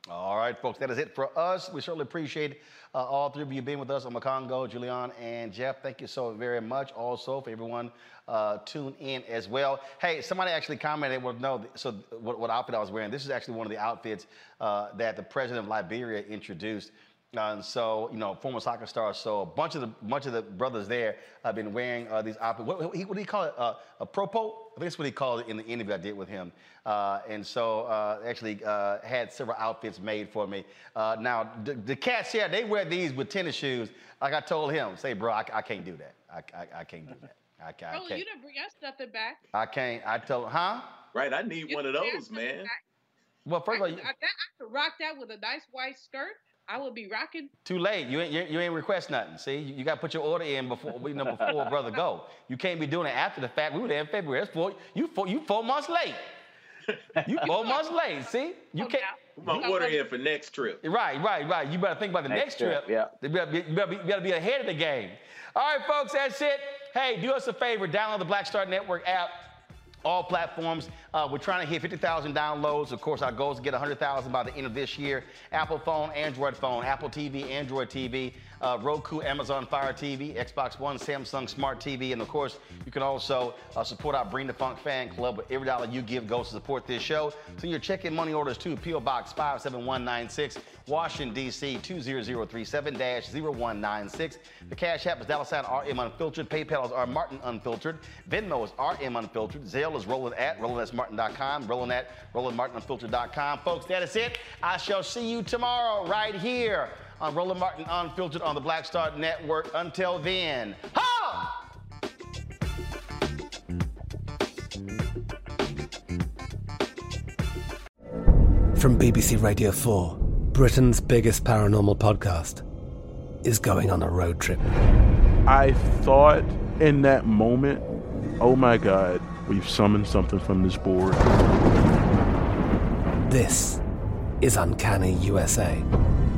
All right, folks, that is it for us. We certainly appreciate uh, all three of you being with us on Macongo, Julianne, and Jeff. Thank you so very much. Also, for everyone uh, tune in as well. Hey, somebody actually commented, well, no, so what, what outfit I was wearing. This is actually one of the outfits uh, that the president of Liberia introduced. Uh, and so, you know, former soccer star. So a bunch of the bunch of the brothers there have been wearing uh, these outfits. What, what, what, do you call it? Uh, a propo? I think that's what he called it in the interview I did with him. Uh, and so, uh, actually, uh, had several outfits made for me. now, the, the, cats here, they wear these with tennis shoes. Like I told him, say, bro, I, I can't do that. I, I, I can't do that. I, I can't. Oh, you didn't bring us nothing back. I can't. I told, him, huh? Right. I need you one of those, man. Back. Well, first of all, you, I, I, could rock that with a nice white skirt. I would be rocking. Too late. You ain't you, you ain't request nothing. See, you, you got to put your order in before we know before brother go. You can't be doing it after the fact. We were there in February. That's four. You four. You four months late. You four months late. See, you oh, can't. I'm order in for next trip. Right, right, right. You better think about the next, next trip. trip. Yeah. You better, be, you, better be, you better be ahead of the game. All right, folks, that's it. Hey, do us a favor. Download the Black Star Network app all platforms. Uh, we're trying to hit 50,000 downloads. Of course, our goal is to get 100,000 by the end of this year. Apple phone, Android phone, Apple TV, Android TV, uh, Roku, Amazon Fire TV, Xbox One, Samsung Smart TV, and of course, you can also uh, support our Bring the Funk fan club. With every dollar you give goes to support this show. So your check-in money orders to PO Box 57196, Washington D.C. 20037-0196. The Cash App is dollar sign RM Unfiltered. PayPal is R Martin Unfiltered. Venmo is RM Unfiltered. Zelle is rolling at rolling@martin.com. Rolling at rolling@martinunfiltered.com. Folks, that is it. I shall see you tomorrow right here on Roland Martin Unfiltered on the Black Star Network. Until then, ha! From BBC Radio 4, Britain's biggest paranormal podcast is going on a road trip. I thought in that moment, oh my God, we've summoned something from this board. This is Uncanny USA.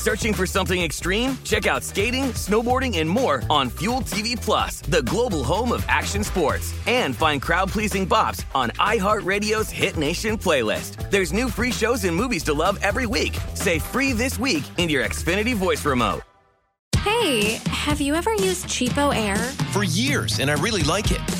Searching for something extreme? Check out skating, snowboarding, and more on Fuel TV Plus, the global home of action sports. And find crowd-pleasing bops on iHeartRadio's Hit Nation playlist. There's new free shows and movies to love every week. Say free this week in your Xfinity voice remote. Hey, have you ever used CheapOair? For years, and I really like it.